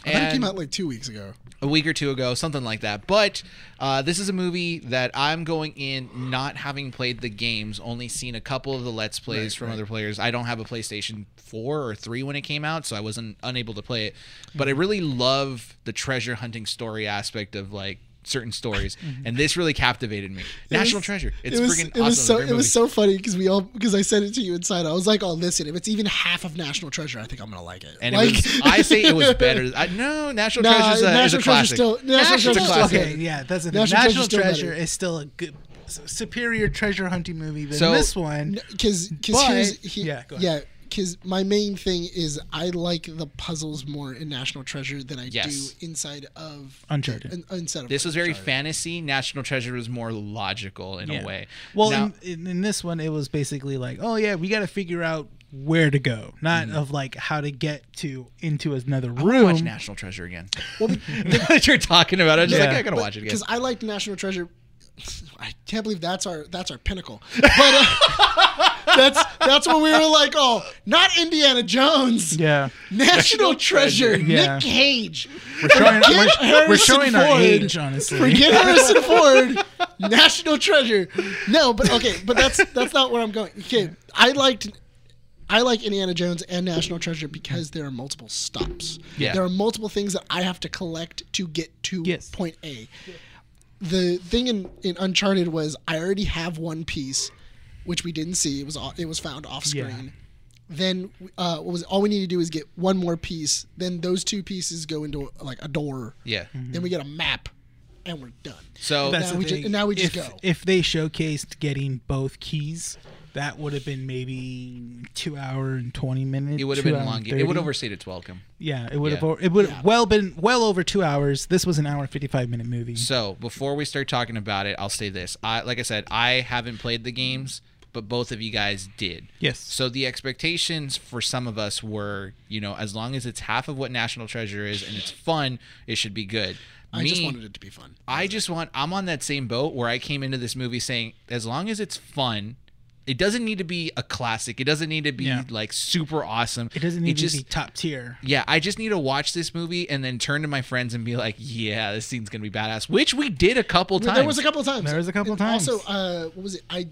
Speaker 1: I thought it came
Speaker 2: and
Speaker 1: out like two weeks ago.
Speaker 2: a week or two ago, something like that. But uh, this is a movie that I'm going in not having played the games, only seen a couple of the let's plays from other players. I don't have a PlayStation 4 or 3 when it came out, so I wasn't unable to play it. But I really love the treasure hunting story aspect of like certain stories, mhm. and this really captivated me. National
Speaker 1: was-
Speaker 2: Treasure. It's
Speaker 1: it was,
Speaker 2: freaking
Speaker 1: it was
Speaker 2: awesome.
Speaker 1: so it was so funny because we all because I said it to you inside. I was like, "Oh, listen, if it's even half of National Treasure, I think I'm gonna like it."
Speaker 2: And
Speaker 1: like,
Speaker 2: it was, I say it was better. I, no, National
Speaker 1: Nah,
Speaker 2: Treasure is a, is a
Speaker 1: National Treasure's
Speaker 2: classic.
Speaker 1: still- National
Speaker 2: National
Speaker 1: Treasure's
Speaker 2: Treasure's a
Speaker 1: still okay.
Speaker 3: Okay, yeah, that's the thing.
Speaker 1: National
Speaker 3: National,
Speaker 1: Treasure's still
Speaker 3: Treasure is still a good, superior treasure hunting movie than
Speaker 2: So-
Speaker 3: this one.
Speaker 1: because because
Speaker 3: But-
Speaker 1: here's he,
Speaker 3: yeah, go ahead.
Speaker 1: yeah because my main thing is I like the puzzles more in National Treasure than I
Speaker 2: Yes.
Speaker 1: do inside of
Speaker 3: Uncharted.
Speaker 1: in- inside of
Speaker 2: This was very
Speaker 1: Uncharted.
Speaker 2: fantasy. National Treasure was more logical in
Speaker 3: Yeah.
Speaker 2: a way.
Speaker 3: Well,
Speaker 2: Now-
Speaker 3: in, in, in this one, it was basically like, oh yeah, we got to figure out where to go, not
Speaker 2: Mm-hmm.
Speaker 3: of like how to get to into another room.
Speaker 2: watch National Treasure again. Now that you're talking about I'm just
Speaker 3: Yeah.
Speaker 2: like I gotta watch it again.
Speaker 1: because I liked National Treasure. I can't believe that's our that's our pinnacle. But uh, that's that's when we were like, oh, not Indiana Jones.
Speaker 3: yeah,
Speaker 1: National Treasure,
Speaker 3: Yeah.
Speaker 1: Nick Cage.
Speaker 3: we're showing,
Speaker 1: Forget
Speaker 3: we're, we're
Speaker 1: Harrison
Speaker 3: showing our
Speaker 1: Ford.
Speaker 3: age, honestly.
Speaker 1: Forget Harrison Ford. National Treasure. No, but okay, but that's that's not where I'm going. Okay, I liked I like Indiana Jones and National Treasure because there are multiple stops.
Speaker 2: Yeah.
Speaker 1: There are multiple things that I have to collect to get to
Speaker 3: Yes.
Speaker 1: point A. The thing in, in Uncharted was I already have one piece, which we didn't see. It was it was found off
Speaker 3: Yeah.
Speaker 1: screen. Then uh, what was all we need to do is get one more piece. Then those two pieces go into like a door.
Speaker 2: yeah.
Speaker 1: Then we get a map, and we're done.
Speaker 2: So
Speaker 3: That's
Speaker 1: Now
Speaker 3: the
Speaker 1: we ju-
Speaker 3: thing.
Speaker 1: now we just
Speaker 3: if,
Speaker 1: go.
Speaker 3: If they showcased getting both keys, that would have been maybe two hour and twenty minutes.
Speaker 2: it would have been
Speaker 3: hour
Speaker 2: long.
Speaker 3: and
Speaker 2: It would
Speaker 3: 30.
Speaker 2: overstayed at 12. Come.
Speaker 3: Yeah, it would have. It would have
Speaker 1: Yeah.
Speaker 3: well been well over two hours. This was an hour and fifty five minute movie.
Speaker 2: So before we start talking about it, I'll say this. I like I said, I haven't played the games, but both of you guys did.
Speaker 3: Yes.
Speaker 2: So the expectations for some of us were, you know, as long as it's half of what National Treasure is and it's fun, it should be good.
Speaker 1: I
Speaker 2: Me,
Speaker 1: just wanted it to be fun.
Speaker 2: I just want I'm on that same boat where I came into this movie saying as long as it's fun it doesn't need to be a classic. It doesn't need to be
Speaker 3: Yeah.
Speaker 2: like super awesome.
Speaker 3: It doesn't need
Speaker 2: just,
Speaker 3: to be top tier.
Speaker 2: Yeah, I just need to watch this movie and then turn to my friends and be like, "Yeah, this scene's gonna be badass," which we did a couple times.
Speaker 1: There was a couple times.
Speaker 3: There was a couple
Speaker 1: And
Speaker 3: times.
Speaker 1: Also, uh, what was it? I,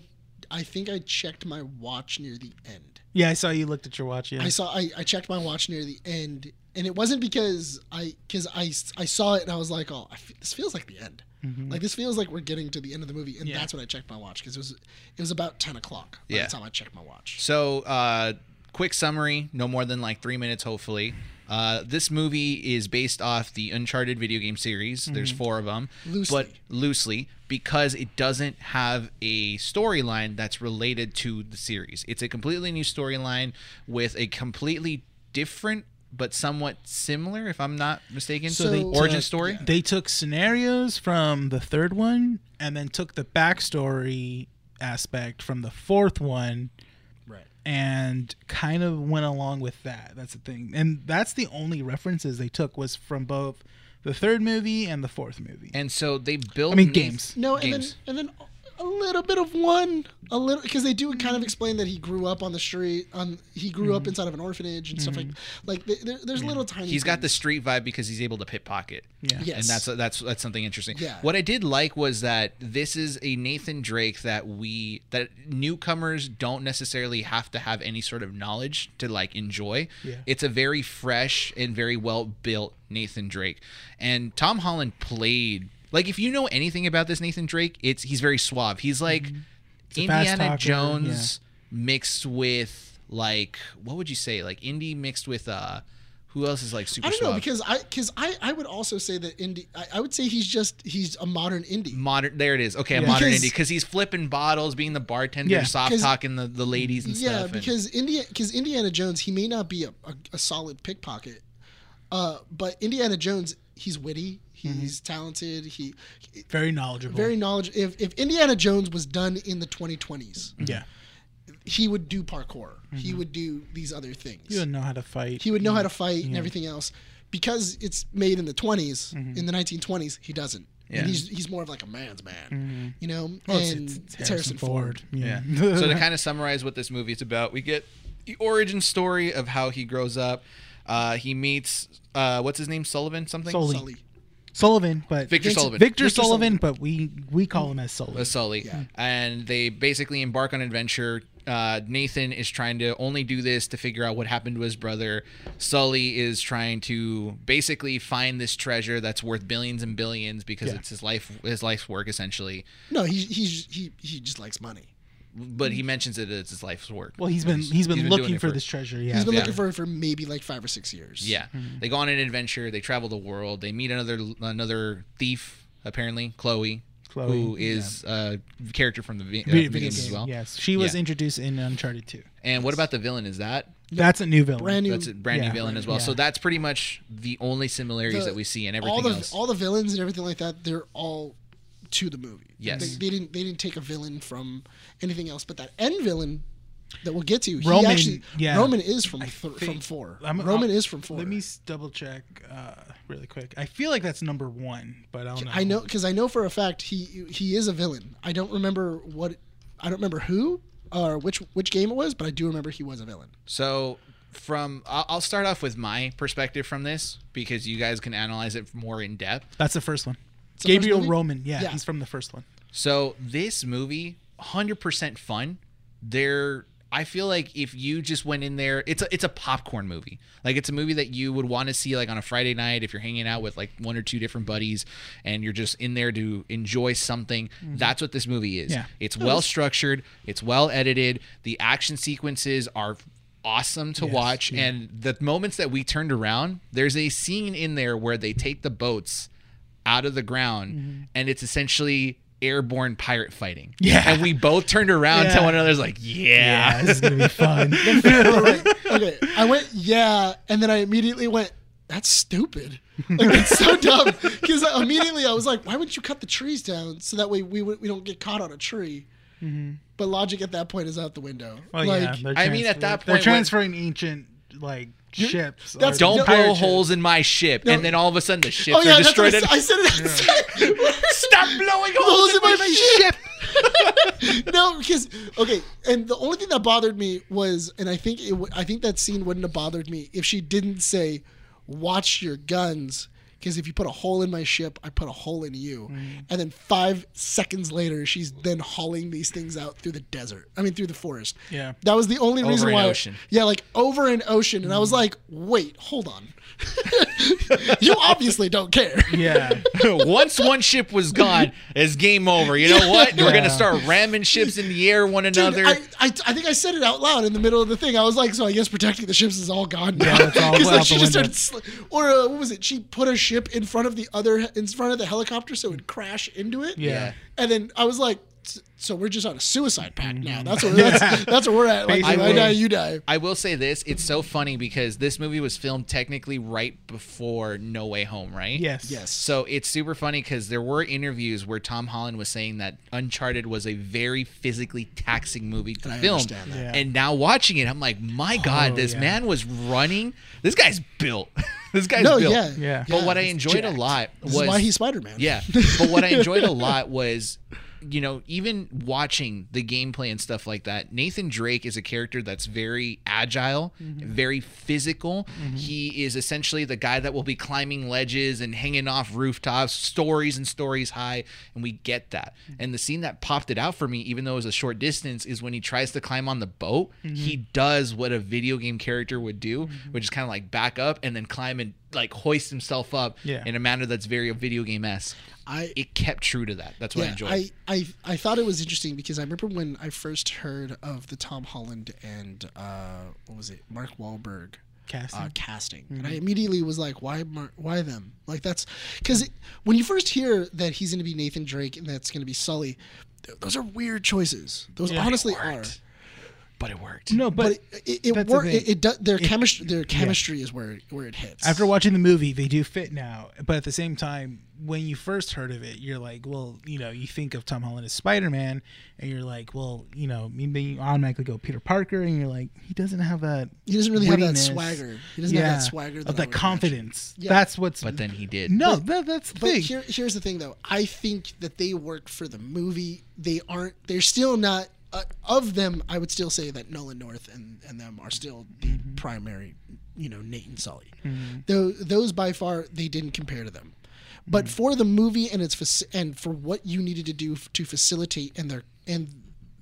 Speaker 1: I think I checked my watch near the end.
Speaker 3: Yeah, I saw you looked at your watch. Yeah,
Speaker 1: I saw. I, I checked my watch near the end, and it wasn't because I because I I saw it and I was like, oh, I this feels like the end. Like this feels like we're getting to the end of the movie, and
Speaker 3: Mm-hmm. Yeah.
Speaker 1: that's when I checked my watch because it was it was about ten o'clock by
Speaker 2: Yeah.
Speaker 1: the time I checked my watch.
Speaker 2: So, uh, quick summary, no more than like three minutes, hopefully. Uh, this movie is based off the Uncharted video game series. There's four of them,
Speaker 1: Loosely.
Speaker 2: but loosely because it doesn't have a storyline that's related to the series. It's a completely new storyline with a completely different but somewhat similar, if I'm not mistaken,
Speaker 1: So they
Speaker 2: origin
Speaker 1: took-
Speaker 2: story.
Speaker 1: yeah.
Speaker 3: they took scenarios from the third one and then took the backstory aspect from the fourth one. And kind of went along with that. That's the thing, and that's the only references they took was from both the third movie and the fourth movie.
Speaker 2: And so they built.
Speaker 3: I mean, games.
Speaker 1: No, and then and then a little bit of one, a little because they do kind of explain that he grew up on the street. On he grew
Speaker 2: Mm-hmm.
Speaker 1: up inside of an orphanage and stuff like like th- there, there's little tiny.
Speaker 2: He's got the street vibe because he's able to pickpocket.
Speaker 3: yeah,
Speaker 1: Yes.
Speaker 2: and that's that's that's something interesting.
Speaker 1: Yeah.
Speaker 2: What I did like was that this is a Nathan Drake that we that newcomers don't necessarily have to have any sort of knowledge to like enjoy.
Speaker 3: Yeah.
Speaker 2: It's a very fresh and very well built Nathan Drake, and Tom Holland played like if you know anything about this Nathan Drake, it's he's very suave. He's like
Speaker 3: Mm-hmm.
Speaker 2: Indiana
Speaker 3: talker,
Speaker 2: Jones mixed with like what would you say like indie mixed with uh who else is like super
Speaker 1: I don't
Speaker 2: suave?
Speaker 1: know because I because I I would also say that indie. I, I would say he's just he's a modern indie.
Speaker 2: modern there it is okay a modern
Speaker 1: Because-
Speaker 2: indie because he's flipping bottles being the bartender
Speaker 3: Yeah.
Speaker 2: soft
Speaker 1: 'Cause-
Speaker 2: talking the, the ladies and
Speaker 1: Yeah,
Speaker 2: stuff and-
Speaker 1: because India because Indiana Jones he may not be a, a, a solid pickpocket, uh, but Indiana Jones he's witty,
Speaker 2: Mm-hmm.
Speaker 1: he's talented, he, he
Speaker 3: very knowledgeable.
Speaker 1: very knowledgeable. If if Indiana Jones was done in the 2020s,
Speaker 3: yeah.
Speaker 1: he would do parkour. He would do these other things.
Speaker 3: He would know how to fight.
Speaker 1: he would know how to fight and everything else. Because it's made in the 20s,
Speaker 3: Mm-hmm.
Speaker 1: in the 1920s, he doesn't.
Speaker 2: Yeah.
Speaker 1: And he's he's more of like a man's man, you know.
Speaker 3: Mm-hmm. Well, it's-
Speaker 1: and
Speaker 3: it's,
Speaker 1: it's, Harrison Ford.
Speaker 2: yeah
Speaker 3: Yeah.
Speaker 2: so to kind of summarize what this movie is about we get the origin story of how he grows up uh he meets uh what's his name sullivan something
Speaker 3: Sully.
Speaker 1: Sully.
Speaker 3: Sullivan, but
Speaker 2: Victor
Speaker 1: Vincent-
Speaker 2: Sullivan.
Speaker 3: Victor,
Speaker 1: Victor
Speaker 3: Sullivan,
Speaker 1: Sullivan.
Speaker 3: but we we call him as Sully.
Speaker 2: As Sully,
Speaker 1: Yeah.
Speaker 2: and they basically embark on an adventure. Uh, Nathan is trying to only do this to figure out what happened to his brother. Sully is trying to basically find this treasure that's worth billions and billions because
Speaker 3: Yeah.
Speaker 2: it's his life, his life's work essentially.
Speaker 1: No, he he's he he just likes money.
Speaker 2: But he mentions it as his life's work.
Speaker 3: well, he's been he's been
Speaker 2: doing
Speaker 3: looking
Speaker 2: it
Speaker 3: for this treasure. Yeah,
Speaker 1: He's been
Speaker 2: Yeah.
Speaker 1: looking for it for maybe like five or six years.
Speaker 2: Yeah, they go on an adventure. They travel the world. They meet another another thief, apparently Chloe,
Speaker 3: Chloe,
Speaker 2: who is a character from the vi- uh,
Speaker 3: video,
Speaker 2: video
Speaker 3: video
Speaker 2: games as well.
Speaker 3: Yes, she was
Speaker 2: Yeah.
Speaker 3: introduced in Uncharted 2.
Speaker 2: And what about the villain? Is that
Speaker 3: That's a new villain.
Speaker 1: brand new.
Speaker 2: that's a brand
Speaker 3: Yeah.
Speaker 2: new villain as well?
Speaker 3: Yeah.
Speaker 2: So that's pretty much the only similarities
Speaker 1: the-
Speaker 2: that we see, in everything
Speaker 1: all the
Speaker 2: else.
Speaker 1: all the villains and everything like that. They're all to the movie.
Speaker 2: Yes.
Speaker 1: they, they didn't they didn't take a villain from anything else. But that end villain that we'll get to, he
Speaker 3: Roman,
Speaker 1: actually
Speaker 3: yeah.
Speaker 1: Roman is from th-
Speaker 3: think-
Speaker 1: from four.
Speaker 3: I'm-
Speaker 1: Roman
Speaker 3: I'll-
Speaker 1: is from four.
Speaker 3: Let me double check uh, really quick. I feel like that's number one, but I don't know.
Speaker 1: I know because I know for a fact he he is a villain. I don't remember what I don't remember who or which which game it was, but I do remember he was a villain.
Speaker 2: So from I'll I'll start off with my perspective from this because you guys can analyze it more in depth.
Speaker 3: That's the first one.
Speaker 1: The
Speaker 3: Gabriel? Roman. Yeah,
Speaker 1: Yeah.
Speaker 3: he's from the first one.
Speaker 2: So this movie, hundred percent fun. There, I feel like if you just went in there, it's a it's a popcorn movie. Like it's a movie that you would want to see like on a Friday night if you're hanging out with like one or two different buddies and you're just in there to enjoy something. That's what this movie is.
Speaker 3: Yeah.
Speaker 2: It's well structured. It's well edited. The action sequences are awesome to
Speaker 3: Yes,
Speaker 2: watch
Speaker 3: yeah.
Speaker 2: and the moments that we turned around there's a scene in there where they take the boats out of the ground
Speaker 3: Mm-hmm.
Speaker 2: and it's essentially airborne pirate fighting.
Speaker 3: Yeah.
Speaker 2: And we both turned around
Speaker 3: Yeah.
Speaker 2: to one another like, yeah.
Speaker 3: this is gonna be fun.
Speaker 1: okay, I went yeah, and then I immediately went. That's stupid. Like it's so dumb. Because immediately I was like, why wouldn't you cut the trees down so that way we would- we don't get caught on a tree? But logic at that point is out the window.
Speaker 3: Well,
Speaker 1: like,
Speaker 3: yeah,
Speaker 2: I mean, at that point,
Speaker 3: they're
Speaker 2: point, when-
Speaker 3: transferring ancient like ships.
Speaker 1: that's-
Speaker 3: or-
Speaker 2: Don't
Speaker 1: No,
Speaker 2: blow
Speaker 3: pirate
Speaker 2: holes in my ship.
Speaker 1: No.
Speaker 2: And then all of a sudden the ships
Speaker 1: oh yeah,
Speaker 2: are destroyed.
Speaker 1: I, said- I said it outside.
Speaker 2: Stop blowing
Speaker 1: Holes
Speaker 2: holes
Speaker 1: in
Speaker 2: in my
Speaker 1: my
Speaker 2: ship.
Speaker 1: no, because okay, and the only thing that bothered me was, and I think it, w- I think that scene wouldn't have bothered me if she didn't say, "Watch your guns." Because if you put a hole in my ship, I put a hole in you. Mm. And then five seconds later, she's then hauling these things out through the desert. I mean, through the forest.
Speaker 3: Yeah.
Speaker 1: That was the only
Speaker 2: Over
Speaker 1: reason
Speaker 2: an
Speaker 1: why.
Speaker 2: ocean.
Speaker 1: Yeah, like over an ocean. And I was mm. like, wait, hold on. you obviously don't care.
Speaker 3: Yeah.
Speaker 2: Once one ship was gone, it's game over. You know what? We're
Speaker 3: Yeah.
Speaker 2: gonna start ramming ships in the air one
Speaker 1: Dude,
Speaker 2: another.
Speaker 1: I, I, I think I said it out loud in the middle of the thing. I was like, so I guess protecting the ships is all gone now.
Speaker 3: Yeah, it's all
Speaker 1: 'Cause,
Speaker 3: out
Speaker 1: like, she just started, sl- or uh, what was it? She put a ship in front of the other, in front of the helicopter, so it would crash into it.
Speaker 3: Yeah.
Speaker 1: And then I was like, "S- so we're just on a suicide pact now. That's where mm-hmm. that's, that's where we're at. Like, if I
Speaker 3: Basically.
Speaker 1: die, you die.
Speaker 2: I will say this: it's so funny because this movie was filmed technically right before No Way Home, right?
Speaker 3: Yes.
Speaker 1: Yes.
Speaker 2: So it's super funny because there were interviews where Tom Holland was saying that Uncharted was a very physically taxing movie to
Speaker 1: And
Speaker 2: film.
Speaker 1: understand that.
Speaker 3: Yeah.
Speaker 2: And now watching it, I'm like, my God,
Speaker 3: Oh,
Speaker 2: this
Speaker 3: yeah.
Speaker 2: man was running. This guy's built. this guy's
Speaker 1: No,
Speaker 2: built.
Speaker 1: yeah,
Speaker 3: Yeah.
Speaker 2: But what I
Speaker 1: he's
Speaker 2: enjoyed a
Speaker 1: jacked.
Speaker 2: lot
Speaker 1: This
Speaker 2: was
Speaker 1: is why he's Spider Man.
Speaker 2: yeah. But what I enjoyed a lot was, you know, even watching the gameplay and stuff like that. Nathan Drake is a character that's very agile, mm-hmm. very physical. Mm-hmm. He is essentially the guy that will be climbing ledges and hanging off rooftops, stories and stories high, and we get that. Mm-hmm. And the scene that popped it out for me, even though it was a short distance, is when he tries to climb on the boat. He does what a video game character would do, which is kind of like back up and then climb and like hoist himself up
Speaker 3: Yeah.
Speaker 2: in a manner that's very video game esque.
Speaker 1: I
Speaker 2: It kept true to that. That's what I enjoyed.
Speaker 1: I, I I thought it was interesting because I remember when I first heard of the Tom Holland and uh, what was it, Mark Wahlberg
Speaker 3: Casting.
Speaker 1: uh, casting, and I immediately was like, why Mar- why them? Like that's because when you first hear that he's going to be Nathan Drake and that's going to be Sully, th- those are weird choices. Those
Speaker 3: Yeah.
Speaker 1: honestly
Speaker 2: It
Speaker 1: are.
Speaker 2: Worked. but it worked.
Speaker 3: no,
Speaker 1: But,
Speaker 3: but,
Speaker 1: it it, it,
Speaker 3: that's the
Speaker 1: work, it, it does, their chemistry their chemistry is where where it hits.
Speaker 3: after watching the movie, they do fit now. But at the same time, when you first heard of it, you're like, well, you know, you think of Tom Holland as Spider Man, and you're like, well, you know, maybe you automatically go Peter Parker, and you're like, he doesn't have that.
Speaker 1: he doesn't really have that swagger. He doesn't
Speaker 3: yeah,
Speaker 1: have that swagger that
Speaker 3: of that confidence.
Speaker 1: Yeah.
Speaker 3: That's what's.
Speaker 2: But then he did.
Speaker 3: no,
Speaker 1: But-
Speaker 3: that, that's the
Speaker 1: But
Speaker 3: thing.
Speaker 1: here, here's the thing, though. I think that they work for the movie. They aren't. They're still not. Uh, of them, I would still say that Nolan North and, and them are still the
Speaker 3: Mm-hmm.
Speaker 1: primary. You know, Nate and Sully. Though those by far they didn't compare to them. But
Speaker 3: Mm-hmm.
Speaker 1: for the movie and its and for what you needed to do f- to facilitate and their and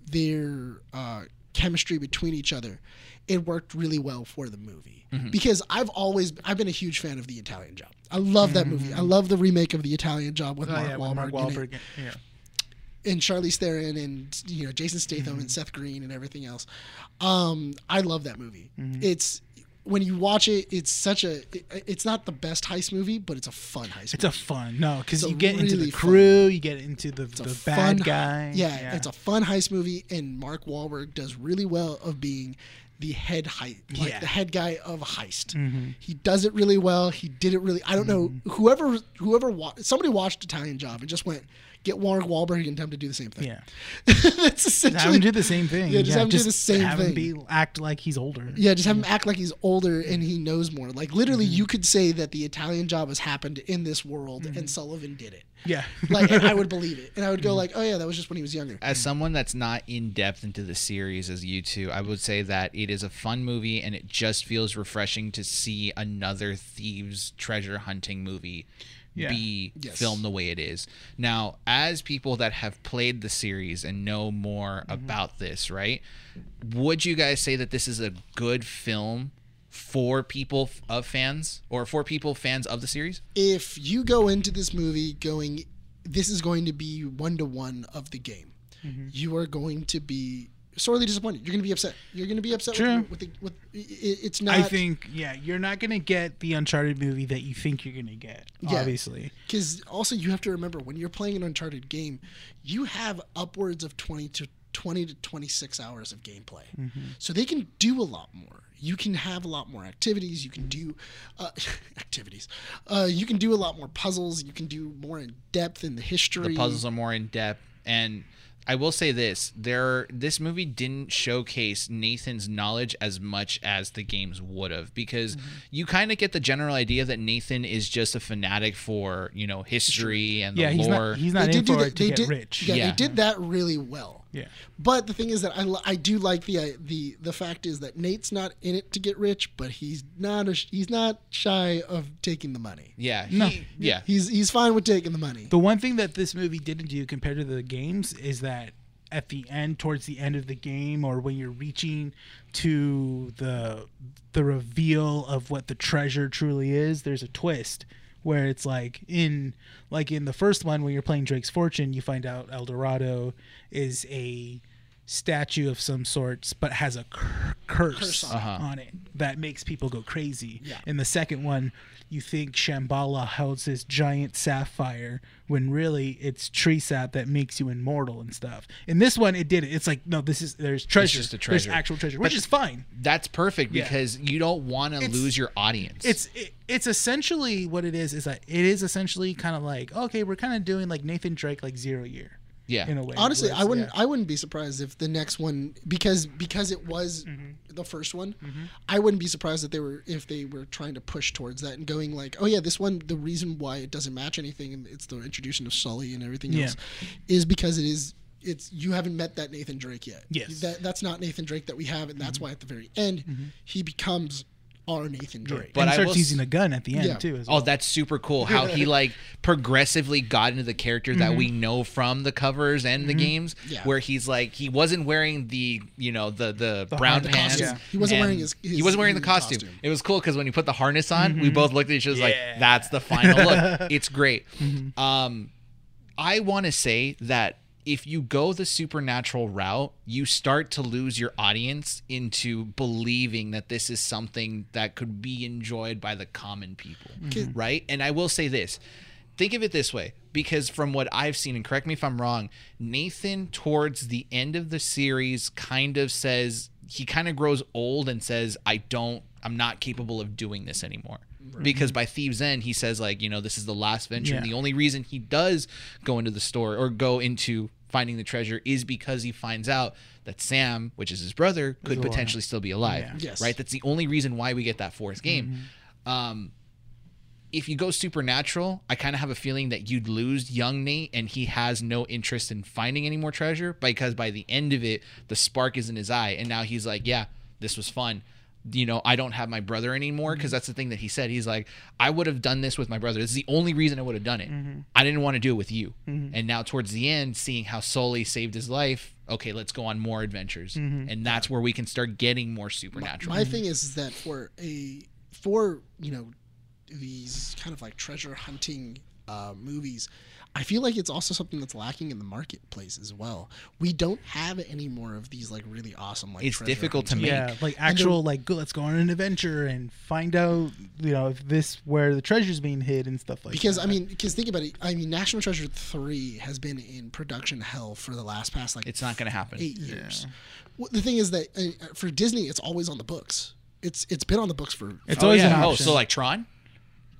Speaker 1: their uh, chemistry between each other, it worked really well for the movie.
Speaker 3: Mm-hmm.
Speaker 1: Because I've always I've been a huge fan of the Italian Job. I love that movie. I love the remake of the Italian Job with
Speaker 3: Mm-hmm. Oh,
Speaker 1: Mark
Speaker 3: yeah,
Speaker 1: Wahlberg,
Speaker 3: with Mark Wahlberg. Yeah.
Speaker 1: And Charlize Theron and you know Jason Statham
Speaker 3: Mm-hmm.
Speaker 1: and Seth Green and everything else. Um, I love that movie.
Speaker 3: Mm-hmm.
Speaker 1: It's when you watch it, it's such a. It, it's not the best heist movie, but it's a fun heist.
Speaker 3: It's a fun no, because you get into
Speaker 1: really
Speaker 3: the
Speaker 1: fun-
Speaker 3: crew, you get into the,
Speaker 1: It's
Speaker 3: the
Speaker 1: fun
Speaker 3: bad guy.
Speaker 1: Yeah, it's a fun heist movie, and Mark Wahlberg does really well of being the head heist, like
Speaker 3: Yeah.
Speaker 1: the head guy of a heist.
Speaker 3: Mm-hmm.
Speaker 1: He does it really well. He did it really. I don't know whoever whoever wa- somebody watched Italian Job and just went get Mark Wahlberg and tell him to do the same thing.
Speaker 3: yeah.
Speaker 1: That's essentially Have
Speaker 3: him do the same thing.
Speaker 1: Yeah, just have him do the same
Speaker 3: have him
Speaker 1: thing.
Speaker 3: be act like he's older.
Speaker 1: Yeah, just have him act like he's older and he knows more. Like literally,
Speaker 3: Mm-hmm.
Speaker 1: you could say that the Italian job has happened in this world, and Sullivan did it.
Speaker 3: Yeah.
Speaker 1: Like, and I would believe it, and I would
Speaker 3: Mm-hmm.
Speaker 1: go like, "Oh yeah, that was just when he was younger."
Speaker 2: As someone that's not in depth into the series as you two, I would say that it is a fun movie and it just feels refreshing to see another thieves treasure hunting movie
Speaker 3: Yeah.
Speaker 2: be
Speaker 1: Yes.
Speaker 2: filmed the way it is. Now, as people that have played the series and know more about this, right? Would you guys say that this is a good film for people of fans or for people fans of the series?
Speaker 1: If you go into this movie going, "This is going to be one to one of the game,"
Speaker 3: Mm-hmm.
Speaker 1: you are going to be sorely disappointed. You're going to be upset. You're going to be upset
Speaker 3: True.
Speaker 1: with, with the with. It, it's not.
Speaker 3: I think yeah, you're not gonna get the Uncharted movie that you think you're gonna get.
Speaker 1: Yeah.
Speaker 3: Obviously.
Speaker 1: because also you have to remember when you're playing an uncharted game you have upwards of 20 to 20 to 26 hours of gameplay so they can do a lot more you can have a lot more activities you can do uh, activities uh, you can do a lot more puzzles you can do more in depth in the history
Speaker 2: the puzzles are more in depth and I will say this: there, this movie didn't showcase Nathan's knowledge as much as the games would have, because
Speaker 1: Mm-hmm.
Speaker 2: you kind of get the general idea that Nathan is just a fanatic for you know history and the
Speaker 3: Yeah, he's
Speaker 2: lore.
Speaker 3: not he's not
Speaker 1: they
Speaker 3: in
Speaker 1: did do
Speaker 3: for
Speaker 1: that
Speaker 3: it to
Speaker 1: they
Speaker 3: get
Speaker 1: did
Speaker 3: rich.
Speaker 1: yeah,
Speaker 2: Yeah.
Speaker 1: they did that really well
Speaker 3: Yeah.
Speaker 1: But the thing is that I, I do like the uh, the the fact is that Nate's not in it to get rich, but he's not a, he's not shy of taking the money.
Speaker 2: Yeah.
Speaker 3: No.
Speaker 2: yeah.
Speaker 1: He's he's fine with taking the money.
Speaker 3: The one thing that this movie didn't do compared to the games is that at the end, towards the end of the game, or when you're reaching to the the reveal of what the treasure truly is, there's a twist where it's like in like in the first one when you're playing Drake's Fortune, you find out El Dorado is a statue of some sorts, but has a cur- curse,
Speaker 1: Curse on
Speaker 2: it. Uh-huh.
Speaker 3: on it that makes people go crazy.
Speaker 1: Yeah.
Speaker 3: In the second one, you think Shambhala holds this giant sapphire when really it's tree sap that makes you immortal and stuff. In this one, it did it. It's like no, this is there's treasure.
Speaker 2: just a
Speaker 3: There's actual treasure, which is fine.
Speaker 2: That's perfect
Speaker 3: Yeah.
Speaker 2: because you don't want to lose your audience.
Speaker 3: It's it, it's essentially what it is. Is that it is essentially kind of like okay, we're kind of doing like Nathan Drake like zero year
Speaker 2: yeah.
Speaker 3: in a way.
Speaker 1: Honestly,
Speaker 3: where
Speaker 1: I wouldn't
Speaker 3: yeah.
Speaker 1: I wouldn't be surprised if the next one because because it was
Speaker 3: Mm-hmm.
Speaker 1: the first one, I wouldn't be surprised if they were if they were trying to push towards that and going like, oh yeah, this one the reason why it doesn't match anything and it's the introduction of Sully and everything
Speaker 3: Yeah.
Speaker 1: else is because it is it's you haven't met that Nathan Drake yet.
Speaker 3: Yes. Mm-hmm.
Speaker 1: That that's not Nathan Drake that we have and that's why at the very end he becomes our Nathan Drake.
Speaker 2: But
Speaker 3: and
Speaker 2: I
Speaker 3: starts
Speaker 2: will
Speaker 3: using a gun at the end
Speaker 1: Yeah.
Speaker 3: too. As
Speaker 2: Oh, that's super cool. How he like progressively got into the character that we know from the covers and the games,
Speaker 1: Mm-hmm. Yeah.
Speaker 2: where he's like he wasn't wearing the you know the the,
Speaker 3: The
Speaker 2: brown
Speaker 3: har- the
Speaker 2: pants.
Speaker 3: costume.
Speaker 1: He wasn't wearing his-
Speaker 2: he wasn't wearing the costume.
Speaker 1: costume.
Speaker 2: It was cool because when he put the harness on, we both looked at each other like that's the final look. It's great. Um, I want to say that if you go the supernatural route, you start to lose your audience into believing that this is something that could be enjoyed by the common people, mm-hmm. right? And I will say this think of it this way because from what I've seen, and correct me if I'm wrong, Nathan, towards the end of the series, kind of says he kind of grows old and says, I don't, I'm not capable of doing this anymore. Because by Thief's End, he says, like, you know, this is the last venture.
Speaker 3: Yeah.
Speaker 2: The only reason he does go into the store or go into finding the treasure is because he finds out that Sam, which is his brother, could
Speaker 3: alive.
Speaker 2: potentially still be alive.
Speaker 3: Yeah.
Speaker 1: Yes.
Speaker 2: Right? That's the only reason why we get that fourth game. Um, if you go supernatural, I kind of have a feeling that you'd lose young Nate and he has no interest in finding any more treasure because by the end of it, the spark is in his eye. And now he's like, yeah, this was fun. You know, I don't have my brother anymore because mm-hmm. that's the thing that he said. He's like, I would have done this with my brother. This is the only reason I would have done it. Mm-hmm. I didn't want to do it with you. Mm-hmm. And now, towards the end, seeing how Sully saved his life, okay, let's go on more adventures. And that's where we can start getting more supernatural.
Speaker 1: My thing is, is that for a for you know these kind of like treasure hunting uh, movies, I feel like it's also something that's lacking in the marketplace as well. We don't have any more of these like really awesome like.
Speaker 2: It's
Speaker 1: treasure
Speaker 2: difficult to make.
Speaker 3: Yeah, like actual like go, let's go on an adventure and find out you know if this where the treasure's being hid and stuff like
Speaker 1: Because
Speaker 3: that.
Speaker 1: I mean, because think about it. I mean, National Treasure three has been in production hell for the last past like
Speaker 2: it's not going to happen.
Speaker 1: eight years. Well, the thing is that uh, for Disney, it's always on the books. It's it's been on the books for
Speaker 3: it's
Speaker 2: Oh,
Speaker 3: always
Speaker 2: yeah.
Speaker 3: an
Speaker 2: Oh,
Speaker 3: option.
Speaker 2: so like Tron?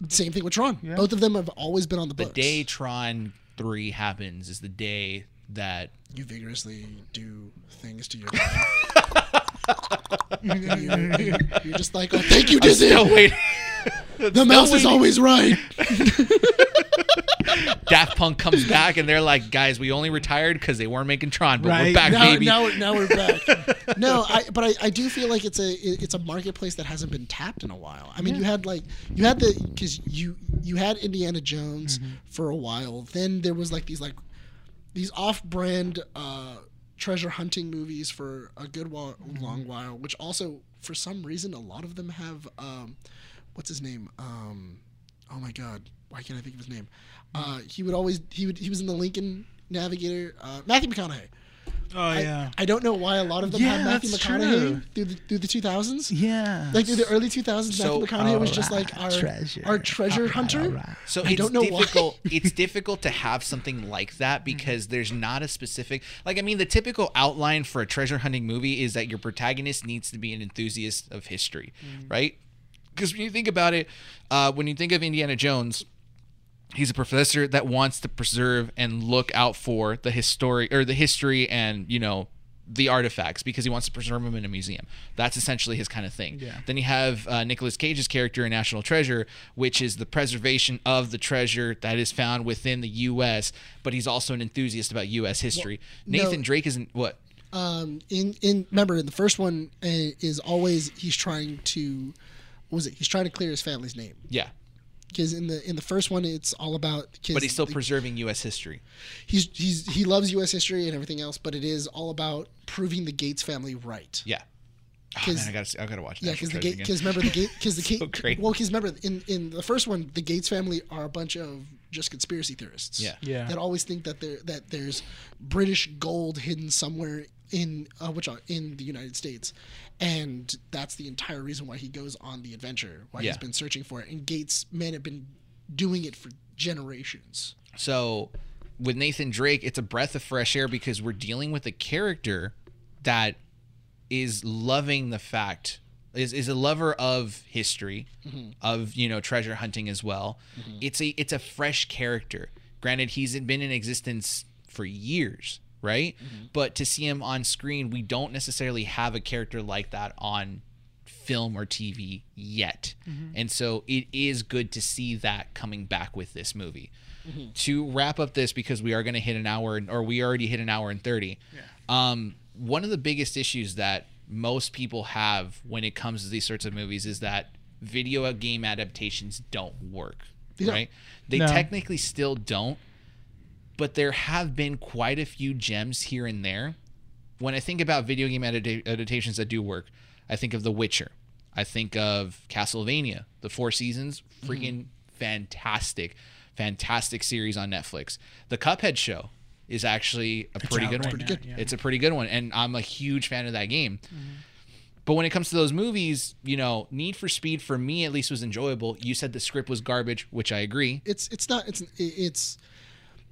Speaker 1: Same thing with Tron.
Speaker 3: Yeah.
Speaker 1: Both of them have always been on the
Speaker 2: The
Speaker 1: books.
Speaker 2: day Tron 3 happens is the day that
Speaker 1: you vigorously do things to your you, you're just like, oh, thank you, Disney.
Speaker 2: still waiting.
Speaker 1: The mouse is always right.
Speaker 2: Daft Punk comes back and they're like, guys, we only retired because they weren't making Tron, but we're back,
Speaker 1: now,
Speaker 2: baby.
Speaker 1: now, we're, now we're back. no, I, but I, I do feel like it's a it's a marketplace that hasn't been tapped in a while. I mean, you had like you had the because you you had Indiana Jones
Speaker 2: Mm-hmm.
Speaker 1: for a while. Then there was like these like these off-brand uh, treasure hunting movies for a good while,
Speaker 2: Mm-hmm.
Speaker 1: long while, which also for some reason a lot of them have um, what's his name? Um, oh my god, why can't I think of his name? Uh, he would always he would he was in the Lincoln Navigator. Uh, Matthew McConaughey.
Speaker 3: oh
Speaker 1: I,
Speaker 3: yeah,
Speaker 1: I don't know why a lot of them
Speaker 3: Yeah,
Speaker 1: had Matthew McConaughey
Speaker 3: true.
Speaker 1: through the through the 2000s.
Speaker 3: yeah.
Speaker 1: Like through the early 2000s,
Speaker 2: So-
Speaker 1: Matthew McConaughey was
Speaker 3: Alright,
Speaker 1: just like our
Speaker 3: treasure.
Speaker 1: our treasure
Speaker 3: Alright,
Speaker 1: hunter.
Speaker 3: alright.
Speaker 2: So
Speaker 1: I
Speaker 2: it's
Speaker 1: don't know why.
Speaker 2: difficult. it's difficult to have something like that because there's not a specific. Like I mean, the typical outline for a treasure hunting movie is that your protagonist needs to be an enthusiast of history, right? Because when you think about it, uh, when you think of Indiana Jones, he's a professor that wants to preserve and look out for the history or the history and you know the artifacts because he wants to preserve them in a museum. That's essentially his kind of thing.
Speaker 3: Yeah.
Speaker 2: Then you have uh, Nicolas Cage's character in National Treasure, which is the preservation of the treasure that is found within the U.S. But he's also an enthusiast about U.S. history.
Speaker 1: no.
Speaker 2: Nathan Drake isn't what?
Speaker 1: um in in remember in the first one uh, is always he's trying to what was it he's trying to clear his family's name
Speaker 2: Yeah,
Speaker 1: because in the in the first one it's all about kids
Speaker 2: but he's still preserving U.S. history.
Speaker 1: he's he's he loves U.S. history and everything else, but it is all about proving the Gates family right.
Speaker 2: Yeah. Oh,
Speaker 1: 'Cause-
Speaker 2: man, I gotta, see- I gotta watch.
Speaker 1: Yeah, because the
Speaker 2: Treasure
Speaker 1: gate because remember the gate because the
Speaker 2: So
Speaker 1: gate
Speaker 2: great.
Speaker 1: well because remember in in the first one the Gates family are a bunch of just conspiracy theorists.
Speaker 2: Yeah.
Speaker 3: Yeah.
Speaker 1: That always think that there that there's British gold hidden somewhere in uh, which are in the United States, and that's the entire reason why he goes on the adventure. Why
Speaker 2: Yeah.
Speaker 1: he's been searching for it, and Gates men have been doing it for generations.
Speaker 2: So with Nathan Drake, it's a breath of fresh air because we're dealing with a character that is loving the fact is, is a lover of history, mm-hmm. of you know treasure hunting as well. Mm-hmm. It's a it's a fresh character. Granted, he's been in existence for years, right? Mm-hmm. But to see him on screen, we don't necessarily have a character like that on film or TV yet. Mm-hmm. And so it is good to see that coming back with this movie. Mm-hmm. To wrap up this, because we are going to hit an hour, or we already hit an hour and 30. Yeah. Um, one of the biggest issues that most people have when it comes to these sorts of movies is that video game adaptations don't work,
Speaker 1: They don't.
Speaker 2: right? They
Speaker 3: No.
Speaker 2: technically still don't, but there have been quite a few gems here and there. When I think about video game adapta- adaptations that do work, I think of The Witcher. I think of Castlevania, the Four Seasons, mm-hmm. freaking fantastic, fantastic series on Netflix. The Cuphead show is actually a pretty good
Speaker 3: right
Speaker 2: one.
Speaker 3: now,
Speaker 1: good.
Speaker 3: yeah.
Speaker 2: It's a pretty good one, and I'm a huge fan of that game. Mm-hmm. But when it comes to those movies, you know, Need for Speed for me at least was enjoyable. You said the script was garbage, which I agree.
Speaker 1: it's it's not it's it's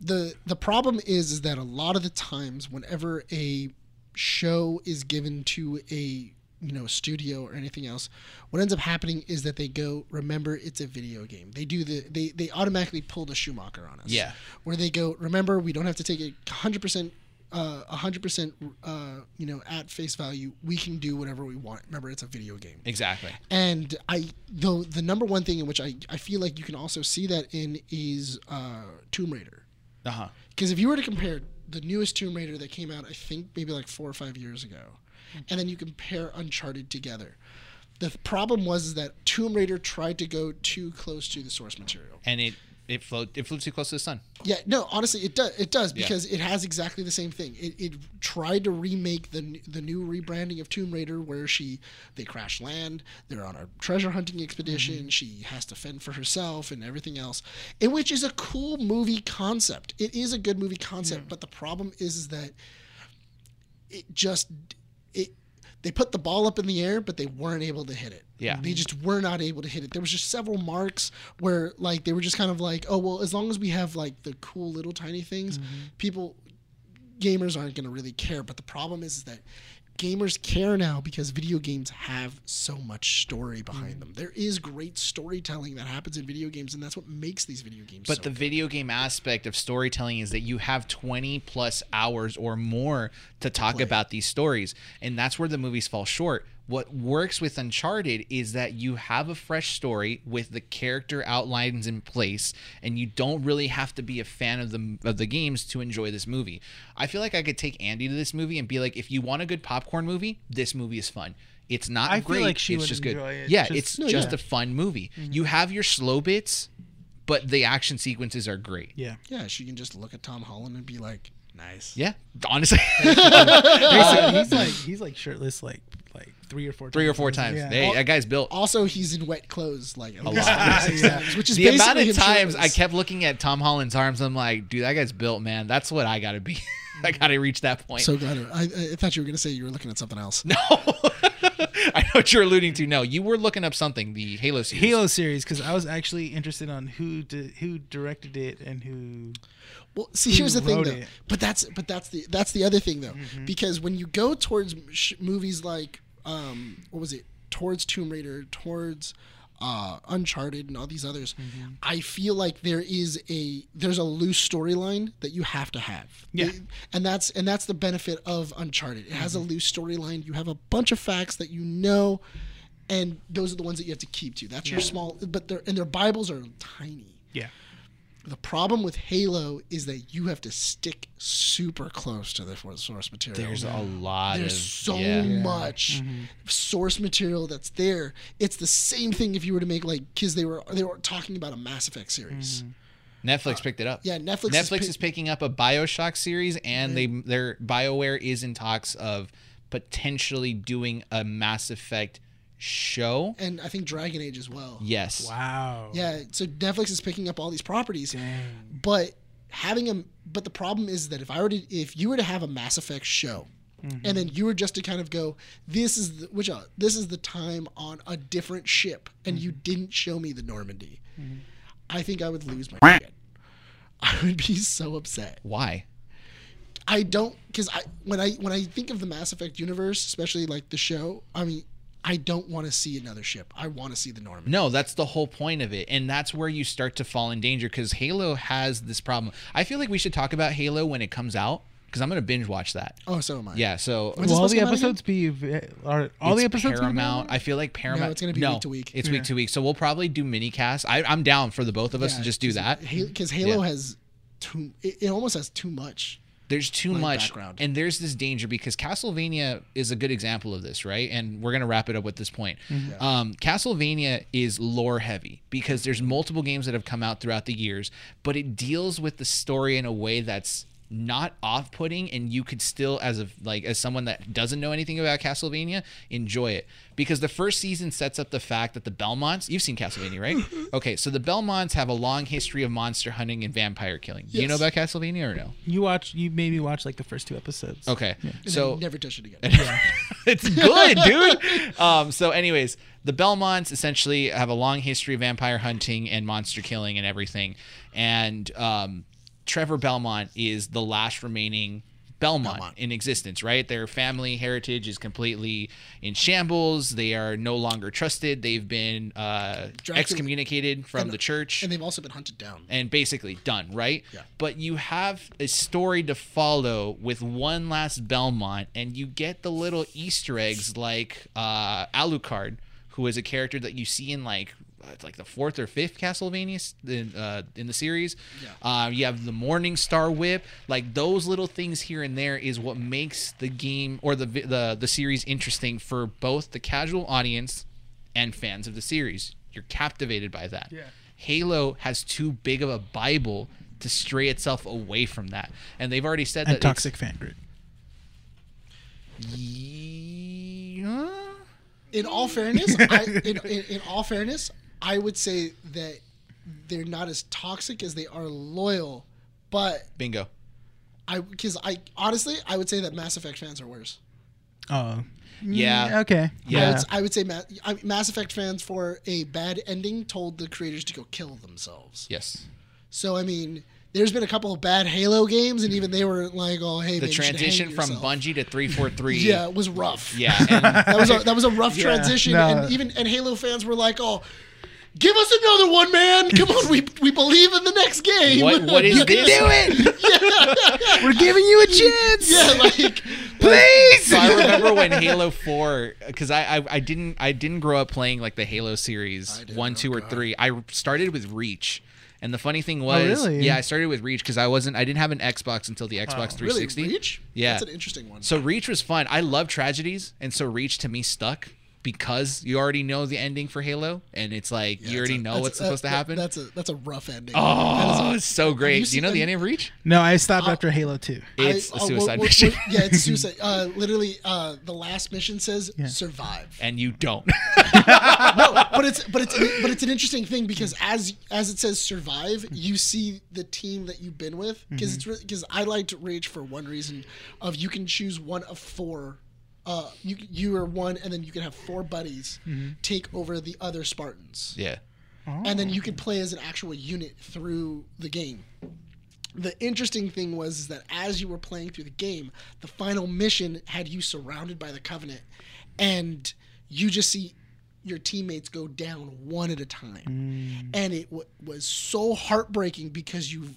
Speaker 1: the the problem is is that a lot of the times whenever a show is given to a you know studio or anything else what ends up happening is that they go remember it's a video game they do the they they automatically pull the schumacher on us
Speaker 2: Yeah.
Speaker 1: where they go remember we don't have to take it 100% uh, 100% uh, you know at face value we can do whatever we want remember it's a video game
Speaker 2: Exactly.
Speaker 1: and I though the number one thing in which I, I feel like you can also see that in is uh, Tomb Raider.
Speaker 2: Uh huh.
Speaker 1: Because if you were to compare the newest Tomb Raider that came out, I think maybe like four or five years ago, and then you compare Uncharted together, the problem was is that Tomb Raider tried to go too close to the source material.
Speaker 2: And it it flew it flew too close to the sun.
Speaker 1: Yeah, no, honestly, it does. It does
Speaker 2: Yeah.
Speaker 1: because it has exactly the same thing. It, it tried to remake the the new rebranding of Tomb Raider, where she they crash land, they're on a treasure hunting expedition, mm-hmm. she has to fend for herself and everything else, and which is a cool movie concept. It is a good movie concept, mm. but the problem is, is that it just it they put the ball up in the air, but they weren't able to hit it.
Speaker 2: Yeah.
Speaker 1: They just were not able to hit it. There was just several marks where like they were just kind of like, oh well, as long as we have like the cool little tiny things, mm-hmm. people gamers aren't going to really care. But the problem is, is that gamers care now because video games have so much story behind mm-hmm. them. There is great storytelling that happens in video games, and that's what makes these video games.
Speaker 2: But
Speaker 1: so
Speaker 2: the
Speaker 1: good.
Speaker 2: video game aspect of storytelling is that you have 20 plus hours or more to talk
Speaker 1: play.
Speaker 2: about these stories. And that's where the movies fall short. What works with Uncharted is that you have a fresh story with the character outlines in place, and you don't really have to be a fan of the of the games to enjoy this movie. I feel like I could take Andy to this movie and be like, if you want a good popcorn movie, this movie is fun. It's not
Speaker 3: I feel
Speaker 2: great.
Speaker 3: like she
Speaker 2: it's
Speaker 3: would
Speaker 2: just good.
Speaker 3: it.
Speaker 2: Yeah,
Speaker 3: Just-
Speaker 2: it's
Speaker 1: No,
Speaker 2: just
Speaker 1: yeah.
Speaker 2: a fun movie. Mm-hmm. You have your slow bits, but the action sequences are great.
Speaker 3: Yeah.
Speaker 1: yeah, she can just look at Tom Holland and be like, nice.
Speaker 2: Yeah, honestly,
Speaker 3: Basically, he's like he's like shirtless like like three or four
Speaker 2: three or
Speaker 3: times.
Speaker 2: four times.
Speaker 3: Yeah.
Speaker 2: Hey, that guy's built.
Speaker 1: Also, he's in wet clothes like a
Speaker 2: lot.
Speaker 3: Yeah.
Speaker 1: which is
Speaker 2: The amount of
Speaker 1: him
Speaker 2: times I kept looking at Tom Holland's arms, I'm like, dude, that guy's built, man. That's what I gotta be. I gotta reach that point.
Speaker 1: So glad. I, I thought you were gonna say you were looking at something else.
Speaker 2: no, I know what you're alluding to. No, you were looking up something. The Halo series.
Speaker 3: Halo series because I was actually interested on who did, who directed it and who
Speaker 1: Well, see, here's the thing though.
Speaker 3: it?
Speaker 1: But that's but that's the that's the other thing though,
Speaker 2: Mm-hmm.
Speaker 1: because when you go towards sh- movies like um, what was it? Towards Tomb Raider, towards uh, Uncharted and all these others, I feel like there is a there's a loose storyline that you have to have.
Speaker 3: Yeah.
Speaker 1: And that's and that's the benefit of Uncharted. It has a loose storyline. You have a bunch of facts that you know, and those are the ones that you have to keep to. That's your small, but their and their Bibles are tiny.
Speaker 3: Yeah.
Speaker 1: The problem with Halo is that you have to stick super close to the source material.
Speaker 2: There's a lot
Speaker 1: There's
Speaker 2: of
Speaker 1: so
Speaker 2: yeah.
Speaker 1: much mm-hmm. source material that's there. It's the same thing if you were to make like because they were they were talking about a Mass Effect series. Mm-hmm.
Speaker 2: Netflix uh, picked it up.
Speaker 1: Yeah, Netflix. is
Speaker 2: Netflix
Speaker 1: pi-
Speaker 2: is picking up a BioShock series, and mm-hmm. they their BioWare is in talks of potentially doing a Mass Effect show.
Speaker 1: and I think Dragon Age as well.
Speaker 2: Yes.
Speaker 3: Wow.
Speaker 1: Yeah, so Netflix is picking up all these properties, but having a but the problem is that if I were to if you were to have a Mass Effect show, mm-hmm. and then you were just to kind of go, this is the, which uh, this is the time on a different ship, and you mm-hmm. didn't show me the Normandy, mm-hmm. I think I would lose my shit. I would be so upset.
Speaker 2: Why?
Speaker 1: I don't because I when I when I think of the Mass Effect universe, especially like the show, I mean, I don't want to see another ship. I want to see the Normandy.
Speaker 2: No, that's the whole point of it. And that's where you start to fall in danger because Halo has this problem. I feel like we should talk about Halo when it comes out because I'm going to binge watch that.
Speaker 1: Oh, so am I.
Speaker 2: Yeah, so
Speaker 1: When's
Speaker 3: Will all the
Speaker 1: to come out again?
Speaker 3: episodes be uh, are all the episodes gonna be
Speaker 2: Paramount. I feel like Paramount.
Speaker 1: it's gonna be
Speaker 2: no,
Speaker 1: week to week.
Speaker 2: It's week to week. So we'll probably do mini casts. I, I'm down for the both of us to just do that.
Speaker 1: because Halo
Speaker 2: Yeah.
Speaker 1: has too. It, it almost has too much.
Speaker 2: There's too
Speaker 1: like
Speaker 2: much,
Speaker 1: background.
Speaker 2: and there's this danger because Castlevania is a good example of this, right? And we're gonna wrap it up with this point. Um, Castlevania is lore heavy because there's multiple games that have come out throughout the years, but it deals with the story in a way that's not off-putting and you could still as a like as someone that doesn't know anything about Castlevania enjoy it because the first season sets up the fact that the Belmonts you've seen Castlevania right okay so the Belmonts have a long history of monster hunting and vampire killing do you know about Castlevania or no
Speaker 3: You watch. You maybe watch like the first two episodes.
Speaker 2: okay
Speaker 1: And
Speaker 2: so
Speaker 1: never touch it again.
Speaker 2: it's good, dude. Um, so, anyways, the Belmonts essentially have a long history of vampire hunting and monster killing and everything. And um, Trevor Belmont is the last remaining Belmont,
Speaker 1: Belmont.
Speaker 2: in existence, right? Their family heritage is completely in shambles. They are no longer trusted. They've been uh, excommunicated from
Speaker 1: and-
Speaker 2: the church
Speaker 1: and they've also been hunted down.
Speaker 2: and basically done, right?
Speaker 1: Yeah.
Speaker 2: But you have a story to follow with one last Belmont, and you get the little Easter eggs like uh, Alucard, who is a character that you see in like like the fourth or fifth Castlevania in, uh, in the series.
Speaker 1: Yeah.
Speaker 2: Uh, you have the Morning Star Whip, like those little things here and there is what makes the game or the the the series interesting for both the casual audience and fans of the series. You're captivated by that.
Speaker 3: Yeah.
Speaker 2: Halo has too big of a Bible to stray itself away from that. And they've already said
Speaker 3: And
Speaker 2: that
Speaker 3: toxic fan grid.
Speaker 2: It's, yeah.
Speaker 1: In all fairness, I, in, in, in all fairness, I would say that they're not as toxic as they are loyal. But
Speaker 2: Bingo.
Speaker 1: I, because I honestly, I would say that Mass Effect fans are worse.
Speaker 3: Oh.
Speaker 2: Yeah.
Speaker 3: Mm, Okay.
Speaker 1: I
Speaker 2: Yeah.
Speaker 1: would, I would say Ma- I, Mass Effect fans for a bad ending told the creators to go kill themselves.
Speaker 2: Yes.
Speaker 1: So I mean, there's been a couple of bad Halo games, and even they were like, "Oh, hey,
Speaker 2: The
Speaker 1: man, you hang
Speaker 2: transition from. Bungie to 343.
Speaker 1: yeah, it was rough.
Speaker 2: Yeah. And
Speaker 1: that was a, that was a rough
Speaker 3: Yeah,
Speaker 1: transition,
Speaker 3: no.
Speaker 1: and even and Halo fans were like, "Oh, give us another one, man! Come on, we we believe in the next game."
Speaker 2: what what is this?
Speaker 3: Do it. We're giving you a chance.
Speaker 1: yeah, like
Speaker 3: Please.
Speaker 2: So I remember when Halo Four, because I, I I didn't I didn't grow up playing like the Halo series
Speaker 1: I did.
Speaker 2: one,
Speaker 1: Oh,
Speaker 2: two, or three. I started with Reach, and the funny thing oh, was,
Speaker 3: really?
Speaker 2: yeah, I started with Reach because I wasn't I didn't have an Xbox until the Xbox
Speaker 1: really
Speaker 2: 360.
Speaker 1: Reach.
Speaker 2: Yeah.
Speaker 1: that's an interesting one.
Speaker 2: So Reach was fun. I love tragedies, and so Reach to me stuck because you already know the ending for Halo, and it's like
Speaker 1: Yeah,
Speaker 2: you already
Speaker 1: a-
Speaker 2: know what's
Speaker 1: a-
Speaker 2: supposed to happen.
Speaker 1: That's a that's a rough ending.
Speaker 2: oh, it's so great.
Speaker 1: you
Speaker 2: Do you know
Speaker 1: seen-
Speaker 2: the ending of Reach?
Speaker 3: No, I stopped
Speaker 1: Uh,
Speaker 3: after Halo 2.
Speaker 2: It's
Speaker 1: I-
Speaker 2: a
Speaker 1: uh,
Speaker 2: suicide
Speaker 1: what- what-
Speaker 2: mission,
Speaker 1: what- yeah, it's suicide. Uh, literally, uh, the last mission says
Speaker 3: Yeah.
Speaker 1: survive.
Speaker 2: and you don't.
Speaker 1: no, but it's but it's but it's an interesting thing because as as it says survive, you see the team that you've been with because it's because I liked Reach for one reason of you can choose one of four. Uh, you you are one, and then you can have four buddies take over the other Spartans,
Speaker 2: yeah.
Speaker 1: and then you can play as an actual unit through the game. The interesting thing was is that as you were playing through the game, the final mission had you surrounded by the Covenant, and you just see your teammates go down one at a time,
Speaker 3: Mm.
Speaker 1: and it w- was so heartbreaking because you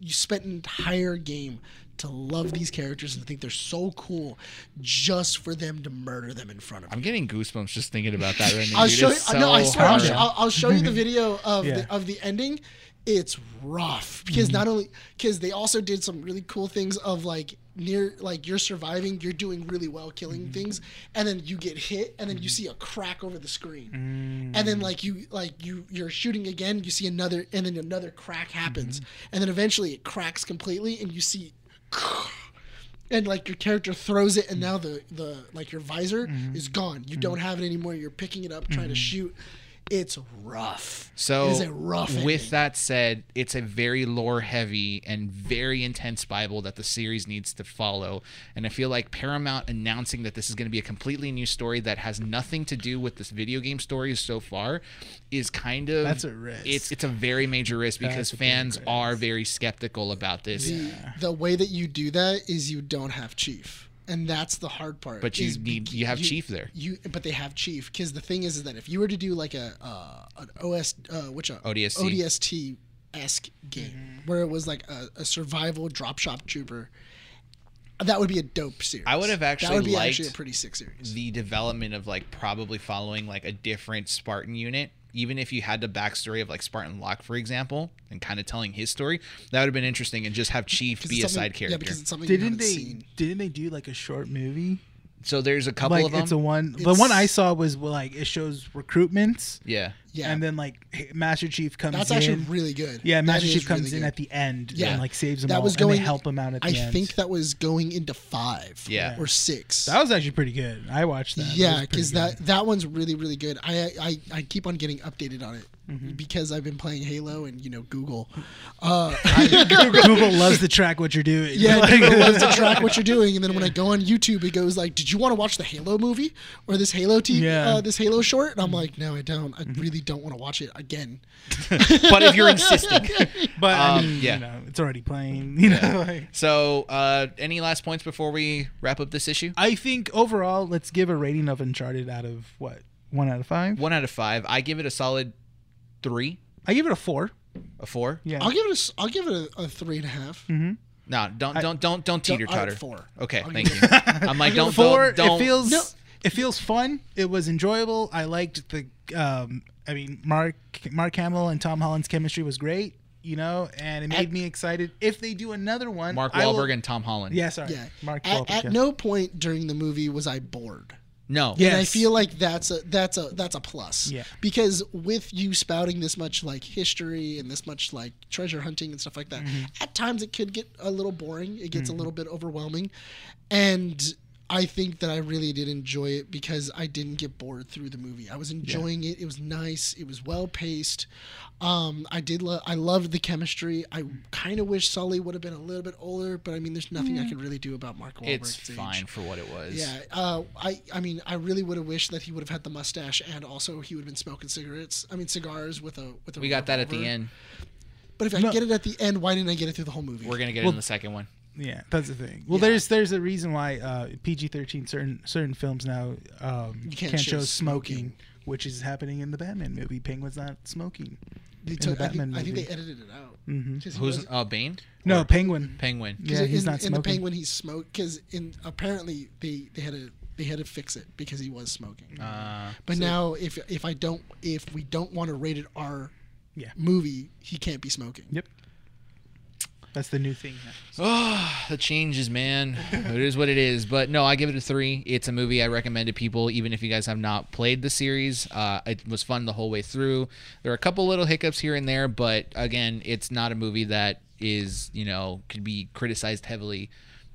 Speaker 1: you spent an entire game to love these characters and think they're so cool, just for them to murder them in front of you.
Speaker 2: I'm getting goosebumps just thinking about that right now.
Speaker 1: I'll
Speaker 2: dude.
Speaker 1: show you.
Speaker 2: It's
Speaker 1: no, I swear, I'll, I'll, I'll show you the video of
Speaker 3: Yeah.
Speaker 1: the of the ending. It's rough because not only because they also did some really cool things of like near like you're surviving, you're doing really well killing mm-hmm. things, and then you get hit, and then you mm-hmm. see a crack over the screen, and then mm. like you like you you're shooting again, you see another, and then another crack happens, mm-hmm. and then eventually it cracks completely, and you see and like your character throws it and mm. now the the like your visor
Speaker 2: Mm-hmm.
Speaker 1: is gone. You mm-hmm. don't have it anymore. You're picking it up trying to mm-hmm. shoot it's rough
Speaker 2: So,
Speaker 1: it is a rough
Speaker 2: with
Speaker 1: ending.
Speaker 2: that said, it's a very lore heavy and very intense Bible that the series needs to follow. And I feel like Paramount announcing that this is going to be a completely new story that has nothing to do with this video game stories so far is kind of
Speaker 3: That's a risk.
Speaker 2: It's it's a very major risk because
Speaker 3: That's a big
Speaker 2: fans
Speaker 3: risk.
Speaker 2: are very skeptical about this.
Speaker 1: the, the way that you do that is you don't have chief and that's the hard part
Speaker 2: But you need- you have Chief there.
Speaker 1: you but they have chief because the thing is, is that if you were to do like a uh, an os uh, which a
Speaker 2: ODST.
Speaker 1: odst esque game where it was like a, a survival drop shock trooper that would be a dope series
Speaker 2: I would have actually
Speaker 1: that
Speaker 2: actually
Speaker 1: would be
Speaker 2: liked
Speaker 1: actually a pretty sick series
Speaker 2: the development of like probably following like a different Spartan unit, even if you had the backstory of like Spartan Locke, for example, and kind of telling his story, that would have been interesting. And just have Chief
Speaker 1: 'Cause
Speaker 2: be a side character.
Speaker 1: Yeah, because it's something you
Speaker 3: Didn't
Speaker 1: haven't
Speaker 3: they?
Speaker 1: seen.
Speaker 3: Didn't they do like a short movie?
Speaker 2: So there's a couple
Speaker 3: like
Speaker 2: of them.
Speaker 3: it's a one. the one I saw was like it shows recruitments.
Speaker 2: yeah.
Speaker 1: Yeah,
Speaker 3: And then like Master Chief comes in.
Speaker 1: that's
Speaker 3: in.
Speaker 1: actually really good.
Speaker 3: yeah, Master
Speaker 1: is
Speaker 3: Chief comes
Speaker 1: really
Speaker 3: in
Speaker 1: good.
Speaker 3: at the end
Speaker 1: Yeah.
Speaker 3: and like saves them
Speaker 1: That
Speaker 3: all,
Speaker 1: was
Speaker 3: and
Speaker 1: going.
Speaker 3: they help him out at the
Speaker 1: I
Speaker 3: end.
Speaker 1: think that was going into five.
Speaker 2: Yeah.
Speaker 1: or six.
Speaker 3: that was actually pretty good. I watched that. That
Speaker 1: yeah, because
Speaker 3: good.
Speaker 1: that that one's really really good. I I I keep on getting updated on it
Speaker 3: Mm-hmm.
Speaker 1: because I've been playing Halo and you know Google. Uh,
Speaker 3: Google loves to track what you're doing.
Speaker 1: yeah,
Speaker 3: Like-
Speaker 1: Google loves to track what you're doing, and then when I go on YouTube, it goes like, "Did you want to watch the Halo movie or this Halo TV,
Speaker 3: Yeah. Mm-hmm.
Speaker 1: uh, this Halo short?" And I'm like, "No, I don't. I really don't want to watch it again."
Speaker 2: but if you're insisting.
Speaker 3: But I
Speaker 2: Um,
Speaker 3: mean,
Speaker 2: yeah.
Speaker 3: you know, it's already playing. You know, like,
Speaker 2: So, uh, any last points before we wrap up this issue?
Speaker 3: I think overall, let's give a rating of Uncharted out of what one out of five.
Speaker 2: One out of five. I give it a solid three,
Speaker 3: I give it a four.
Speaker 2: a four.
Speaker 3: Yeah.
Speaker 1: I'll give it a s- I'll give it a, a three and a half.
Speaker 3: Mm-hmm.
Speaker 2: No, don't don't don't don't teeter totter.
Speaker 1: four.
Speaker 2: Okay,
Speaker 1: I'll
Speaker 2: thank you. I'm like, don't
Speaker 3: four.
Speaker 2: don't don't.
Speaker 3: it feels
Speaker 1: No.
Speaker 3: it feels fun. It was enjoyable. I liked the. Um, I mean, Mark Mark Hamill and Tom Holland's chemistry was great. You know, and it made
Speaker 1: At-
Speaker 3: me excited. If they do another one,
Speaker 2: Mark
Speaker 3: I will-
Speaker 2: Wahlberg and Tom Holland.
Speaker 3: Yeah, sorry.
Speaker 1: Yeah.
Speaker 3: Mark
Speaker 1: At,
Speaker 3: Wahlberg.
Speaker 1: at
Speaker 3: yeah.
Speaker 1: no point during the movie was I bored.
Speaker 2: No.
Speaker 3: Yeah.
Speaker 1: And I feel like that's a that's a that's a plus.
Speaker 3: Yeah.
Speaker 1: Because with you spouting this much like history and this much like treasure hunting and stuff like that,
Speaker 3: Mm-hmm.
Speaker 1: at times it could get a little boring. It gets a little bit overwhelming. And I think that I really did enjoy it because I didn't get bored through the movie. I was enjoying it. It was nice. It was well paced. Um, I did. Lo- I loved the chemistry. I kind of wish Sully would have been a little bit older, but I mean, there's nothing I can really do about Mark Wahlberg's
Speaker 2: It's
Speaker 1: age.
Speaker 2: fine for what it was.
Speaker 1: Yeah, uh, I I mean, I really would have wished that he would have had the mustache and also he would have been smoking cigarettes. I mean, cigars with a with a.
Speaker 2: We got that at the end.
Speaker 1: But if I
Speaker 3: No.
Speaker 1: get it at the end, why didn't I get it through the whole movie?
Speaker 2: We're gonna get it in the second one.
Speaker 3: Yeah, that's the thing. Well,
Speaker 1: Yeah.
Speaker 3: there's there's a reason why uh, PG-13 certain certain films now um,
Speaker 1: You
Speaker 3: can't,
Speaker 1: can't
Speaker 3: show
Speaker 1: show
Speaker 3: smoking,
Speaker 1: smoking.
Speaker 3: which is happening in the Batman movie. Penguin's not smoking.
Speaker 1: They
Speaker 3: in
Speaker 1: took,
Speaker 3: the
Speaker 1: I, think, I think they edited it out.
Speaker 3: Mhm.
Speaker 1: 'Cause he
Speaker 2: Who's
Speaker 1: wasn't-
Speaker 2: uh Bane?
Speaker 3: No,
Speaker 2: Or
Speaker 3: Penguin.
Speaker 2: Penguin.
Speaker 3: Yeah, he's
Speaker 1: in,
Speaker 3: he's not smoking.
Speaker 1: in the
Speaker 3: smoking.
Speaker 1: Penguin, he's smoked because in apparently they they had to they had to fix it because he was smoking.
Speaker 2: Uh,
Speaker 1: but now if if I don't if we don't want a rated R
Speaker 3: Yeah.
Speaker 1: movie, he can't be smoking.
Speaker 3: Yep. That's the new thing.
Speaker 2: Oh, the changes, man. it is what it is. But no, I give it a three. It's a movie I recommend to people, even if you guys have not played the series. Uh, it was fun the whole way through. There are a couple little hiccups here and there, but again, it's not a movie that is, you know, could be criticized heavily.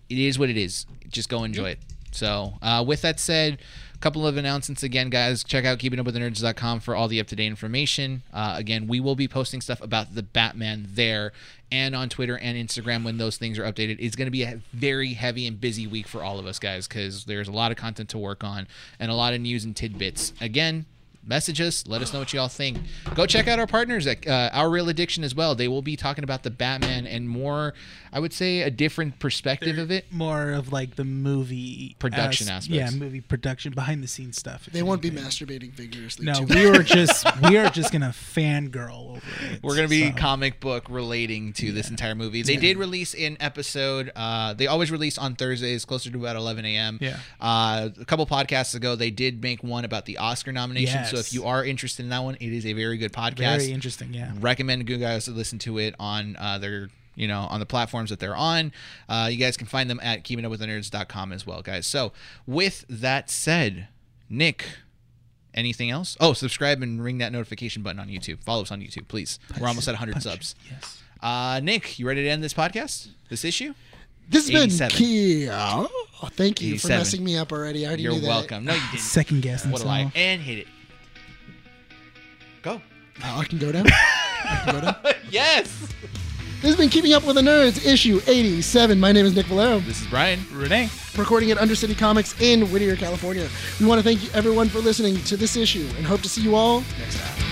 Speaker 2: It is what it is. Just go enjoy it. So, uh, with that said, couple of announcements again, guys. Check out keepingupwiththenerds.com for all the up to date information. Uh, again, we will be posting stuff about the Batman there and on Twitter and Instagram when those things are updated. It's going to be a very heavy and busy week for all of us, guys, because there's a lot of content to work on and a lot of news and tidbits. Again, message us. Let us know what y'all think. Go check out our partners at uh, Our Real Addiction as well. They will be talking about the Batman and more. I would say a different perspective of it.
Speaker 3: More of like the movie
Speaker 2: Production
Speaker 3: as-
Speaker 2: aspects.
Speaker 3: Yeah, movie production, behind the scenes stuff.
Speaker 1: They won't be masturbating vigorously.
Speaker 3: No,
Speaker 1: to
Speaker 3: we
Speaker 1: it.
Speaker 3: were just we are just gonna fangirl over it.
Speaker 2: We're gonna be
Speaker 3: so.
Speaker 2: comic book relating to this entire movie. They did release an episode. Uh, they always release on Thursdays, closer to about 11 a.m.
Speaker 3: Yeah.
Speaker 2: Uh, a couple podcasts ago, they did make one about the Oscar nomination. So if you are interested in that one, it is a very good podcast.
Speaker 3: very interesting. Yeah.
Speaker 2: recommend you guys to listen to it on uh, their you know on the platforms that they're on uh, you guys can find them at keepingupwiththenerds.com as well guys so with that said nick anything else oh subscribe and ring that notification button on youtube follow us on youtube please we're almost at 100
Speaker 3: Punch.
Speaker 2: subs
Speaker 3: Yes.
Speaker 2: uh, nick you ready to end this podcast this issue
Speaker 1: This has been
Speaker 2: 87.
Speaker 1: Kia. Oh, thank you for messing me up already. I already
Speaker 2: you're
Speaker 1: knew that.
Speaker 2: welcome no you didn't
Speaker 3: Second guess.
Speaker 2: what a lie and hit it go
Speaker 1: Oh, I can go down. I can go down.
Speaker 2: yes
Speaker 1: This has been Keeping Up with the Nerds, issue 87. My name is Nick Valero,
Speaker 2: this is brian
Speaker 3: Renee.
Speaker 1: recording at Undercity Comics in Whittier, California. We want to thank you everyone for listening to this issue and hope to see you all next time.